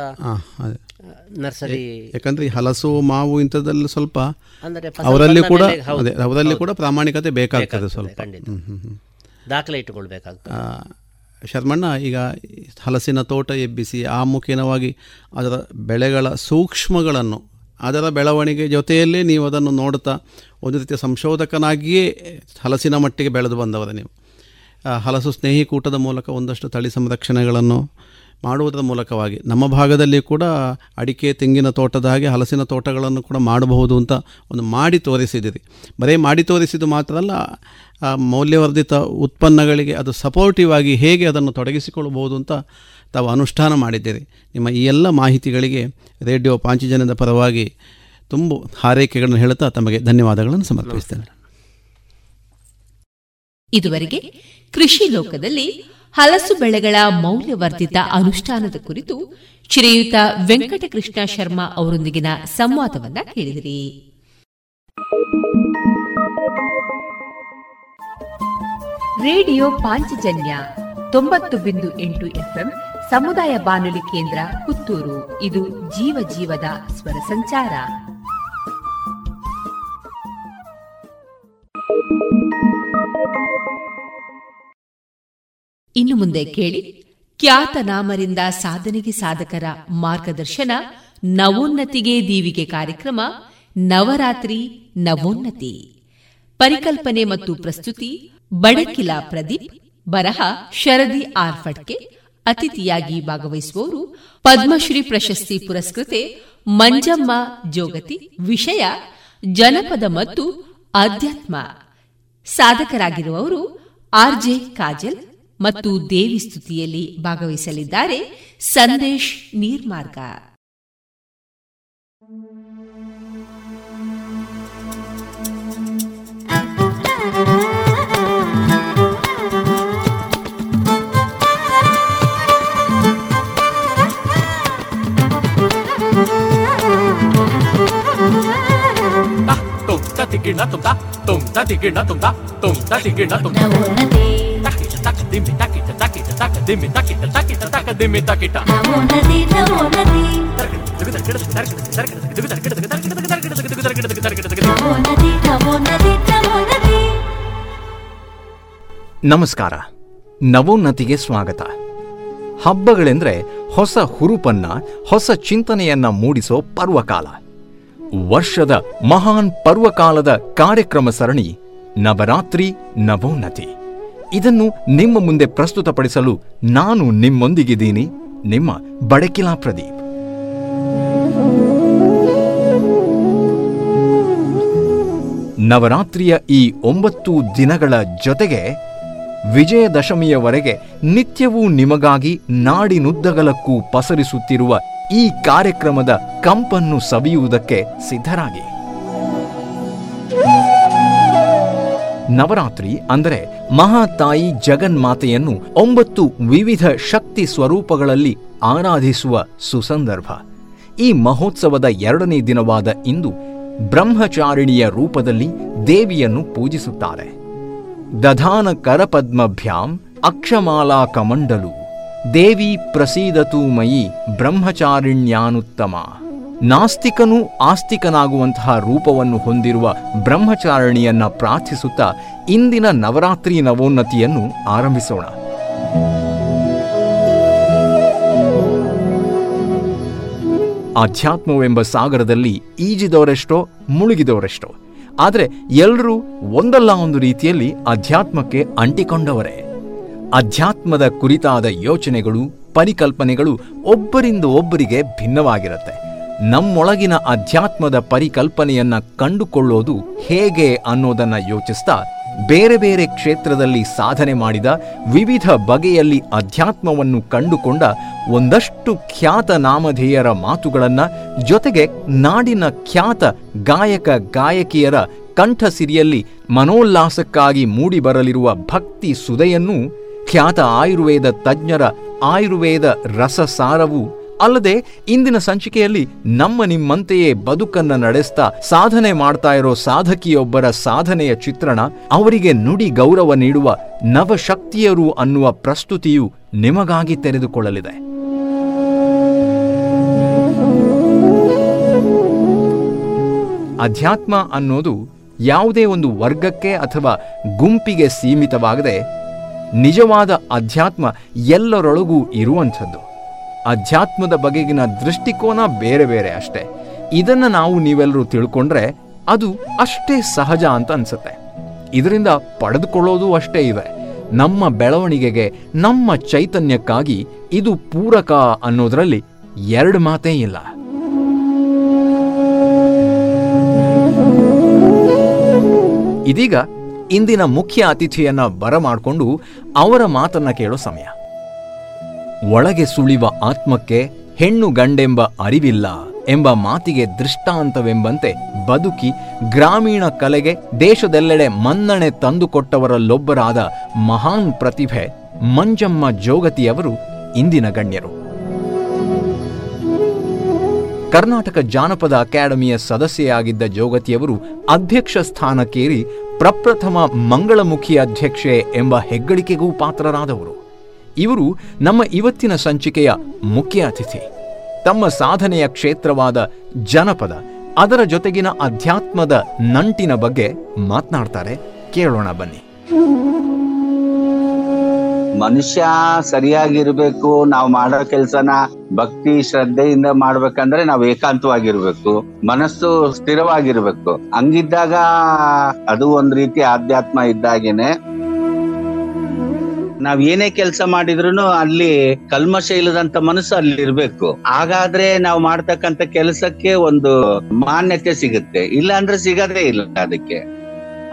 ನರ್ಸರಿ ಯಾಕಂದ್ರೆ ಹಲಸು ಮಾವು ಇಂಥದ್ದಲ್ಲಿ ಸ್ವಲ್ಪ ಅವರಲ್ಲಿ ಕೂಡ ಅವರಲ್ಲಿ ಕೂಡ ಪ್ರಾಮಾಣಿಕತೆ ಬೇಕಾಗ್ತದೆ ಸ್ವಲ್ಪ. ದಾಖಲೆ ಇಟ್ಟುಕೊಳ್ಬೇಕಾಗ್ತದೆ. ಶರ್ಮಣ್ಣ ಈಗ ಹಲಸಿನ ತೋಟ ಎಬ್ಬಿಸಿ ಆ ಮುಖೇನವಾಗಿ ಅದರ ಬೆಳೆಗಳ ಸೂಕ್ಷ್ಮಗಳನ್ನು ಅದರ ಬೆಳವಣಿಗೆ ಜೊತೆಯಲ್ಲೇ ನೀವು ಅದನ್ನು ನೋಡ್ತಾ ಒಂದು ರೀತಿಯ ಸಂಶೋಧಕನಾಗಿಯೇ ಹಲಸಿನ ಮಟ್ಟಿಗೆ ಬೆಳೆದು ಬಂದವರ ನೀವು. ಹಲಸು ಸ್ನೇಹಿ ಕೂಟದ ಮೂಲಕ ಒಂದಷ್ಟು ತಳಿ ಸಂರಕ್ಷಣೆಗಳನ್ನು ಮಾಡುವುದರ ಮೂಲಕವಾಗಿ ನಮ್ಮ ಭಾಗದಲ್ಲಿ ಕೂಡ ಅಡಿಕೆ, ತೆಂಗಿನ ತೋಟದ ಹಾಗೆ ಹಲಸಿನ ತೋಟಗಳನ್ನು ಕೂಡ ಮಾಡಬಹುದು ಅಂತ ಒಂದು ಮಾಡಿ ತೋರಿಸಿದಿರಿ ಬರೀ ಮಾಡಿ ತೋರಿಸಿದ್ದು ಮಾತ್ರ ಅಲ್ಲ ಮೌಲ್ಯವರ್ಧಿತ ಉತ್ಪನ್ನಗಳಿಗೆ ಅದು ಸಪೋರ್ಟಿವ್ ಆಗಿ ಹೇಗೆ ಅದನ್ನು ತೊಡಗಿಸಿಕೊಳ್ಳಬಹುದು ಅಂತ ತಾವು ಅನುಷ್ಠಾನ ಮಾಡಿದ್ದೀರಿ. ನಿಮ್ಮ ಈ ಎಲ್ಲ ಮಾಹಿತಿಗಳಿಗೆ ರೇಡಿಯೋ ಪಾಂಚಜನದ ಪರವಾಗಿ ತುಂಬ ಹಾರೈಕೆಗಳನ್ನು ಹೇಳುತ್ತಾ ತಮಗೆ ಧನ್ಯವಾದಗಳನ್ನು ಸಮರ್ಪಿಸ್ತೇನೆ. ಇದುವರೆಗೆ ಕೃಷಿ ಲೋಕದಲ್ಲಿ ಹಲಸು ಬೆಳೆಗಳ ಮೌಲ್ಯವರ್ಧಿತ ಅನುಷ್ಠಾನದ ಕುರಿತು ಶ್ರೀಯುತ ವೆಂಕಟಕೃಷ್ಣ ಶರ್ಮಾ ಅವರೊಂದಿಗಿನ ಸಂವಾದವನ್ನ ಕೇಳಿದಿರಿ. ರೇಡಿಯೋ ಪಾಂಚಜನ್ಯ ತೊಂಬತ್ತು ಬಿಂದು ಎಂಟು ಎಫ್ಎಂ ಸಮುದಾಯ ಬಾನುಲಿ ಕೇಂದ್ರ ಪುತ್ತೂರು. ಇದು ಜೀವ ಜೀವದ ಸ್ವರ ಸಂಚಾರ. ಇನ್ನು ಮುಂದೆ ಕೇಳಿ, ಖ್ಯಾತ ನಾಮರಿಂದ ಸಾಧನೆಗೆ ಸಾಧಕರ ಮಾರ್ಗದರ್ಶನ, ನವೋನ್ನತಿಗೆ ದೀವಿಗೆ ಕಾರ್ಯಕ್ರಮ, ನವರಾತ್ರಿ, ನವೋನ್ನತಿ. ಪರಿಕಲ್ಪನೆ ಮತ್ತು ಪ್ರಸ್ತುತಿ, ಬಡಕಿಲ ಪ್ರದೀಪ್, ಬರಹ, ಶರದಿ ಆರ್ಫಡ್ಕೆ ಅತಿಥಿಯಾಗಿ ಭಾಗವಹಿಸುವವರು, ಪದ್ಮಶ್ರೀ ಪ್ರಶಸ್ತಿ ಪುರಸ್ಕೃತೆ, ಮಂಜಮ್ಮ ಜೋಗತಿ, ವಿಷಯ, ಜನಪದ ಮತ್ತು ಆಧ್ಯಾತ್ಮ ಸಾಧಕರಾಗಿರುವವರು ಆರ್ಜೆ ಕಾಜಲ್ ಮತ್ತು ದೇವಿ ಸ್ತುತಿಯಲ್ಲಿ ಭಾಗವಹಿಸಲಿದ್ದಾರೆ ಸಂದೇಶ್ ನೀರ್ಮಾರ್ಗ. ತುಮ್ ತ ತಿಗಿಣ ತುಮ್ ತ ತುಮ್ ತ ತಿಗಿಣ ತುಮ್ ತ ದಿಮ್ಮಿ ತಕಿಟ ತಕಿಟ ತಕ ದಿಮ್ಮಿ ತಕಿಟ ತಕಿಟ ತಕ ದಿಮ್ಮಿ ತಕಿಟ ನಮಸ್ಕಾರ. ನವೋನ್ನತಿಗೆ ಸ್ವಾಗತ. ಹಬ್ಬಗಳೆಂದ್ರೆ ಹೊಸ ಹುರುಪನ್ನ ಹೊಸ ಚಿಂತನೆಯನ್ನ ಮೂಡಿಸೋ ಪರ್ವಕಾಲ. ವರ್ಷದ ಮಹಾನ್ ಪರ್ವಕಾಲದ ಕಾರ್ಯಕ್ರಮ ಸರಣಿ ನವರಾತ್ರಿ ನವೋನ್ನತಿ ಇದನ್ನು ನಿಮ್ಮ ಮುಂದೆ ಪ್ರಸ್ತುತಪಡಿಸಲು ನಾನು ನಿಮ್ಮೊಂದಿಗಿದ್ದೀನಿ. ನಿಮ್ಮ ಬಡಕಿಲಾ ಪ್ರದೀಪ್. ನವರಾತ್ರಿಯ ಈ ಒಂಬತ್ತು ದಿನಗಳ ಜೊತೆಗೆ ವಿಜಯದಶಮಿಯವರೆಗೆ ನಿತ್ಯವೂ ನಿಮಗಾಗಿ ನಾಡಿನುದ್ದಗಲಕ್ಕೂ ಪಸರಿಸುತ್ತಿರುವ ಈ ಕಾರ್ಯಕ್ರಮದ ಕಂಪನ್ನು ಸವಿಯುವುದಕ್ಕೆ ಸಿದ್ಧರಾಗಿ. ನವರಾತ್ರಿ ಅಂದರೆ ಮಹಾತಾಯಿ ಜಗನ್ಮಾತೆಯನ್ನು ಒಂಬತ್ತು ವಿವಿಧ ಶಕ್ತಿ ಸ್ವರೂಪಗಳಲ್ಲಿ ಆರಾಧಿಸುವ ಸುಸಂದರ್ಭ. ಈ ಮಹೋತ್ಸವದ ಎರಡನೇ ದಿನವಾದ ಇಂದು ಬ್ರಹ್ಮಚಾರಿಣಿಯ ರೂಪದಲ್ಲಿ ದೇವಿಯನ್ನು ಪೂಜಿಸುತ್ತಾರೆ. ದಧಾನ ಕರಪದ್ಮಭ್ಯಾಂ ಅಕ್ಷಮಾಲಾ ಕಮಂಡಲು. ದೇವಿ ಪ್ರಸೀದತು ಮಯಿ ಬ್ರಹ್ಮಚಾರಿಣ್ಯಾನುತ್ತಮ. ನಾಸ್ತಿಕನೂ ಆಸ್ತಿಕನಾಗುವಂತಹ ರೂಪವನ್ನು ಹೊಂದಿರುವ ಬ್ರಹ್ಮಚಾರಣಿಯನ್ನ ಪ್ರಾರ್ಥಿಸುತ್ತಾ ಇಂದಿನ ನವರಾತ್ರಿ ನವೋನ್ನತಿಯನ್ನು ಆರಂಭಿಸೋಣ. ಆಧ್ಯಾತ್ಮವೆಂಬ ಸಾಗರದಲ್ಲಿ ಈಜಿದವರೆಷ್ಟೋ, ಮುಳುಗಿದವರೆಷ್ಟೋ. ಆದರೆ ಎಲ್ಲರೂ ಒಂದಲ್ಲ ಒಂದು ರೀತಿಯಲ್ಲಿ ಅಧ್ಯಾತ್ಮಕ್ಕೆ ಅಂಟಿಕೊಂಡವರೇ. ಅಧ್ಯಾತ್ಮದ ಕುರಿತಾದ ಯೋಚನೆಗಳು, ಪರಿಕಲ್ಪನೆಗಳು ಒಬ್ಬರಿಂದ ಒಬ್ಬರಿಗೆ ಭಿನ್ನವಾಗಿರುತ್ತೆ. ನಮ್ಮೊಳಗಿನ ಅಧ್ಯಾತ್ಮದ ಪರಿಕಲ್ಪನೆಯನ್ನ ಕಂಡುಕೊಳ್ಳೋದು ಹೇಗೆ ಅನ್ನೋದನ್ನ ಯೋಚಿಸ್ತಾ ಬೇರೆ ಬೇರೆ ಕ್ಷೇತ್ರದಲ್ಲಿ ಸಾಧನೆ ಮಾಡಿದ ವಿವಿಧ ಬಗೆಯಲ್ಲಿ ಅಧ್ಯಾತ್ಮವನ್ನು ಕಂಡುಕೊಂಡ ಒಂದಷ್ಟು ಖ್ಯಾತ ನಾಮಧೇಯರ ಮಾತುಗಳನ್ನ ಜೊತೆಗೆ ನಾಡಿನ ಖ್ಯಾತ ಗಾಯಕ ಗಾಯಕಿಯರ ಕಂಠಸಿರಿಯಲ್ಲಿ ಮನೋಲ್ಲಾಸಕ್ಕಾಗಿ ಮೂಡಿಬರಲಿರುವ ಭಕ್ತಿ ಸುದೆಯನ್ನು ಖ್ಯಾತ ಆಯುರ್ವೇದ ತಜ್ಞರ ಆಯುರ್ವೇದ ರಸಸಾರವು ಅಲ್ಲದೆ ಇಂದಿನ ಸಂಚಿಕೆಯಲ್ಲಿ ನಮ್ಮ ನಿಮ್ಮಂತೆಯೇ ಬದುಕನ್ನ ನಡೆಸ್ತಾ ಸಾಧನೆ ಮಾಡ್ತಾ ಇರೋ ಸಾಧಕಿಯೊಬ್ಬರ ಸಾಧನೆಯ ಚಿತ್ರಣ, ಅವರಿಗೆ ನುಡಿ ಗೌರವ ನೀಡುವ ನವಶಕ್ತಿಯರು ಅನ್ನುವ ಪ್ರಸ್ತುತಿಯು ನಿಮಗಾಗಿ ತೆರೆದುಕೊಳ್ಳಲಿದೆ. ಅಧ್ಯಾತ್ಮ ಅನ್ನೋದು ಯಾವುದೇ ಒಂದು ವರ್ಗಕ್ಕೆ ಅಥವಾ ಗುಂಪಿಗೆ ಸೀಮಿತವಾಗದೆ ನಿಜವಾದ ಅಧ್ಯಾತ್ಮ ಎಲ್ಲರೊಳಗೂ ಇರುವಂಥದ್ದು. ಅಧ್ಯಾತ್ಮದ ಬಗೆಗಿನ ದೃಷ್ಟಿಕೋನ ಬೇರೆ ಬೇರೆ ಅಷ್ಟೇ. ಇದನ್ನ ನಾವು ನೀವೆಲ್ಲರೂ ತಿಳ್ಕೊಂಡ್ರೆ ಅದು ಅಷ್ಟೇ ಸಹಜ ಅಂತ ಅನ್ಸುತ್ತೆ. ಇದರಿಂದ ಪಡೆದುಕೊಳ್ಳೋದು ಅಷ್ಟೇ ಇವೆ. ನಮ್ಮ ಬೆಳವಣಿಗೆಗೆ, ನಮ್ಮ ಚೈತನ್ಯಕ್ಕಾಗಿ ಇದು ಪೂರಕ ಅನ್ನೋದರಲ್ಲಿ ಎರಡು ಮಾತೇ ಇಲ್ಲ. ಇದೀಗ ಇಂದಿನ ಮುಖ್ಯ ಅತಿಥಿಯನ್ನ ಬರಮಾಡಿಕೊಂಡು ಅವರ ಮಾತನ್ನ ಕೇಳೋ ಸಮಯ. ಒಳಗೆ ಸುಳಿವ ಆತ್ಮಕ್ಕೆ ಹೆಣ್ಣು ಗಂಡೆಂಬ ಅರಿವಿಲ್ಲ ಎಂಬ ಮಾತಿಗೆ ದೃಷ್ಟಾಂತವೆಂಬಂತೆ ಬದುಕಿ ಗ್ರಾಮೀಣ ಕಲೆಗೆ ದೇಶದೆಲ್ಲೆಡೆ ಮನ್ನಣೆ ತಂದುಕೊಟ್ಟವರಲ್ಲೊಬ್ಬರಾದ ಮಹಾನ್ ಪ್ರತಿಭೆ ಮಂಜಮ್ಮ ಜೋಗತಿಯವರು ಇಂದಿನ ಗಣ್ಯರು. ಕರ್ನಾಟಕ ಜಾನಪದ ಅಕಾಡೆಮಿಯ ಸದಸ್ಯೆಯಾಗಿದ್ದ ಜೋಗತಿಯವರು ಅಧ್ಯಕ್ಷ ಸ್ಥಾನಕ್ಕೇರಿ ಪ್ರಪ್ರಥಮ ಮಂಗಳಮುಖಿ ಅಧ್ಯಕ್ಷೆ ಎಂಬ ಹೆಗ್ಗಳಿಕೆಗೂ ಪಾತ್ರರಾದವರು. ಇವರು ನಮ್ಮ ಇವತ್ತಿನ ಸಂಚಿಕೆಯ ಮುಖ್ಯ ಅತಿಥಿ. ತಮ್ಮ ಸಾಧನೆಯ ಕ್ಷೇತ್ರವಾದ ಜನಪದ, ಅದರ ಜೊತೆಗಿನ ಅಧ್ಯಾತ್ಮದ ನಂಟಿನ ಬಗ್ಗೆ ಮಾತನಾಡ್ತಾರೆ. ಕೇಳೋಣ ಬನ್ನಿ. ಮನುಷ್ಯ ಸರಿಯಾಗಿರ್ಬೇಕು, ನಾವು ಮಾಡೋ ಕೆಲಸನ ಭಕ್ತಿ, ಶ್ರದ್ಧೆಯಿಂದ ಮಾಡ್ಬೇಕಂದ್ರೆ ನಾವು ಏಕಾಂತವಾಗಿರ್ಬೇಕು, ಮನಸ್ಸು ಸ್ಥಿರವಾಗಿರ್ಬೇಕು. ಹಂಗಿದ್ದಾಗ ಅದು ಒಂದ್ ರೀತಿ ಆಧ್ಯಾತ್ಮ ಇದ್ದಾಗೇನೆ ನಾವ್ ಏನೇ ಕೆಲಸ ಮಾಡಿದ್ರು ಅಲ್ಲಿ ಕಲ್ಮಶ ಇಲ್ಲದಂತ ಮನಸ್ಸು ಅಲ್ಲಿ ಇರ್ಬೇಕು. ಹಾಗಾದ್ರೆ ನಾವು ಮಾಡ್ತಕ್ಕಂತ ಕೆಲಸಕ್ಕೆ ಒಂದು ಮಾನ್ಯತೆ ಸಿಗುತ್ತೆ. ಇಲ್ಲ ಅಂದ್ರೆ ಸಿಗದೇ ಇಲ್ಲ ಅದಕ್ಕೆ.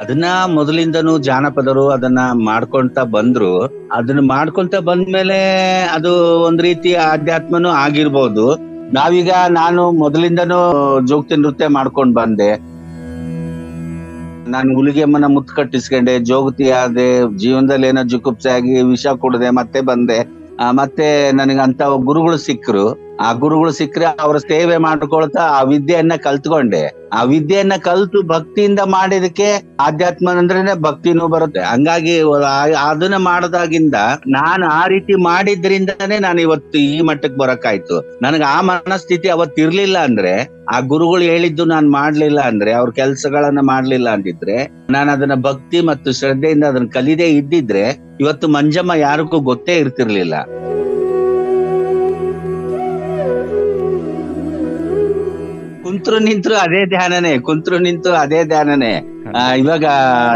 ಅದನ್ನ ಮೊದಲಿಂದನೂ ಜಾನಪದರು ಅದನ್ನ ಮಾಡ್ಕೊಂತ ಬಂದ್ರು. ಅದನ್ನ ಮಾಡ್ಕೊಂತ ಬಂದ್ಮೇಲೆ ಅದು ಒಂದ್ ರೀತಿ ಆಧ್ಯಾತ್ಮನೂ ಆಗಿರ್ಬೋದು. ನಾವೀಗ ನಾನು ಮೊದಲಿಂದನೂ ಜೋಗ್ತಿ ನೃತ್ಯ ಮಾಡ್ಕೊಂಡ್ ಬಂದೆ. ನಾನು ಹುಲಿಗೆಮ್ಮನ ಮುತ್ತು ಕಟ್ಟಿಸ್ಕೊಂಡೆ, ಜೋಗತಿ ಆದೆ, ಜೀವನದಲ್ಲಿ ಏನೋ ಜುಕುಪ್ಸೆ ಆಗಿ ವಿಷ ಕುಡ್ದೆ, ಮತ್ತೆ ಬಂದೆ. ಮತ್ತೆ ನನಗೆ ಅಂತ ಗುರುಗಳು ಸಿಕ್ಕರು ಆ ಗುರುಗಳು ಸಿಕ್ಕರೆ ಅವ್ರ ಸೇವೆ ಮಾಡ್ಕೊಳ್ತಾ ಆ ವಿದ್ಯೆಯನ್ನ ಕಲ್ತ್ಕೊಂಡೆ. ಆ ವಿದ್ಯೆಯನ್ನ ಕಲ್ತು ಭಕ್ತಿಯಿಂದ ಮಾಡಿದಕ್ಕೆ ಆಧ್ಯಾತ್ಮ ಅಂದ್ರೇನೆ ಭಕ್ತಿನೂ ಬರುತ್ತೆ. ಹಂಗಾಗಿ ಅದನ್ನ ಮಾಡದಾಗಿಂದ ನಾನು ಆ ರೀತಿ ಮಾಡಿದ್ರಿಂದಾನೇ ನಾನು ಇವತ್ತು ಈ ಮಟ್ಟಕ್ಕೆ ಬರಕಾಯ್ತು ನನಗೆ ಆ ಮನಸ್ಥಿತಿ ಅವತ್ತು ಇರ್ಲಿಲ್ಲ ಅಂದ್ರೆ, ಆ ಗುರುಗಳು ಹೇಳಿದ್ದು ನಾನು ಮಾಡ್ಲಿಲ್ಲ ಅಂದ್ರೆ, ಅವ್ರ ಕೆಲ್ಸಗಳನ್ನ ಮಾಡ್ಲಿಲ್ಲ ಅಂದಿದ್ರೆ, ನಾನು ಅದನ್ನ ಭಕ್ತಿ ಮತ್ತು ಶ್ರದ್ಧೆಯಿಂದ ಅದನ್ನ ಕಲಿದೇ ಇದ್ದಿದ್ರೆ, ಇವತ್ತು ಮಂಜಮ್ಮ ಯಾರಿಗೂ ಗೊತ್ತೇ ಇರ್ತಿರ್ಲಿಲ್ಲ. ಕುಂತ್ರು ನಿಂತ್ರು ಅದೇ ಧ್ಯಾನನೇ ಕುಂತ್ರು ನಿಂತು ಅದೇ ಧ್ಯಾನನೇ. ಇವಾಗ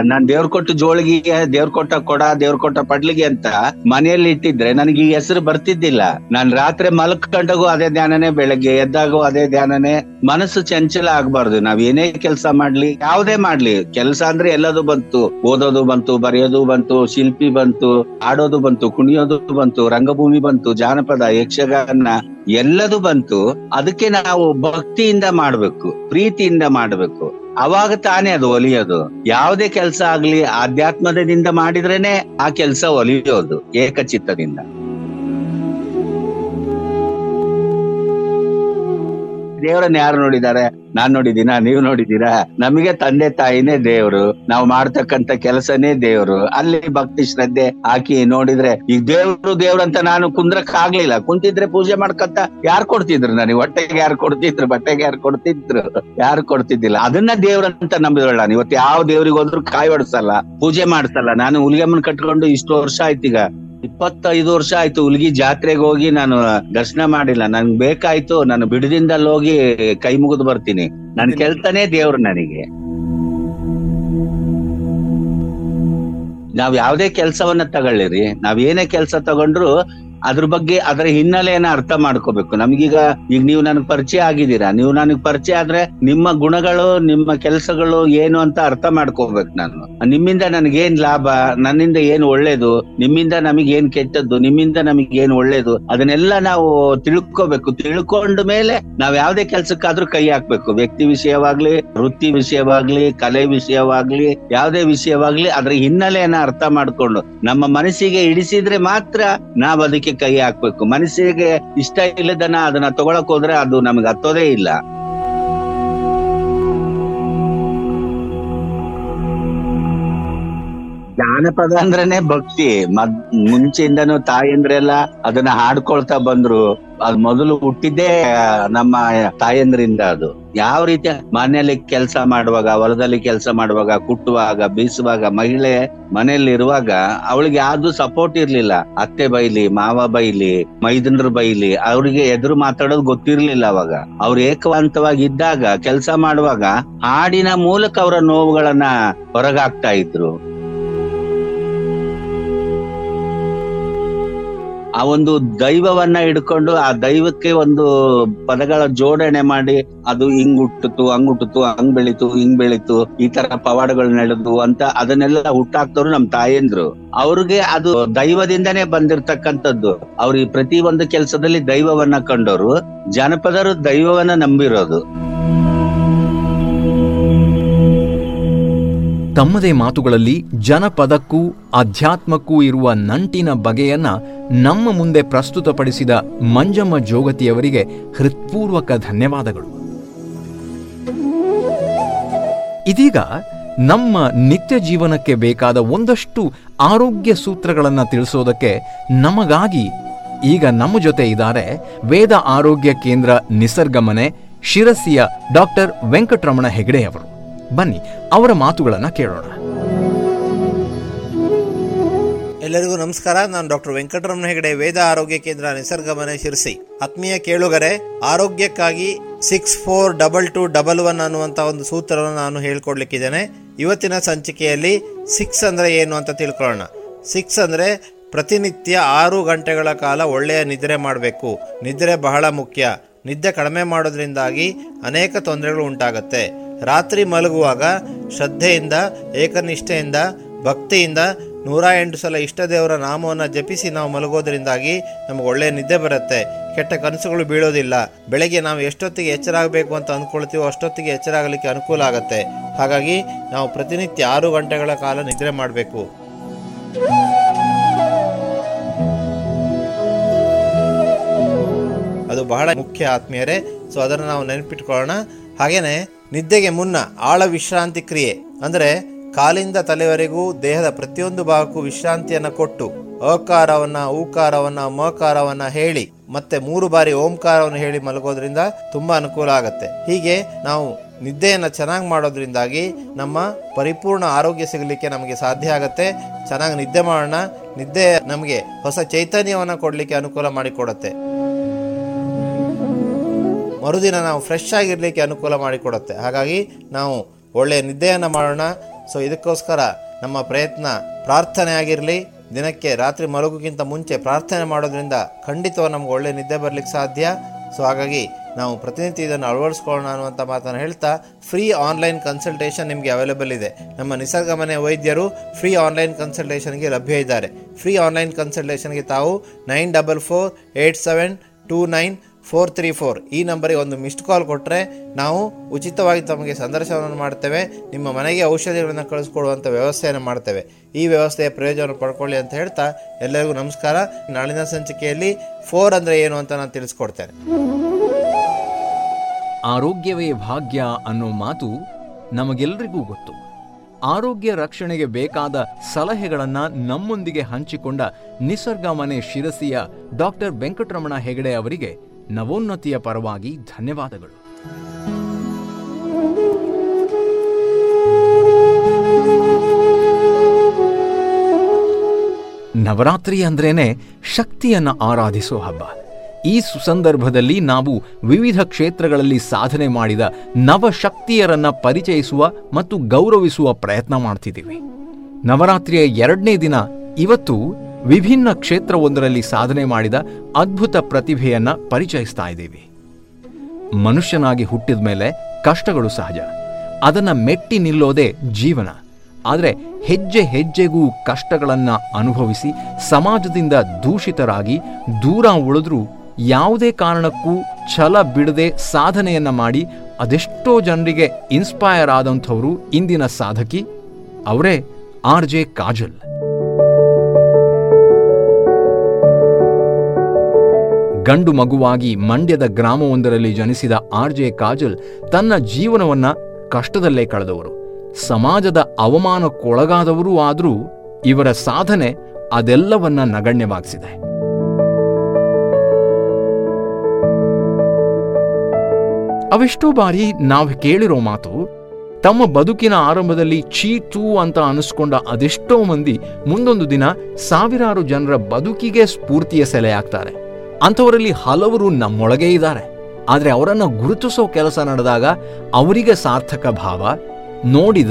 ನಾನ್ ದೇವ್ರ ಕೊಟ್ಟ ಜೋಳಿಗೆ, ದೇವ್ರ ಕೊಟ್ಟ ಕೊಡ, ದೇವ್ರ ಕೊಟ್ಟ ಪಡ್ಲಿಗೆ ಅಂತ ಮನೆಯಲ್ಲಿ ಇಟ್ಟಿದ್ರೆ ನನಗೆ ಈ ಹೆಸರು ಬರ್ತಿದ್ದಿಲ್ಲ. ನಾನ್ ರಾತ್ರಿ ಮಲ್ಕೊಂಡಾಗೂ ಅದೇ ಧ್ಯಾನನೇ, ಬೆಳಗ್ಗೆ ಎದ್ದಾಗೂ ಅದೇ ಧ್ಯಾನನೇ, ಮನಸ್ಸು ಚಂಚಲ ಆಗ್ಬಾರ್ದು. ನಾವ್ ಏನೇ ಕೆಲಸ ಮಾಡ್ಲಿ, ಯಾವ್ದೇ ಮಾಡ್ಲಿ. ಕೆಲಸ ಅಂದ್ರೆ ಎಲ್ಲದು ಬಂತು. ಓದೋದು ಬಂತು, ಬರೆಯೋದು ಬಂತು, ಶಿಲ್ಪಿ ಬಂತು ಆಡೋದು ಬಂತು, ಕುಣಿಯೋದು ಬಂತು, ರಂಗಭೂಮಿ ಬಂತು, ಜಾನಪದ, ಯಕ್ಷಗಾನ, ಎಲ್ಲದು ಬಂತು. ಅದಕ್ಕೆ ನಾವು ಭಕ್ತಿಯಿಂದ ಮಾಡ್ಬೇಕು, ಪ್ರೀತಿಯಿಂದ ಮಾಡ್ಬೇಕು. ಅವಾಗ ತಾನೇ ಅದು ಒಲಿಯೋದು. ಯಾವುದೇ ಕೆಲಸ ಆಗ್ಲಿ, ಆಧ್ಯಾತ್ಮದಿಂದ ಮಾಡಿದ್ರೇನೆ ಆ ಕೆಲಸ ಒಲಿಯೋದು ಏಕಚಿತ್ತದಿಂದ. ದೇವರನ್ನ ಯಾರು ನೋಡಿದ್ದಾರೆ? ನಾನ್ ನೋಡಿದೀನ ನೀವು ನೋಡಿದೀರಾ ನಮಗೆ ತಂದೆ ತಾಯಿನೇ ದೇವ್ರು. ನಾವು ಮಾಡ್ತಕ್ಕಂತ ಕೆಲಸನೇ ದೇವ್ರು. ಅಲ್ಲಿ ಭಕ್ತಿ ಶ್ರದ್ಧೆ ಹಾಕಿ ನೋಡಿದ್ರೆ ಈಗ ದೇವ್ರು ದೇವ್ರು ಅಂತ ನಾನು ಕುಂದ್ರಕ್ ಆಗ್ಲಿಲ್ಲ. ಕುಂತಿದ್ರೆ ಪೂಜೆ ಮಾಡ್ಕಂತ ಯಾರು ಕೊಡ್ತಿದ್ರು? ನನಗೆ ಹೊಟ್ಟೆಗೆ ಯಾರು ಕೊಡ್ತಿದ್ರು? ಬಟ್ಟೆಗೆ ಯಾರು ಕೊಡ್ತಿದ್ರು? ಯಾರು ಕೊಡ್ತಿದ್ದಿಲ್ಲ. ಅದನ್ನ ದೇವ್ರಂತ ಅಂತ ನಾನು. ಇವತ್ತು ಯಾವ ದೇವ್ರಿಗೆ ಹೋದ್ರು ಕಾಯಿ ಹೊಡ್ಸಲ್ಲ ಪೂಜೆ ಮಾಡ್ಸಲ್ಲ. ನಾನು ಹುಲಿಗೆಮ್ಮನ್ ಕಟ್ಕೊಂಡು ಇಷ್ಟು ವರ್ಷ ಆಯ್ತು ಈಗ. ಇಪ್ಪತ್ತೈದು ವರ್ಷ ಆಯ್ತು ಹುಲ್ಗಿ ಜಾತ್ರೆಗೆ ಹೋಗಿ ನಾನು ದರ್ಶನ ಮಾಡಿಲ್ಲ. ನನ್ಗೆ ಬೇಕಾಯ್ತು ನಾನು ಬಿಡದಿಂದಲ್ಲಿ ಹೋಗಿ ಕೈ ಮುಗಿದು ಬರ್ತೀನಿ. ನನ್ ಕೆಲ್ತಾನೆ ದೇವ್ರು ನನಗೆ. ನಾವ್ ಯಾವ್ದೇ ಕೆಲ್ಸವನ್ನ ತಗೊಳ್ಳಿರಿ. ನಾವ್ ಏನೇ ಕೆಲ್ಸ ತಗೊಂಡ್ರು ಅದ್ರ ಬಗ್ಗೆ ಅದರ ಹಿನ್ನೆಲೆಯನ್ನ ಅರ್ಥ ಮಾಡ್ಕೋಬೇಕು. ನಮ್ಗೀಗ ಈಗ ನೀವು ನನಗೆ ಪರಿಚಯ ಆಗಿದ್ದೀರಾ? ನೀವು ನನಗೆ ಪರಿಚಯ ಆದ್ರೆ ನಿಮ್ಮ ಗುಣಗಳು, ನಿಮ್ಮ ಕೆಲಸಗಳು ಏನು ಅಂತ ಅರ್ಥ ಮಾಡ್ಕೋಬೇಕು ನಾನು. ನಿಮ್ಮಿಂದ ನನಗೇನ್ ಲಾಭ? ನನ್ನಿಂದ ಏನ್ ಒಳ್ಳೇದು? ನಿಮ್ಮಿಂದ ನಮಗೆ ಏನ್ ಕೆಟ್ಟದ್ದು? ನಿಮ್ಮಿಂದ ನಮಗೆ ಏನ್ ಒಳ್ಳೇದು? ಅದನ್ನೆಲ್ಲ ನಾವು ತಿಳ್ಕೋಬೇಕು. ತಿಳ್ಕೊಂಡ ಮೇಲೆ ನಾವ್ ಯಾವ್ದೇ ಕೆಲ್ಸಕ್ಕಾದ್ರೂ ಕೈ ಹಾಕ್ಬೇಕು. ವ್ಯಕ್ತಿ ವಿಷಯವಾಗ್ಲಿ, ವೃತ್ತಿ ವಿಷಯವಾಗ್ಲಿ, ಕಲೆ ವಿಷಯವಾಗ್ಲಿ, ಯಾವ್ದೇ ವಿಷಯವಾಗ್ಲಿ ಅದ್ರ ಹಿನ್ನೆಲೆಯನ್ನ ಅರ್ಥ ಮಾಡ್ಕೊಂಡು ನಮ್ಮ ಮನಸ್ಸಿಗೆ ಇಡಿಸಿದ್ರೆ ಮಾತ್ರ ನಾವ್ ಅದಕ್ಕೆ ಕೈ ಹಾಕ್ಬೇಕು. ಮನಸ್ಸಿಗೆ ಇಷ್ಟ ಇಲ್ಲದನ್ನ ಅದನ್ನ ತಗೊಳಕ್ ಹೋದ್ರೆ ಅದು ನಮ್ಗೆ ಹತ್ತೋದೇ ಇಲ್ಲ. ಜಾನಪದ ಅಂದ್ರೇನೆ ಭಕ್ತಿ. ಮದ್ ಮುಂಚೆಯಿಂದನೂ ತಾಯಂದ್ರೆಲ್ಲ ಅದನ್ನ ಹಾಡ್ಕೊಳ್ತಾ ಬಂದ್ರು. ಅದ್ ಮೊದಲು ಹುಟ್ಟಿದ್ದೇ ನಮ್ಮ ತಾಯಂದ್ರಿಂದ ಅದು. ಯಾವ ರೀತಿಯ ಮನೆಯಲ್ಲಿ ಕೆಲಸ ಮಾಡುವಾಗ, ಹೊಲದಲ್ಲಿ ಕೆಲಸ ಮಾಡುವಾಗ, ಕುಟ್ಟುವಾಗ, ಬೀಸುವಾಗ ಮಹಿಳೆ ಮನೆಯಲ್ಲಿ ಇರುವಾಗ ಅವಳಿಗೆ ಯಾವ್ದು ಸಪೋರ್ಟ್ ಇರ್ಲಿಲ್ಲ. ಅತ್ತೆ ಬೈಲಿ, ಮಾವ ಬೈಲಿ, ಮೈದನರು ಬೈಲಿ, ಅವ್ರಿಗೆ ಎದುರು ಮಾತಾಡೋದು ಗೊತ್ತಿರ್ಲಿಲ್ಲ ಅವಾಗ. ಅವ್ರು ಏಕವಂತವಾಗಿ ಇದ್ದಾಗ ಕೆಲಸ ಮಾಡುವಾಗ ಹಾಡಿನ ಮೂಲಕ ಅವರ ನೋವುಗಳನ್ನ ಹೊರಗಾಕ್ತಾ ಇದ್ರು. ಆ ಒಂದು ದೈವವನ್ನ ಹಿಡ್ಕೊಂಡು ಆ ದೈವಕ್ಕೆ ಒಂದು ಪದಗಳ ಜೋಡಣೆ ಮಾಡಿ ಅದು ಹಿಂಗ್ ಹುಟ್ಟಿತು ಹಂಗ್ ಹುಟ್ಟಿತು ಹಂಗ್ ಬೆಳೀತು, ಹಿಂಗ್ ಬೆಳೀತು, ಈ ತರ ಪವಾಡಗಳು ನಡೆದು ಅಂತ ಅದನ್ನೆಲ್ಲ ಹುಟ್ಟಾಕ್ತವ್ರು ನಮ್ ತಾಯಂದ್ರು. ಅವ್ರಿಗೆ ಅದು ದೈವದಿಂದನೇ ಬಂದಿರ್ತಕ್ಕಂಥದ್ದು. ಅವ್ರ ಈ ಪ್ರತಿ ಒಂದು ಕೆಲಸದಲ್ಲಿ ದೈವವನ್ನ ಕಂಡವರು ಜನಪದರು ದೈವವನ್ನ ನಂಬಿರೋದು. ತಮ್ಮದೇ ಮಾತುಗಳಲ್ಲಿ ಜನಪದಕ್ಕೂ ಅಧ್ಯಾತ್ಮಕ್ಕೂ ಇರುವ ನಂಟಿನ ಬಗೆಯನ್ನ ನಮ್ಮ ಮುಂದೆ ಪ್ರಸ್ತುತಪಡಿಸಿದ ಮಂಜಮ್ಮ ಜೋಗತಿಯವರಿಗೆ ಹೃತ್ಪೂರ್ವಕ ಧನ್ಯವಾದಗಳು. ಇದೀಗ ನಮ್ಮ ನಿತ್ಯ ಜೀವನಕ್ಕೆ ಬೇಕಾದ ಒಂದಷ್ಟು ಆರೋಗ್ಯ ಸೂತ್ರಗಳನ್ನು ತಿಳಿಸೋದಕ್ಕೆ ನಮಗಾಗಿ ಈಗ ನಮ್ಮ ಜೊತೆ ಇದ್ದಾರೆ ವೇದ ಆರೋಗ್ಯ ಕೇಂದ್ರ ನಿಸರ್ಗಮನೆ ಶಿರಸಿಯ ಡಾಕ್ಟರ್ ವೆಂಕಟರಮಣ ಹೆಗಡೆ ಅವರು ಬನ್ನಿ, ಅವರ ಮಾತುಗಳನ್ನು ಕೇಳೋಣ. ಎಲ್ಲರಿಗೂ ನಮಸ್ಕಾರ, ನಾನು ಡಾಕ್ಟರ್ ವೆಂಕಟರಮಣ ಹೆಗಡೆ, ವೇದ ಆರೋಗ್ಯ ಕೇಂದ್ರ ನಿಸರ್ಗಮನೆ ಶಿರಸಿ. ಆತ್ಮೀಯ ಕೇಳುಗರೆ, ಆರೋಗ್ಯಕ್ಕಾಗಿ six four double two double one ಅನ್ನುವಂಥ ಒಂದು ಸೂತ್ರವನ್ನು ನಾನು ಹೇಳ್ಕೊಡ್ಲಿಕ್ಕಿದ್ದೇನೆ. ಇವತ್ತಿನ ಸಂಚಿಕೆಯಲ್ಲಿ ಸಿಕ್ಸ್ ಅಂದ್ರೆ ಏನು ಅಂತ ತಿಳ್ಕೊಳ್ಳೋಣ. ಸಿಕ್ಸ್ ಅಂದ್ರೆ ಪ್ರತಿನಿತ್ಯ ಆರು ಗಂಟೆಗಳ ಕಾಲ ಒಳ್ಳೆಯ ನಿದ್ರೆ ಮಾಡಬೇಕು. ನಿದ್ರೆ ಬಹಳ ಮುಖ್ಯ. ನಿದ್ದೆ ಕಡಿಮೆ ಮಾಡೋದ್ರಿಂದಾಗಿ ಅನೇಕ ತೊಂದರೆಗಳು ಉಂಟಾಗುತ್ತೆ. ರಾತ್ರಿ ಮಲಗುವಾಗ ಶ್ರದ್ಧೆಯಿಂದ, ಏಕನಿಷ್ಠೆಯಿಂದ, ಭಕ್ತಿಯಿಂದ ನೂರ ಎಂಟು ಸಲ ಇಷ್ಟ ದೇವರ ನಾಮವನ್ನು ಜಪಿಸಿ ನಾವು ಮಲಗೋದ್ರಿಂದಾಗಿ ನಮಗೆ ಒಳ್ಳೆಯ ನಿದ್ದೆ ಬರುತ್ತೆ. ಕೆಟ್ಟ ಕನಸುಗಳು ಬೀಳೋದಿಲ್ಲ. ಬೆಳಗ್ಗೆ ನಾವು ಎಷ್ಟೊತ್ತಿಗೆ ಎಚ್ಚರ ಆಗಬೇಕು ಅಂತ ಅಂದ್ಕೊಳ್ತೀವೋ ಅಷ್ಟೊತ್ತಿಗೆ ಎಚ್ಚರ ಆಗಲಿಕ್ಕೆ ಅನುಕೂಲ ಆಗುತ್ತೆ. ಹಾಗಾಗಿ ನಾವು ಪ್ರತಿನಿತ್ಯ ಆರು ಗಂಟೆಗಳ ಕಾಲ ನಿದ್ರೆ ಮಾಡಬೇಕು. ಅದು ಬಹಳ ಮುಖ್ಯ ಆತ್ಮೀಯರೇ. ಸೊ ಅದನ್ನು ನಾವು ನೆನಪಿಟ್ಕೊಳ್ಳೋಣ. ಹಾಗೇನೆ ನಿದ್ದೆಗೆ ಮುನ್ನ ಆಳ ವಿಶ್ರಾಂತಿ ಕ್ರಿಯೆ, ಅಂದರೆ ಕಾಲಿಂದ ತಲೆವರೆಗೂ ದೇಹದ ಪ್ರತಿಯೊಂದು ಭಾಗಕ್ಕೂ ವಿಶ್ರಾಂತಿಯನ್ನು ಕೊಟ್ಟು ಅಕಾರವನ್ನ, ಊಕಾರವನ್ನ, ಮಕಾರವನ್ನ ಹೇಳಿ, ಮತ್ತೆ ಮೂರು ಬಾರಿ ಓಂಕಾರವನ್ನು ಹೇಳಿ ಮಲಗೋದ್ರಿಂದ ತುಂಬಾ ಅನುಕೂಲ ಆಗುತ್ತೆ. ಹೀಗೆ ನಾವು ನಿದ್ದೆಯನ್ನು ಚೆನ್ನಾಗಿ ಮಾಡೋದ್ರಿಂದಾಗಿ ನಮ್ಮ ಪರಿಪೂರ್ಣ ಆರೋಗ್ಯ ಸಿಗಲಿಕ್ಕೆ ನಮಗೆ ಸಾಧ್ಯ ಆಗುತ್ತೆ. ಚೆನ್ನಾಗಿ ನಿದ್ದೆ ಮಾಡೋಣ, ನಿದ್ದೆ ನಮಗೆ ಹೊಸ ಚೈತನ್ಯವನ್ನು ಕೊಡಲಿಕ್ಕೆ ಅನುಕೂಲ ಮಾಡಿಕೊಡುತ್ತೆ. ಮರುದಿನ ನಾವು ಫ್ರೆಶ್ ಆಗಿರಲಿಕ್ಕೆ ಅನುಕೂಲ ಮಾಡಿಕೊಡುತ್ತೆ. ಹಾಗಾಗಿ ನಾವು ಒಳ್ಳೆಯ ನಿದ್ದೆಯನ್ನು ಮಾಡೋಣ. ಸೊ ಇದಕ್ಕೋಸ್ಕರ ನಮ್ಮ ಪ್ರಯತ್ನ ಪ್ರಾರ್ಥನೆ ಆಗಿರಲಿ. ದಿನಕ್ಕೆ ರಾತ್ರಿ ಮಲಗುಗಿಂತ ಮುಂಚೆ ಪ್ರಾರ್ಥನೆ ಮಾಡೋದ್ರಿಂದ ಖಂಡಿತವಾಗಿ ನಮ್ಗೆ ಒಳ್ಳೆ ನಿದ್ದೆ ಬರಲಿಕ್ಕೆ ಸಾಧ್ಯ. ಸೊ ಹಾಗಾಗಿ ನಾವು ಪ್ರತಿನಿತ್ಯ ಇದನ್ನು ಅಳವಡಿಸ್ಕೊಳ್ಳೋಣ ಅನ್ನುವಂಥ ಮಾತನ್ನು ಹೇಳ್ತಾ ಫ್ರೀ ಆನ್ಲೈನ್ ಕನ್ಸಲ್ಟೇಷನ್ ನಿಮಗೆ ಅವೈಲೇಬಲ್ ಇದೆ. ನಮ್ಮ ನಿಸರ್ಗ ಮನೆ ವೈದ್ಯರು ಫ್ರೀ ಆನ್ಲೈನ್ ಕನ್ಸಲ್ಟೇಷನ್ಗೆ ಲಭ್ಯ ಇದ್ದಾರೆ. ಫ್ರೀ ಆನ್ಲೈನ್ ಕನ್ಸಲ್ಟೇಷನ್ಗೆ ತಾವು nine double four eight seven two nine four three four. ಈ ನಂಬರಿಗೆ ಒಂದು ಮಿಸ್ಡ್ ಕಾಲ್ ಕೊಟ್ಟರೆ ನಾವು ಉಚಿತವಾಗಿ ತಮಗೆ ಸಂದರ್ಶನವನ್ನು ಮಾಡ್ತೇವೆ, ನಿಮ್ಮ ಮನೆಗೆ ಔಷಧಿಗಳನ್ನು ಕಳಿಸ್ಕೊಡುವಂಥ ವ್ಯವಸ್ಥೆಯನ್ನು ಮಾಡ್ತೇವೆ. ಈ ವ್ಯವಸ್ಥೆಯ ಪ್ರಯೋಜನ ಪಡ್ಕೊಳ್ಳಿ ಅಂತ ಹೇಳ್ತಾ ಎಲ್ಲರಿಗೂ ನಮಸ್ಕಾರ. ನಾಳಿನ ಸಂಚಿಕೆಯಲ್ಲಿ ಫೋರ್ ಅಂದರೆ ಏನು ಅಂತ ನಾನು ತಿಳಿಸ್ಕೊಡ್ತೇನೆ. ಆರೋಗ್ಯವೇ ಭಾಗ್ಯ ಅನ್ನೋ ಮಾತು ನಮಗೆಲ್ಲರಿಗೂ ಗೊತ್ತು. ಆರೋಗ್ಯ ರಕ್ಷಣೆಗೆ ಬೇಕಾದ ಸಲಹೆಗಳನ್ನು ನಮ್ಮೊಂದಿಗೆ ಹಂಚಿಕೊಂಡ ನಿಸರ್ಗ ಮನೆ ಶಿರಸಿಯ ಡಾಕ್ಟರ್ ವೆಂಕಟರಮಣ ಹೆಗಡೆ ಅವರಿಗೆ ನವೋನ್ನತಿಯ ಪರವಾಗಿ ಧನ್ಯವಾದಗಳು. ನವರಾತ್ರಿ ಅಂದ್ರೇನೆ ಶಕ್ತಿಯನ್ನ ಆರಾಧಿಸೋ ಹಬ್ಬ. ಈ ಸುಸಂದರ್ಭದಲ್ಲಿ ನಾವು ವಿವಿಧ ಕ್ಷೇತ್ರಗಳಲ್ಲಿ ಸಾಧನೆ ಮಾಡಿದ ನವಶಕ್ತಿಯರನ್ನ ಪರಿಚಯಿಸುವ ಮತ್ತು ಗೌರವಿಸುವ ಪ್ರಯತ್ನ ಮಾಡ್ತಿದ್ದೀವಿ. ನವರಾತ್ರಿಯ ಎರಡನೇ ದಿನ ಇವತ್ತು ವಿಭಿನ್ನ ಕ್ಷೇತ್ರವೊಂದರಲ್ಲಿ ಸಾಧನೆ ಮಾಡಿದ ಅದ್ಭುತ ಪ್ರತಿಭೆಯನ್ನ ಪರಿಚಯಿಸ್ತಾ ಇದ್ದೀವಿ. ಮನುಷ್ಯನಾಗಿ ಹುಟ್ಟಿದ ಮೇಲೆ ಕಷ್ಟಗಳು ಸಹಜ. ಅದನ್ನ ಮೆಟ್ಟಿ ನಿಲ್ಲೋದೇ ಜೀವನ. ಆದರೆ ಹೆಜ್ಜೆ ಹೆಜ್ಜೆಗೂ ಕಷ್ಟಗಳನ್ನ ಅನುಭವಿಸಿ ಸಮಾಜದಿಂದ ದೂಷಿತರಾಗಿ ದೂರ ಉಳಿದ್ರೂ ಯಾವುದೇ ಕಾರಣಕ್ಕೂ ಛಲ ಬಿಡದೆ ಸಾಧನೆಯನ್ನ ಮಾಡಿ ಅದೆಷ್ಟೋ ಜನರಿಗೆ ಇನ್ಸ್ಪೈರ್ ಆದಂಥವರು ಇಂದಿನ ಸಾಧಕಿ ಅವರೇ ಆರ್ ಜೆ ಕಾಜಲ್. ಗಂಡು ಮಗುವಾಗಿ ಮಂಡ್ಯದ ಗ್ರಾಮವೊಂದರಲ್ಲಿ ಜನಿಸಿದ ಆರ್ ಜೆ ಕಾಜಲ್ ತನ್ನ ಜೀವನವನ್ನ ಕಷ್ಟದಲ್ಲೇ ಕಳೆದವರು. ಸಮಾಜದ ಅವಮಾನಕ್ಕೊಳಗಾದವರೂ ಆದರೂ ಇವರ ಸಾಧನೆ ಅದೆಲ್ಲವನ್ನ ನಗಣ್ಯವಾಗಿಸಿದೆ. ಅವೆಷ್ಟೋ ಬಾರಿ ನಾವು ಕೇಳಿರೋ ಮಾತು, ತಮ್ಮ ಬದುಕಿನ ಆರಂಭದಲ್ಲಿ ಚೀತು ಅಂತ ಅನಿಸ್ಕೊಂಡ ಅದೆಷ್ಟೋ ಮಂದಿ ಮುಂದೊಂದು ದಿನ ಸಾವಿರಾರು ಜನರ ಬದುಕಿಗೆ ಸ್ಫೂರ್ತಿಯ ಸೆಲೆಯಾಗ್ತಾರೆ. ಅಂಥವರಲ್ಲಿ ಹಲವರು ನಮ್ಮೊಳಗೇ ಇದ್ದಾರೆ. ಆದರೆ ಅವರನ್ನು ಗುರುತಿಸೋ ಕೆಲಸ ನಡೆದಾಗ ಅವರಿಗೆ ಸಾರ್ಥಕ ಭಾವ, ನೋಡಿದ,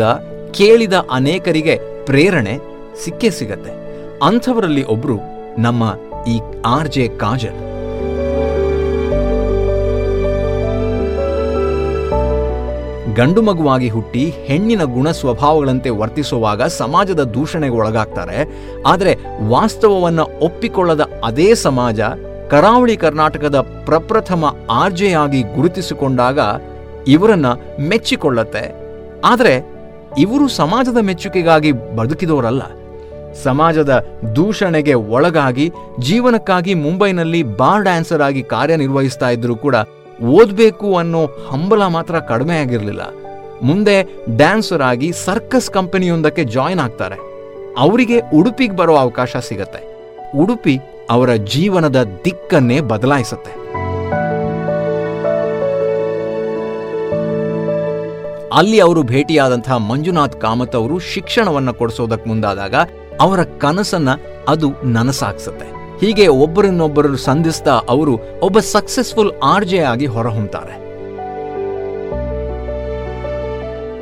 ಕೇಳಿದ ಅನೇಕರಿಗೆ ಪ್ರೇರಣೆ ಸಿಕ್ಕೇ ಸಿಗತ್ತೆ. ಅಂಥವರಲ್ಲಿ ಒಬ್ರು ನಮ್ಮ ಈ ಆರ್ ಜೆ ಕಾಜಲ್. ಗಂಡು ಮಗುವಾಗಿ ಹುಟ್ಟಿ ಹೆಣ್ಣಿನ ಗುಣ ಸ್ವಭಾವಗಳಂತೆ ವರ್ತಿಸುವಾಗ ಸಮಾಜದ ದೂಷಣೆಗೆ ಒಳಗಾಗ್ತಾರೆ. ಆದರೆ ವಾಸ್ತವವನ್ನ ಒಪ್ಪಿಕೊಳ್ಳದ ಅದೇ ಸಮಾಜ ಕರಾವಳಿ ಕರ್ನಾಟಕದ ಪ್ರಪ್ರಥಮ ಆರ್ಜೆಯಾಗಿ ಗುರುತಿಸಿಕೊಂಡಾಗ ಇವರನ್ನ ಮೆಚ್ಚಿಕೊಳ್ಳತ್ತೆ. ಆದರೆ ಇವರು ಸಮಾಜದ ಮೆಚ್ಚುಗೆಗಾಗಿ ಬದುಕಿದವರಲ್ಲ. ಸಮಾಜದ ದೂಷಣೆಗೆ ಒಳಗಾಗಿ, ಜೀವನಕ್ಕಾಗಿ ಮುಂಬೈನಲ್ಲಿ ಬಾರ್ ಡ್ಯಾನ್ಸರ್ ಆಗಿ ಕಾರ್ಯನಿರ್ವಹಿಸ್ತಾ ಇದ್ರೂ ಕೂಡ ಓದ್ಬೇಕು ಅನ್ನೋ ಹಂಬಲ ಮಾತ್ರ ಕಡಿಮೆ ಆಗಿರಲಿಲ್ಲ. ಮುಂದೆ ಡ್ಯಾನ್ಸರ್ ಆಗಿ ಸರ್ಕಸ್ ಕಂಪನಿಯೊಂದಕ್ಕೆ ಜಾಯಿನ್ ಆಗ್ತಾರೆ. ಅವರಿಗೆ ಉಡುಪಿಗೆ ಬರೋ ಅವಕಾಶ ಸಿಗತ್ತೆ. ಉಡುಪಿ ಅವರ ಜೀವನದ ದಿಕ್ಕನ್ನೇ ಬದಲಾಯಿಸುತ್ತೆ. ಅಲ್ಲಿ ಅವರು ಭೇಟಿಯಾದಂತಹ ಮಂಜುನಾಥ್ ಕಾಮತ್ ಅವರು ಶಿಕ್ಷಣವನ್ನ ಕೊಡಿಸೋದಕ್ಕೆ ಮುಂದಾದಾಗ ಅವರ ಕನಸನ್ನ ಅದು ನನಸಾಗಿಸುತ್ತೆ. ಹೀಗೆ ಒಬ್ಬರನ್ನೊಬ್ಬರು ಸಂಧಿಸ್ತಾ ಅವರು ಒಬ್ಬ ಸಕ್ಸಸ್ಫುಲ್ ಆರ್ಜೆ ಆಗಿ ಹೊರಹೊಮ್ತಾರೆ.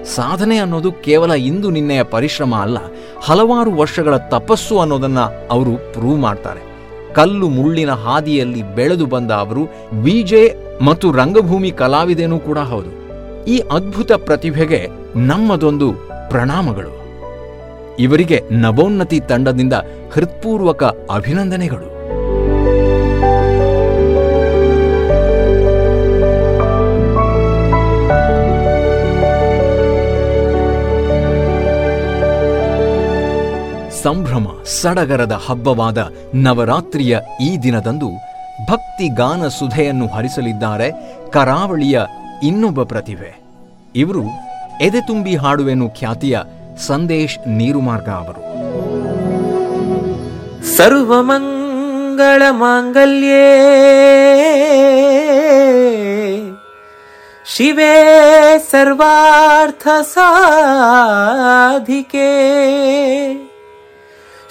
ಸಾಧನೆ ಅನ್ನೋದು ಕೇವಲ ಇಂದು ನಿನ್ನೆಯ ಪರಿಶ್ರಮ ಅಲ್ಲ, ಹಲವಾರು ವರ್ಷಗಳ ತಪಸ್ಸು ಅನ್ನೋದನ್ನ ಅವರು ಪ್ರೂವ್ ಮಾಡ್ತಾರೆ. ಕಲ್ಲು ಮುಳ್ಳಿನ ಹಾದಿಯಲ್ಲಿ ಬೆಳೆದು ಬಂದ ಅವರು ವಿಜೆ ಮತ್ತು ರಂಗಭೂಮಿ ಕಲಾವಿದೇನೂ ಕೂಡ ಹೌದು. ಈ ಅದ್ಭುತ ಪ್ರತಿಭೆಗೆ ನಮ್ಮದೊಂದು ಪ್ರಣಾಮಗಳು. ಇವರಿಗೆ ನವೋನ್ನತಿ ತಂಡದಿಂದ ಹೃತ್ಪೂರ್ವಕ ಅಭಿನಂದನೆಗಳು. ಸಂಭ್ರಮ, ಸಡಗರದ ಹಬ್ಬವಾದ ನವರಾತ್ರಿಯ ಈ ದಿನದಂದು ಭಕ್ತಿ ಗಾನ ಸುಧೆಯನ್ನು ಹರಿಸಲಿದ್ದಾರೆ ಕರಾವಳಿಯ ಇನ್ನೊಬ್ಬ ಪ್ರತಿಭೆ. ಇವರು ಎದೆ ತುಂಬಿ ಹಾಡುವೆನು ಖ್ಯಾತಿಯ ಸಂದೇಶ್ ನೀರುಮಾರ್ಗ ಅವರು. ಸರ್ವಮಂಗಳ ಮಾಂಗಲ್ಯೇ, ಶಿವೆ ಸರ್ವಾರ್ಥ ಸಾಧಿಕೆ.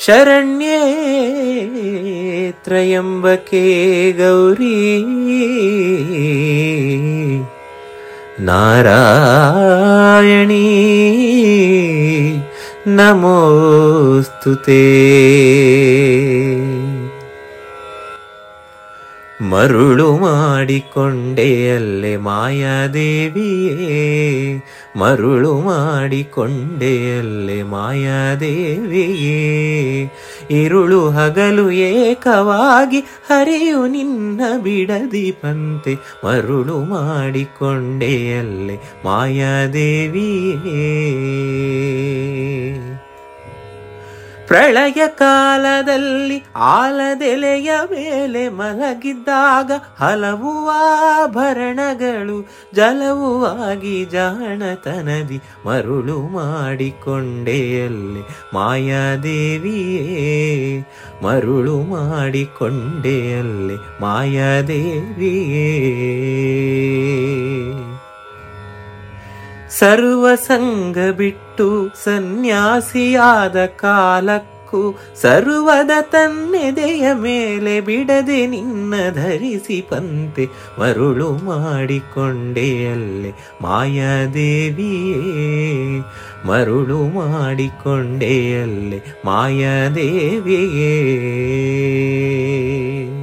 ശരണ്യേ ത്രയംബകേ ഗൗരി നാരായണീ നമോസ്തുതേ. ಮರುಳು ಮಾಡಿಕೊಂಡೆ ಅಲ್ಲೆ ಮಾಯಾದೇವಿಯೇ. ಮರುಳು ಮಾಡಿಕೊಂಡೆ ಅಲ್ಲೆ ಮಾಯಾದೇವಿಯೇ. ಇರುಳು ಹಗಲು ಏಕವಾಗಿ ಹರಿಯು ನಿನ್ನ ಬಿಡದಿ ಪಂತೆ. ಮರುಳು ಮಾಡಿಕೊಂಡೆ ಅಲ್ಲೆ ಮಾಯಾದೇವಿಯೇ. ಪ್ರಳಯ ಕಾಲದಲ್ಲಿ ಆಲದೆಲೆಯ ಮೇಲೆ ಮಲಗಿದ್ದಾಗ ಹಲವು ಆಭರಣಗಳು ಜಲವು ಆಗಿ ಜಾಣತನದಿ ಮರುಳು ಮಾಡಿಕೊಂಡೆಯಲ್ಲಿ ಮಾಯಾದೇವಿಯೇ. ಮರುಳು ಮಾಡಿಕೊಂಡೆಯಲ್ಲಿ ಮಾಯಾದೇವಿಯೇ. ಸರ್ವ ಸಂಗ ಬಿಟ್ಟು ಸನ್ಯಾಸಿಯಾದ ಕಾಲಕ್ಕೂ ಸರ್ವದ ತನ್ನೆದೆಯ ಮೇಲೆ ಬಿಡದೆ ನಿನ್ನ ಧರಿಸಿ ಪಂತೆ ಮರುಳು ಮಾಡಿಕೊಂಡೆಯಲ್ಲೇ ಮಾಯಾದೇವಿಯೇ. ಮರುಳು ಮಾಡಿಕೊಂಡೆಯಲ್ಲೇ ಮಾಯಾದೇವಿಯೇ.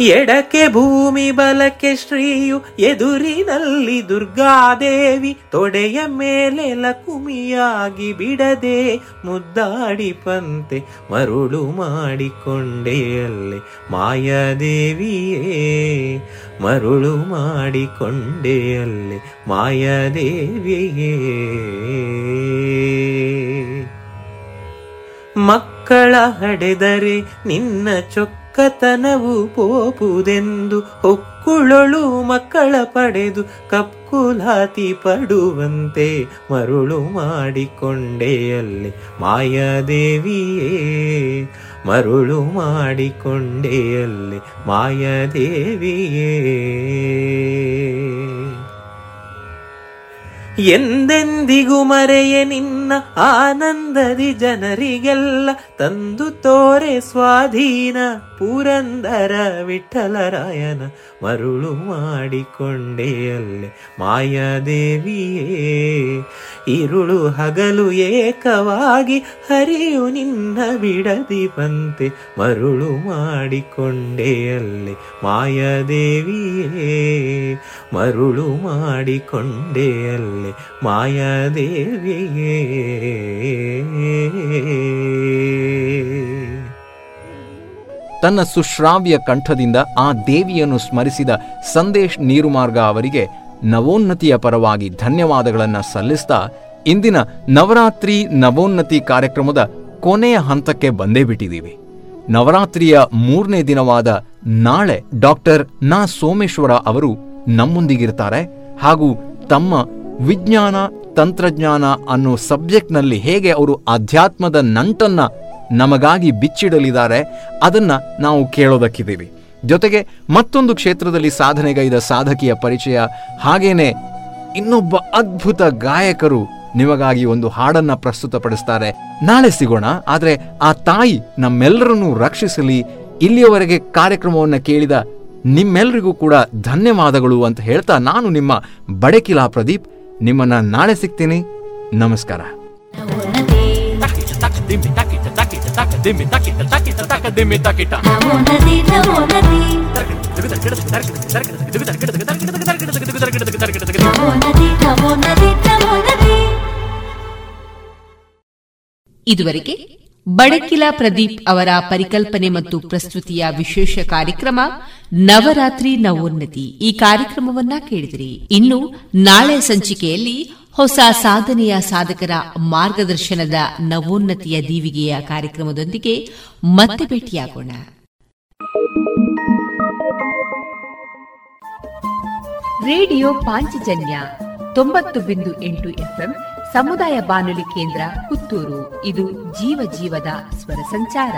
ಎಡಕ್ಕೆ ಭೂಮಿ ಬಲಕ್ಕೆ ಶ್ರೀಯು, ಎದುರಿನಲ್ಲಿ ದುರ್ಗಾದೇವಿ, ತೊಡೆಯ ಮೇಲೆ ಲಕುಮಿಯಾಗಿ ಬಿಡದೆ ಮುದ್ದಾಡಿ ಪಂತೆ ಮರುಳು ಮಾಡಿಕೊಂಡೆಯಲ್ಲೇ ಮಾಯಾದೇವಿಯೇ, ಮರುಳು ಮಾಡಿಕೊಂಡೆಯಲ್ಲೇ ಮಾಯಾದೇವಿಯೇ. ಮಕ್ಕಳ ಹಡೆದರೆ ನಿನ್ನ ಚೊಕ್ಕತನವು ಪೋಪುದೆಂದು ಹೊಕ್ಕುಳೊಳು ಮಕ್ಕಳ ಪಡೆದು ಕಪ್ಪುಲಾತಿ ಪಡುವಂತೆ ಮರುಳು ಮಾಡಿಕೊಂಡೆಯಲ್ಲಿ ಮಾಯಾದೇವಿಯೇ. ಮರುಳು ಮಾಡಿಕೊಂಡೆಯಲ್ಲಿ ಮಾಯಾದೇವಿಯೇ. ಎಂದೆಂದಿಗೂ ಮರೆಯ ನಿನ್ನ ಆನಂದದಿ ಜನರಿಗೆಲ್ಲ ತಂದು ತೋರೆ ಸ್ವಾಧೀನ ಪುರಂದರ ವಿಠಲರಾಯನ ಮರುಳು ಮಾಡಿಕೊಂಡೆಯಲ್ಲೇ. ಮಾಯಾದೇವಿಯೇ, ಇರುಳು ಹಗಲು ಏಕವಾಗಿ ಹರಿಯು ನಿನ್ನ ಬಿಡದಿ ಬಂತೆ ಮರುಳು ಮಾಡಿಕೊಂಡೆಯಲ್ಲೇ. ಮಾಯಾದೇವಿಯೇ, ಮರುಳು ಮಾಡಿಕೊಂಡೆಯಲ್ಲೇ. ಮಾಯಾದೇವಿಯೇ. ತನ್ನ ಸುಶ್ರಾವ್ಯ ಕಂಠದಿಂದ ಆ ದೇವಿಯನ್ನು ಸ್ಮರಿಸಿದ ಸಂದೇಶ್ ನೀರುಮಾರ್ಗ ಅವರಿಗೆ ನವೋನ್ನತಿಯ ಪರವಾಗಿ ಧನ್ಯವಾದಗಳನ್ನು ಸಲ್ಲಿಸ್ತಾ ಇಂದಿನ ನವರಾತ್ರಿ ನವೋನ್ನತಿ ಕಾರ್ಯಕ್ರಮದ ಕೊನೆಯ ಹಂತಕ್ಕೆ ಬಂದೇ ಬಿಟ್ಟಿದ್ದೀವಿ. ನವರಾತ್ರಿಯ ಮೂರನೇ ದಿನವಾದ ನಾಳೆ ಡಾಕ್ಟರ್ ನಾ ಸೋಮೇಶ್ವರ ಅವರು ನಮ್ಮೊಂದಿಗಿರ್ತಾರೆ ಹಾಗೂ ತಮ್ಮ ವಿಜ್ಞಾನ, ತಂತ್ರಜ್ಞಾನ ಅನ್ನೋ ಸಬ್ಜೆಕ್ಟ್ನಲ್ಲಿ ಹೇಗೆ ಅವರು ಅಧ್ಯಾತ್ಮದ ನಂಟನ್ನು ನಮಗಾಗಿ ಬಿಚ್ಚಿಡಲಿದ್ದಾರೆ, ಅದನ್ನು ನಾವು ಕೇಳೋದಕ್ಕಿದ್ದೀವಿ. ಜೊತೆಗೆ ಮತ್ತೊಂದು ಕ್ಷೇತ್ರದಲ್ಲಿ ಸಾಧನೆಗೈದ ಸಾಧಕಿಯ ಪರಿಚಯ, ಹಾಗೇನೆ ಇನ್ನೊಬ್ಬ ಅದ್ಭುತ ಗಾಯಕರು ನಿಮಗಾಗಿ ಒಂದು ಹಾಡನ್ನ ಪ್ರಸ್ತುತಪಡಿಸ್ತಾರೆ. ನಾಳೆ ಸಿಗೋಣ, ಆದರೆ ಆ ತಾಯಿ ನಮ್ಮೆಲ್ಲರನ್ನೂ ರಕ್ಷಿಸಲಿ. ಇಲ್ಲಿಯವರೆಗೆ ಕಾರ್ಯಕ್ರಮವನ್ನು ಕೇಳಿದ ನಿಮ್ಮೆಲ್ಲರಿಗೂ ಕೂಡ ಧನ್ಯವಾದಗಳು ಅಂತ ಹೇಳ್ತಾ ನಾನು ನಿಮ್ಮ ಬಡಕಿಲಾ ಪ್ರದೀಪ್ ನಿಮ್ಮನ್ನ ನಾಳೆ ಸಿಗ್ತೀನಿ. ನಮಸ್ಕಾರ. ಇದುವರೆಗೆ ಬಡಕಿಲ ಪ್ರದೀಪ್ ಅವರ ಪರಿಕಲ್ಪನೆ ಮತ್ತು ಪ್ರಸ್ತುತಿಯ ವಿಶೇಷ ಕಾರ್ಯಕ್ರಮ ನವರಾತ್ರಿ ನವೋನ್ನತಿ. ಈ ಕಾರ್ಯಕ್ರಮವನ್ನ ಕೇಳಿದಿರಿ. ಇನ್ನು ನಾಳೆ ಸಂಚಿಕೆಯಲ್ಲಿ ಹೊಸ ಸಾಧನೆಯ ಸಾಧಕರ ಮಾರ್ಗದರ್ಶನದ ನವೋನ್ನತಿಯ ದೀವಿಗೆಯ ಕಾರ್ಯಕ್ರಮದೊಂದಿಗೆ ಮತ್ತೆ ಭೇಟಿಯಾಗೋಣ. ರೇಡಿಯೋ ಪಾಂಚಜನ್ಯ ತೊಂಬತ್ತು ಬಿಂದು ಎಂಟು ಎಫ್ಎಂ ಸಮುದಾಯ ಬಾನುಲಿ ಕೇಂದ್ರ ಪುತ್ತೂರು. ಇದು ಜೀವ ಜೀವದ ಸ್ವರ ಸಂಚಾರ.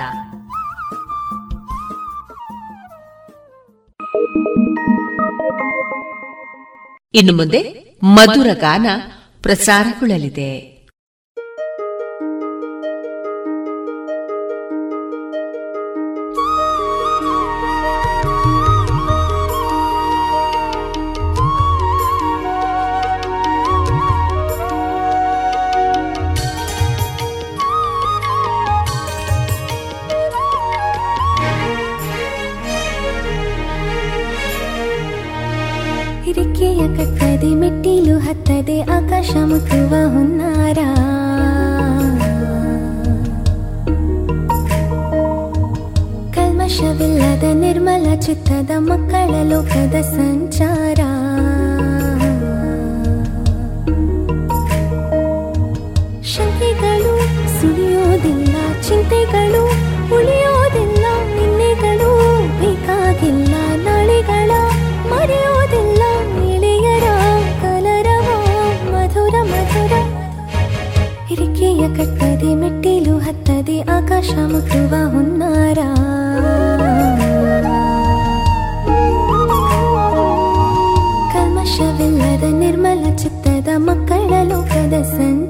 ಇನ್ನು ಮುಂದೆ ಮಧುರ ಗಾನ ಪ್ರಸಾರಗೊಳ್ಳಲಿದೆ. ಆಕಾಶ ಮುಟ್ಟುವ ಹುನ್ನಾರ. ಕಲ್ಮಶವಿಲ್ಲದ ನಿರ್ಮಲ ಚಿತ್ತದ ಮಕ್ಕಳ ಲೋಕದ ಸಂಚಾರ. ಶಕ್ತಿಗಳು ಸುಳಿಯೋದಿಲ್ಲ ಚಿಂತೆಗಳು ಉಳಿಯೋದಿಲ್ಲ ಹಿರಿಕೆಯ ಕಟ್ಟದೆ ಮೆಟ್ಟಿಲು ಹತ್ತದೆ ಆಕಾಶ ಮುಟ್ಟುವ ಹುನ್ನಾರ ಕಲ್ಮಶವಿಲ್ಲದ ನಿರ್ಮಲ ಚಿತ್ತದ ಮಕ್ಕಳ ಲೋಕದ ಸಂಚಾರ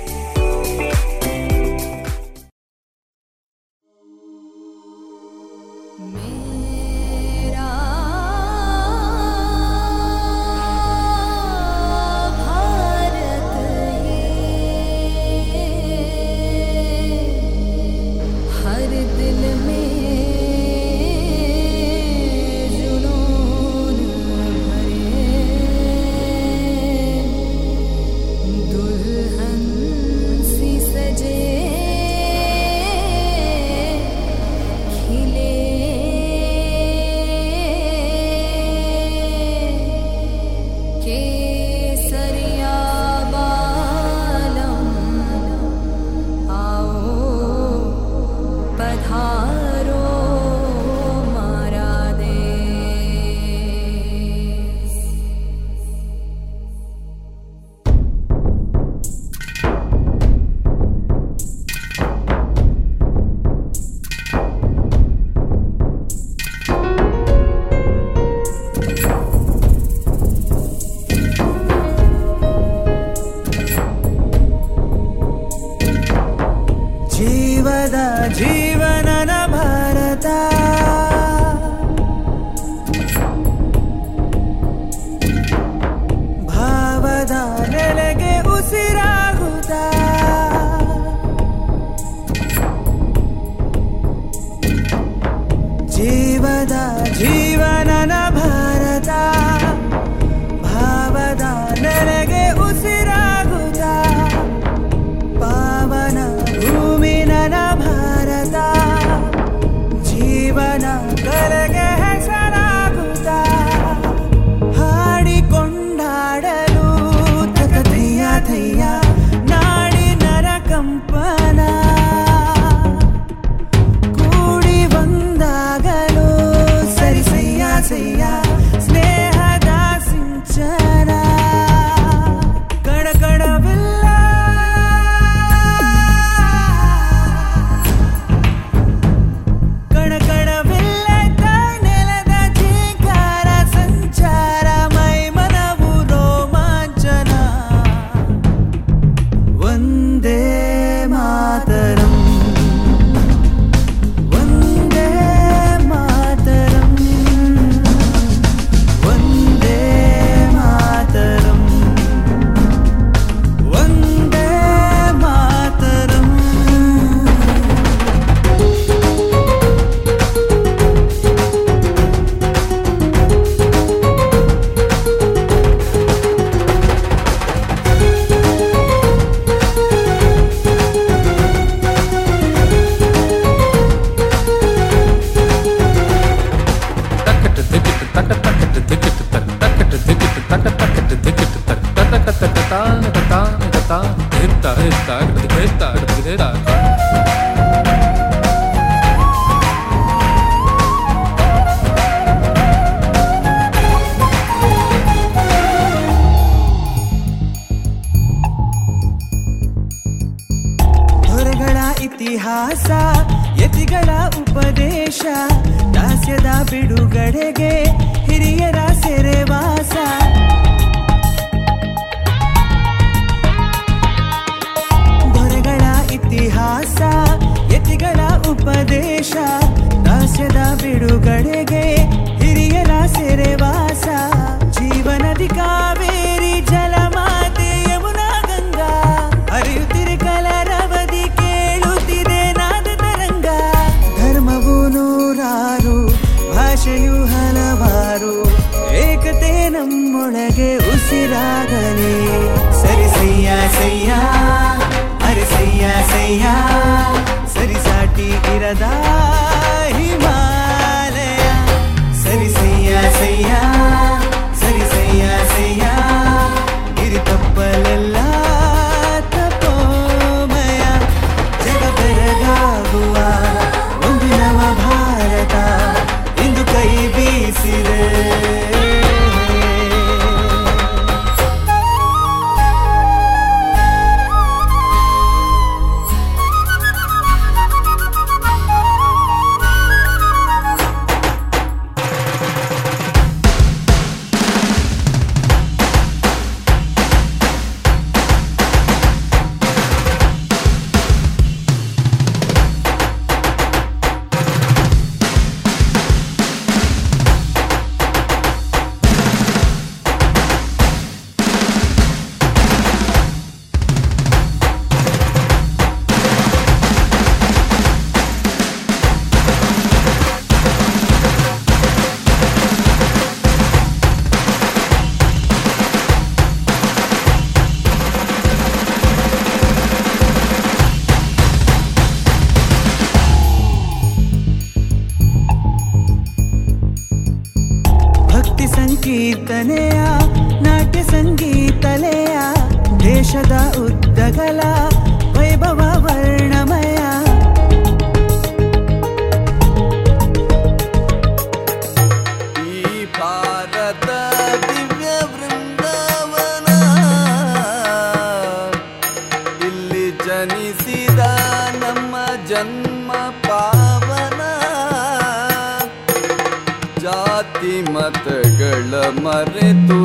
ಮತಗಳ ಮರೆತು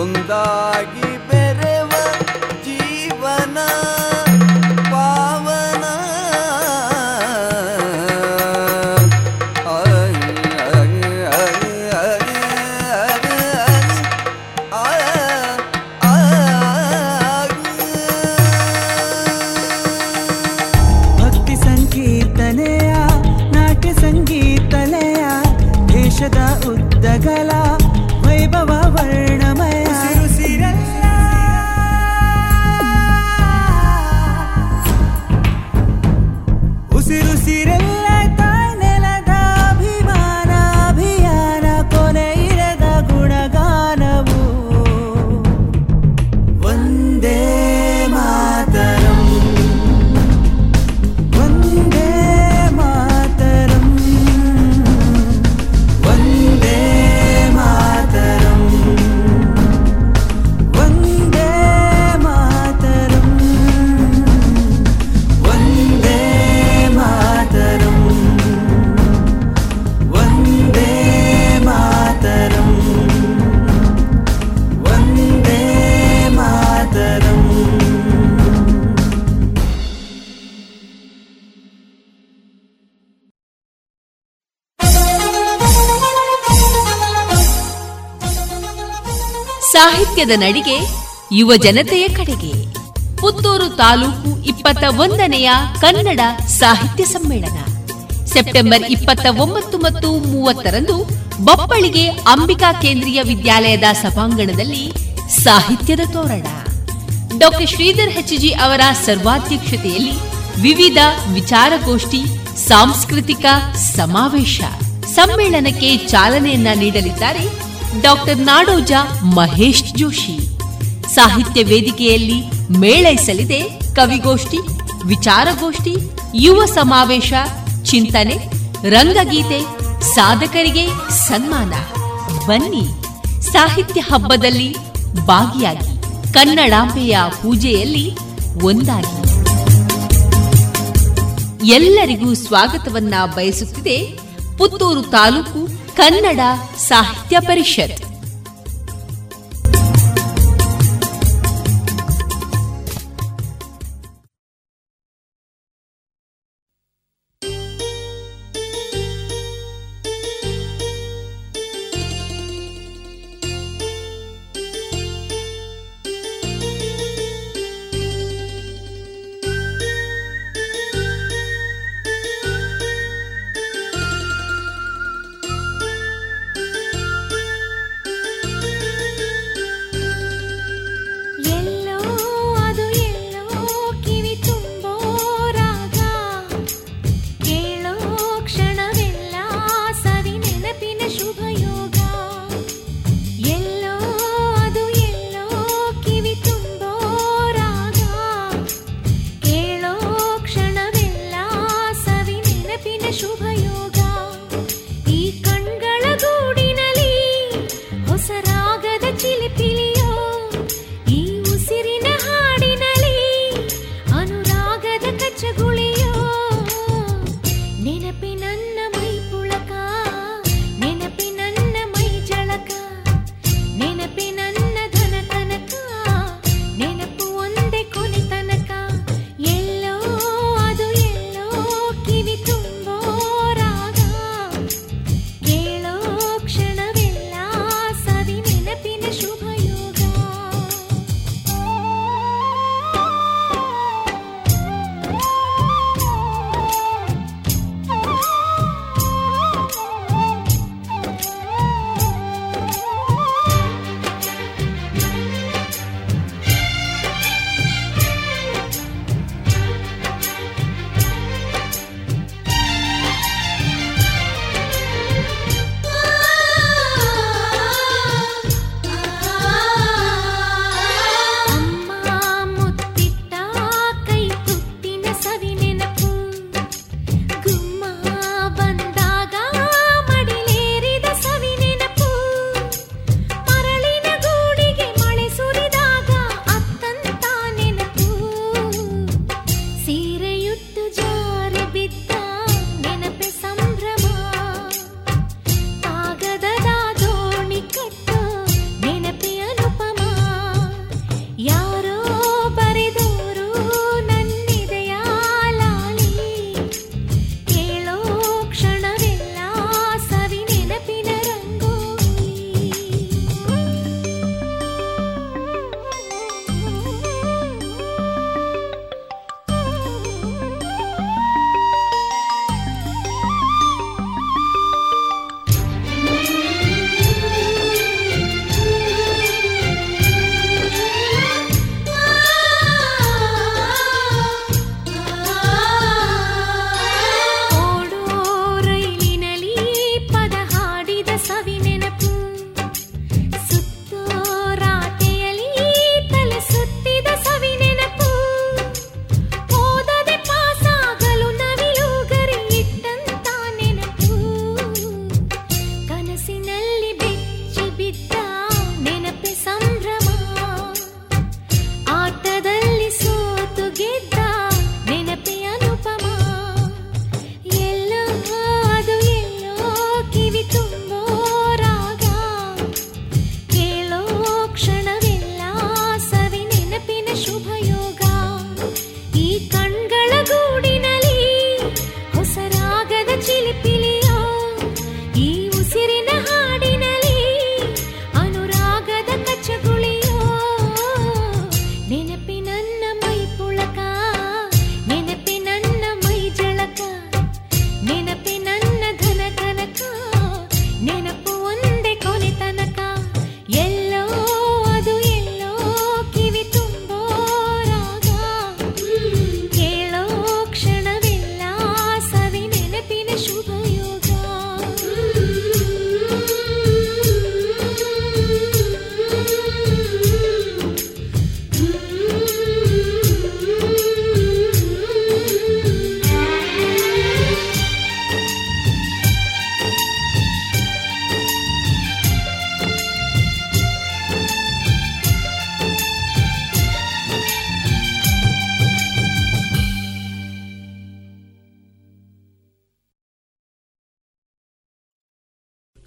ಒಂದಾಗಿ ಬೆರೆವ ಜೀವನ. ಸಾಹಿತ್ಯದ ನಡಿಗೆ, ಯುವ ಜನತೆಯ ಕಡೆಗೆ. ಪುತ್ತೂರು ತಾಲೂಕು ಇಪ್ಪತ್ತ ಒಂದನೆಯ ಕನ್ನಡ ಸಾಹಿತ್ಯ ಸಮ್ಮೇಳನ. ಸೆಪ್ಟೆಂಬರ್ ಇಪ್ಪತ್ತ ಒಂಬತ್ತು ಮತ್ತು ಮೂವತ್ತರಂದು ಬಪ್ಪಳಿಗೆ ಅಂಬಿಕಾ ಕೇಂದ್ರೀಯ ವಿದ್ಯಾಲಯದ ಸಭಾಂಗಣದಲ್ಲಿ ಸಾಹಿತ್ಯದ ತೋರಣ. ಡಾಕ್ಟರ್ ಶ್ರೀಧರ್ ಹೆಚ್ಜಿ ಅವರ ಸರ್ವಾಧ್ಯಕ್ಷತೆಯಲ್ಲಿ ವಿವಿಧ ವಿಚಾರಗೋಷ್ಠಿ, ಸಾಂಸ್ಕೃತಿಕ ಸಮಾವೇಶ. ಸಮ್ಮೇಳನಕ್ಕೆ ಚಾಲನೆಯನ್ನ ನೀಡಲಿದ್ದಾರೆ ಡಾಕ್ಟರ್ ನಾಡೋಜ ಮಹೇಶ್ ಜೋಶಿ. ಸಾಹಿತ್ಯ ವೇದಿಕೆಯಲ್ಲಿ ಮೇಳೈಸಲಿದೆ ಕವಿಗೋಷ್ಠಿ, ವಿಚಾರಗೋಷ್ಠಿ, ಯುವ ಸಮಾವೇಶ, ಚಿಂತನೆ, ರಂಗಗೀತೆ, ಸಾಧಕರಿಗೆ ಸನ್ಮಾನ. ಬನ್ನಿ, ಸಾಹಿತ್ಯ ಹಬ್ಬದಲ್ಲಿ ಭಾಗಿಯಾಗಿ ಕನ್ನಡಾಂಬೆಯ ಪೂಜೆಯಲ್ಲಿ ಒಂದಾಗಿ. ಎಲ್ಲರಿಗೂ ಸ್ವಾಗತವನ್ನ ಬಯಸುತ್ತಿದೆ ಪುತ್ತೂರು ತಾಲೂಕು ಕನ್ನಡ ಸಾಹಿತ್ಯ ಪರಿಷತ್.